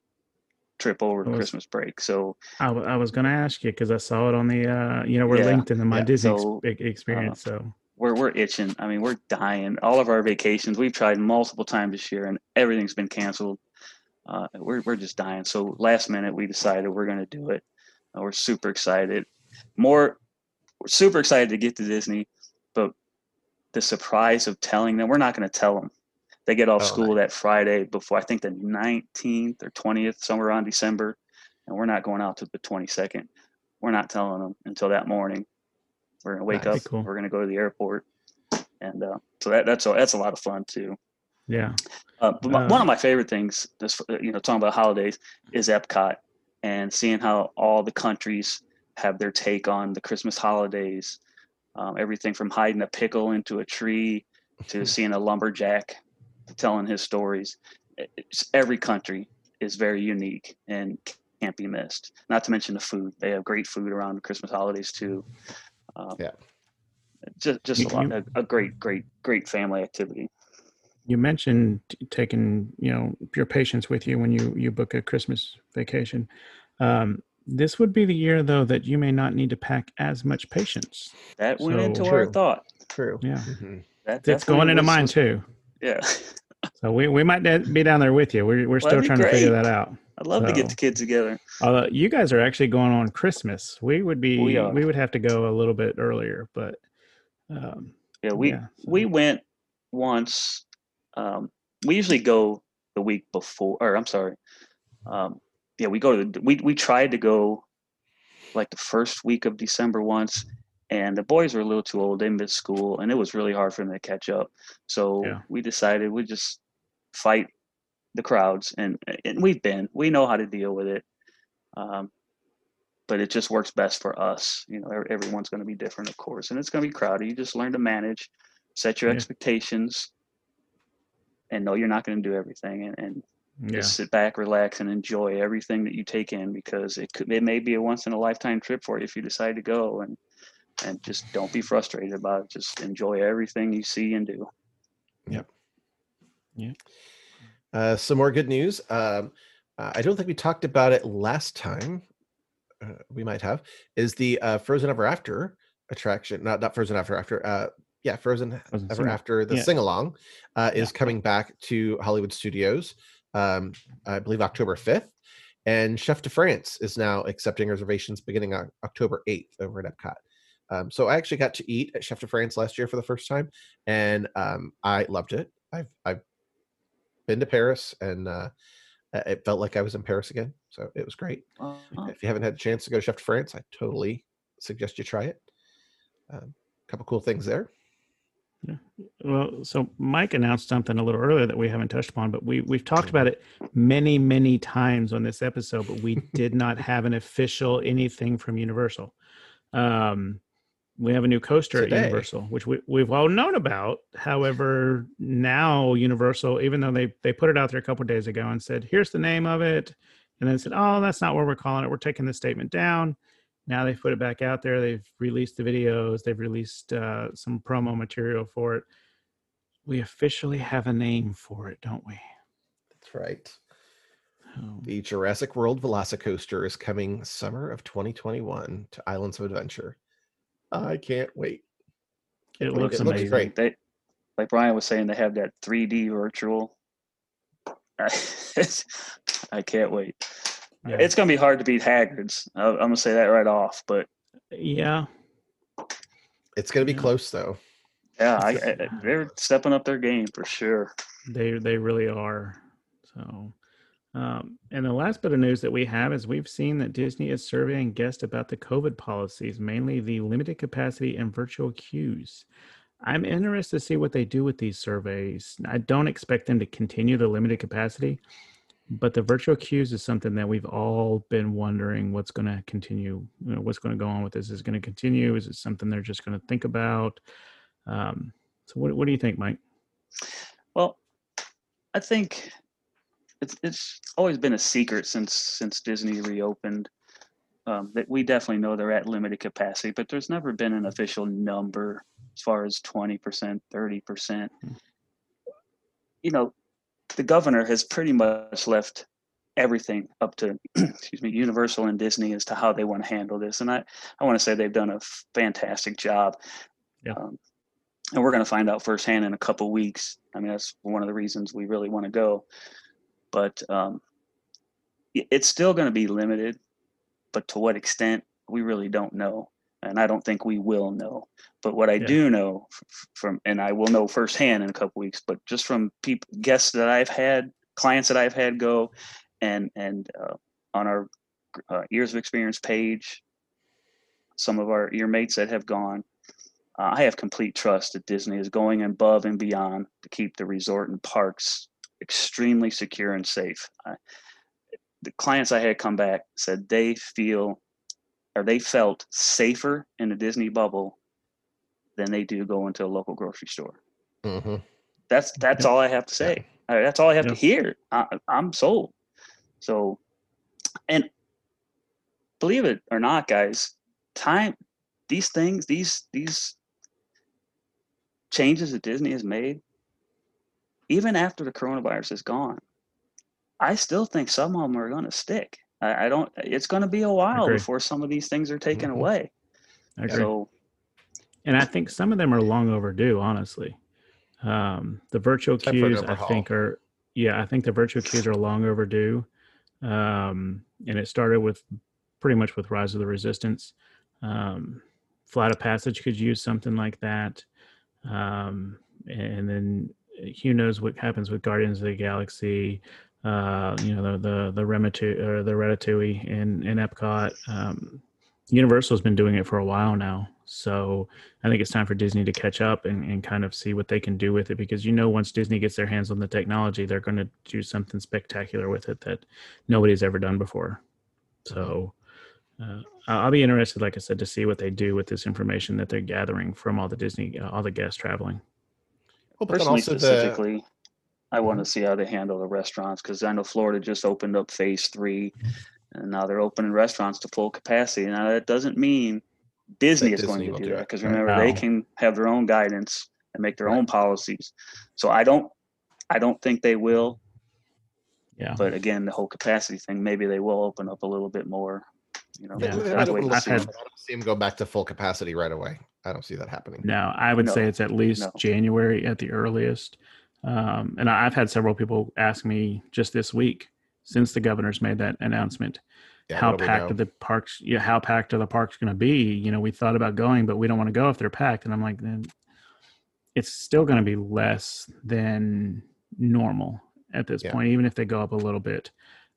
trip over Was- Christmas break. So I, w- I was going to ask you because I saw it on the, uh, you know, we're Yeah, linked in the My yeah. Disney So, e- experience. so we're we're itching. I mean, we're dying. All of our vacations we've tried multiple times this year, and everything's been canceled. Uh, we're we're just dying. So last minute, we decided we're going to do it. Uh, we're super excited. More, we're super excited to get to Disney, but the surprise of telling them, we're not going to tell them. They get off Oh, school that Friday before I think the 19th or 20th, somewhere around December, and we're not going out to the 22nd. We're not telling them until that morning. We're gonna wake Nice. up. Cool. We're gonna go to the airport, and uh, so that that's a, that's a lot of fun too. yeah, Uh, but my, Uh, one of my favorite things, this, uh, you know, talking about holidays, is Epcot and seeing how all the countries have their take on the Christmas holidays. Um, everything from hiding a pickle into a tree to seeing a lumberjack telling his stories. It's, every country is very unique and can't be missed. Not to mention the food; they have great food around the Christmas holidays too. Um, Yeah. just just You- a lot, you- a, a great, great, great family activity. you mentioned taking, you know, your patients with you when you you book a Christmas vacation. Um, this would be the year though that you may not need to pack as much patience. That went So- into our thought. True. Yeah, Mhm. That it's definitely going into was- mine too. Yeah, So we, we might be down there with you. We're we're still trying to figure that out. I'd love to get the kids together. Although you guys are actually going on Christmas, we would be We we, would have to go a little bit earlier, but um, Yeah, we yeah, so- we went once. Um, we usually go the week before, or I'm sorry. Um, yeah, we go to the, we we tried to go like the first week of December once, and the boys were a little too old. They missed school, and it was really hard for them to catch up. So Yeah. we decided we'd just fight the crowds, and and we've been we know how to deal with it. Um, but it just works best for us. You know, everyone's going to be different, of course, and it's going to be crowded. You just learn to manage, set your Yeah. expectations, and know you're not going to do everything, and, and yeah, just sit back, relax, and enjoy everything that you take in because it could it may be a once in a lifetime trip for you if you decide to go, and and just don't be frustrated about it. Just enjoy everything you see and do. Yep. Yeah. Uh, some more good news. Um, uh, I don't think we talked about it last time. Uh, we might have. Is the uh, Frozen Ever After attraction? Not not Frozen Ever After. Uh, yeah, Frozen Frozen Ever Sing- After the yeah. sing along uh, is coming back to Hollywood Studios. Um, I believe October fifth, And Chef de France is now accepting reservations beginning on October 8th over at Epcot. Um, so I actually got to eat at Chef de France last year for the first time, and um, I loved it. I've I've been to Paris, and uh, it felt like I was in Paris again. So it was great. Uh-huh. If you haven't had a chance to go to Chef de France, I totally suggest you try it. A um, couple cool things there. Yeah. Well, so Mike announced something a little earlier that we haven't touched upon, but we we've talked about it many, many times on this episode, but we did not have an official anything from Universal. Um, we have a new coaster Today. at Universal, which we, we've all known about. However, now Universal, even though they they put it out there a couple days ago and said, "Here's the name of it," and then said, "Oh, that's not what we're calling it. We're taking the statement down." Now they've put it back out there. They've released the videos. They've released uh, some promo material for it. We officially have a name for it, don't we? That's right. Oh, The Jurassic World VelociCoaster is coming summer of 2021 to Islands of Adventure. I can't wait. it It looks looks amazing. great. They, like Brian was saying, they have that 3D virtual. I can't wait. Yeah. It's gonna be hard to beat Hagrid's. I- I'm gonna say that right off. But yeah, It's going to be Yeah. close though. yeah, I, I, they're stepping up their game for sure. they they really are. So, um, and the last bit of news that we have is we've seen that Disney is surveying guests about the COVID policies, mainly the limited capacity and virtual queues. I'm interested to see what they do with these surveys. I don't expect them to continue the limited capacity, but the virtual queues is something that we've all been wondering what's going to continue. You know, what's going to go on with this? Is going to continue? Is it something they're just going to think about? Um, so, what, what do you think, Mike? Well, I think it's it's always been a secret since since Disney reopened um, that we definitely know they're at limited capacity, but there's never been an official number as far as twenty percent, thirty percent. Hmm. You know, the governor has pretty much left everything up to excuse me universal and disney as to how they want to handle this and i i want to say they've done a fantastic job Yeah. um, and we're going to find out firsthand in a couple weeks i mean that's one of the reasons we really want to go but um, it's still going to be limited but to what extent we really don't know and i don't think we will know but what i Yeah. do know from and i will know firsthand in a couple weeks but just from people guests that i've had clients that i've had go and and uh, on our uh, Ears of Experience page some of our ear mates that have gone i have complete trust that disney is going above and beyond to keep the resort and parks extremely secure and safe. I, the clients i had come back said they feel or they felt safer in the disney bubble than they do go into a local grocery store. Hmm that's that's all i have to say. Uh, that's all i have to hear. I, i'm sold. So and believe it or not guys time these things these these changes that disney has made even after the coronavirus is gone i still think some of them are going to stick I, I don't it's going to be a while before some of these things are taken Mhm. away I agree. so And I think some of them are long overdue, honestly. Um, the virtual Time queues, I think, are yeah, I think the virtual queues are long overdue. Um, and it started with pretty much with Rise of the Resistance. Um, Flight of Passage could use something like that. Um, and then who knows what happens with Guardians of the Galaxy. Uh, you know the the the Rematu or the Ratatouille in in Epcot. Um, Universal's been doing it for a while now, so I think it's time for Disney to catch up and, and kind of see what they can do with it because you know once Disney gets their hands on the technology, they're going to do something spectacular with it that nobody's ever done before. So uh, I'll be interested, like I said, to see what they do with this information that they're gathering from all the Disney, uh, all the guests traveling. Well, but personally also the specifically i want to see how they handle the restaurants because i know florida just opened up phase three and now they're opening restaurants to full capacity now that doesn't mean disney That is going Disney to do do that because right. remember they can have their own guidance and make their Right. own policies so i don't i don't think they will Yeah. but again the whole capacity thing maybe they will open up a little bit more you know Yeah, we'll They have might to wait open and I've had- I don't see them go back to full capacity right away. I don't see that happening. No, I would say it's at least No. January at the earliest. Um, and I- I've had several people ask me just this week, since the governor's made that announcement. Yeah, how what do we packed are the parks? Yeah, how packed are the parks going to be? You know, we thought about going, but we don't want to go if they're packed. And I'm like, then it's still going to be less than normal at this Yeah. point, even if they go up a little bit.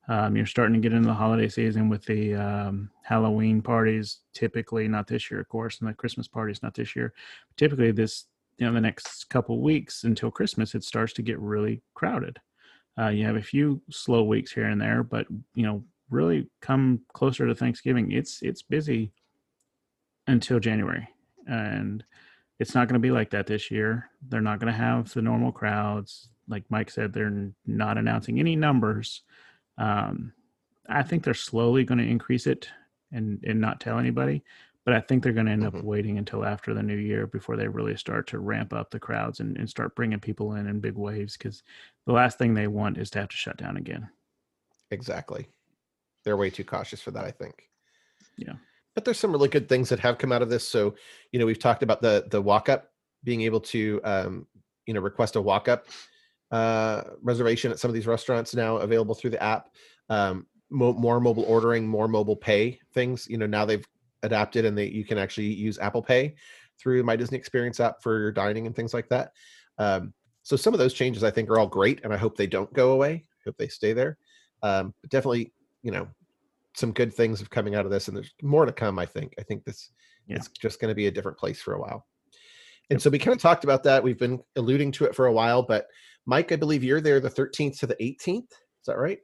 Um, you're starting to get into the holiday season with the um, Halloween parties. Typically, not this year, of course, and the Christmas parties not this year. Typically, this you know the next couple weeks until Christmas, it starts to get really crowded. Uh, you have a few slow weeks here and there, but you know, really come closer to Thanksgiving, it's it's busy until January, and it's not going to be like that this year. They're not going to have the normal crowds. Like Mike said, they're not announcing any numbers. Um, I think they're slowly going to increase it and and not tell anybody. But I think they're going to end Mhm. up waiting until after the new year before they really start to ramp up the crowds and, and start bringing people in in big waves. Because the last thing they want is to have to shut down again. Exactly. They're way too cautious for that, I think. Yeah. But there's some really good things that have come out of this. So, you know, we've talked about the the walk up, being able to um, you know, request a walk up uh reservation at some of these restaurants now available through the app. Um mo- more mobile ordering, more mobile pay things. You know, now they've adapted and they you can actually use Apple Pay through my Disney Experience app for your dining and things like that. Um, so some of those changes I think are all great, and I hope they don't go away. I hope they stay there. Um, but definitely, you know, some good things have coming out of this, and there's more to come. I think. I think this Yeah. it's just going to be a different place for a while. And so we kind of talked about that. We've been alluding to it for a while, but Mike, I believe you're there the 13th to the 18th. Is that right?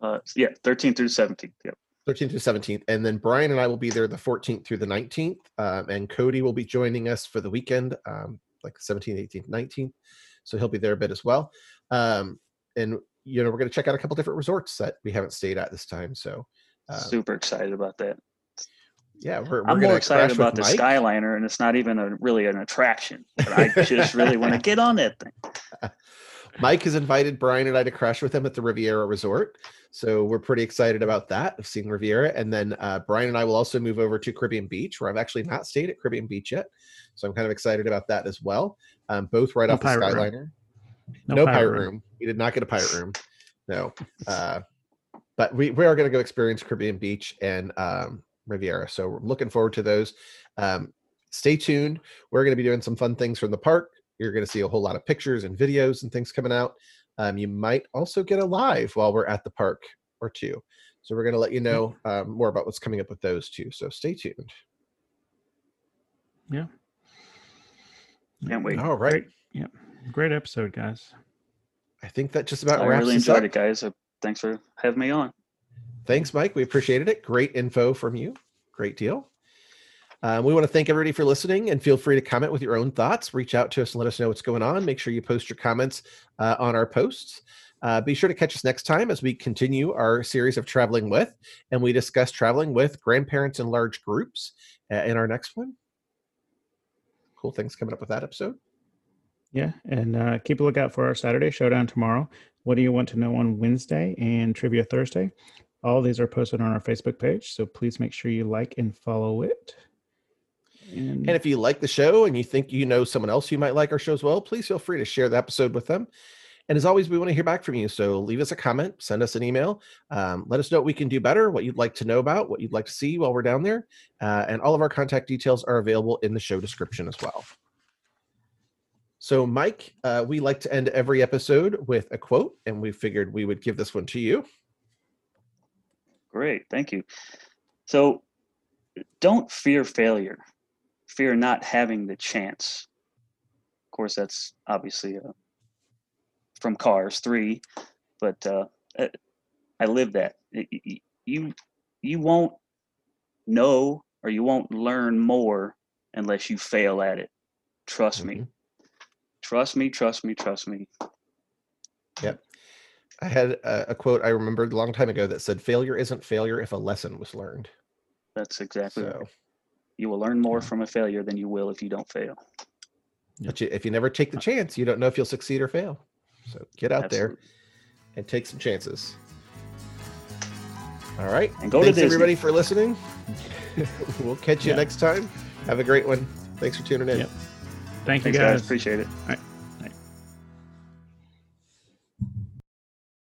Uh, yeah, 13th through 17th. Yep. 13th to 17th. And then Brian and I will be there the 14th through the 19th. Um, and Cody will be joining us for the weekend, um, like 17th, 18th, 19th. So he'll be there a bit as well. Um, and, you know, we're going to check out a couple different resorts that we haven't stayed at this time. So, uh, Super excited about that. Yeah, we're, we're I'm more excited about the Mike. Skyliner, and it's not even a really an attraction. But I just really want to get on that thing. Mike has invited Brian and I to crash with him at the Riviera Resort. So we're pretty excited about that of seeing Riviera. And then uh, Brian and I will also move over to Caribbean Beach, where I've actually not stayed at Caribbean Beach yet. So I'm kind of excited about that as well. Um, both right No off the pirate room. Skyliner. No, pirate, room. We did not get a pirate room. No. Uh, but we, we are going to go experience Caribbean Beach and um, Riviera. So we're looking forward to those. Um, stay tuned. We're going to be doing some fun things from the park. You're going to see a whole lot of pictures and videos and things coming out. Um, you might also get a live while we're at the park or two. So we're going to let you know um, more about what's coming up with those two. So stay tuned. Yeah. Can't wait. All right. Great. Yep. Great episode, guys. I think that just about wraps. I wraps really enjoyed up. it, guys. Uh, thanks for having me on. Thanks, Mike. We appreciated it. Great info from you. Great deal. Um, we want to thank everybody for listening and feel free to comment with your own thoughts. Reach out to us and let us know what's going on. Make sure you post your comments uh, on our posts. Uh, be sure to catch us next time as we continue our series of traveling with and we discuss traveling with grandparents in large groups uh, in our next one. Cool things coming up with that episode. Yeah, and uh, keep a lookout for our Saturday showdown tomorrow. What do you want to know on Wednesday and Trivia Thursday? All these are posted on our Facebook page, so please make sure you like and follow it. And, And if you like the show and you think you know someone else who might like our show as well, please feel free to share the episode with them. And as always, we want to hear back from you. So leave us a comment, send us an email, um, let us know what we can do better, what you'd like to know about, what you'd like to see while we're down there. Uh, and all of our contact details are available in the show description as well. So, Mike, uh, we like to end every episode with a quote, and we figured we would give this one to you. Great. Thank you. So don't fear failure. Fear not having the chance. Of course, that's obviously uh, from Cars 3, but uh, uh, I live that. You, you won't know or you won't learn more unless you fail at it. Trust me. Mhm. Trust me, trust me, trust me. I had a, a quote I remembered a long time ago that said, Failure isn't failure if a lesson was learned. That's exactly So, right. You will learn more Yeah. from a failure than you will if you don't fail. but you, if you never take the uh, chance, you don't know if you'll succeed or fail. So get out there and take some chances. All right. And go to Thanks Disney. everybody for listening. we'll catch you Yeah. next time. Have a great one. Thanks for tuning in. Yep. thank you guys. guys. Appreciate it. All right.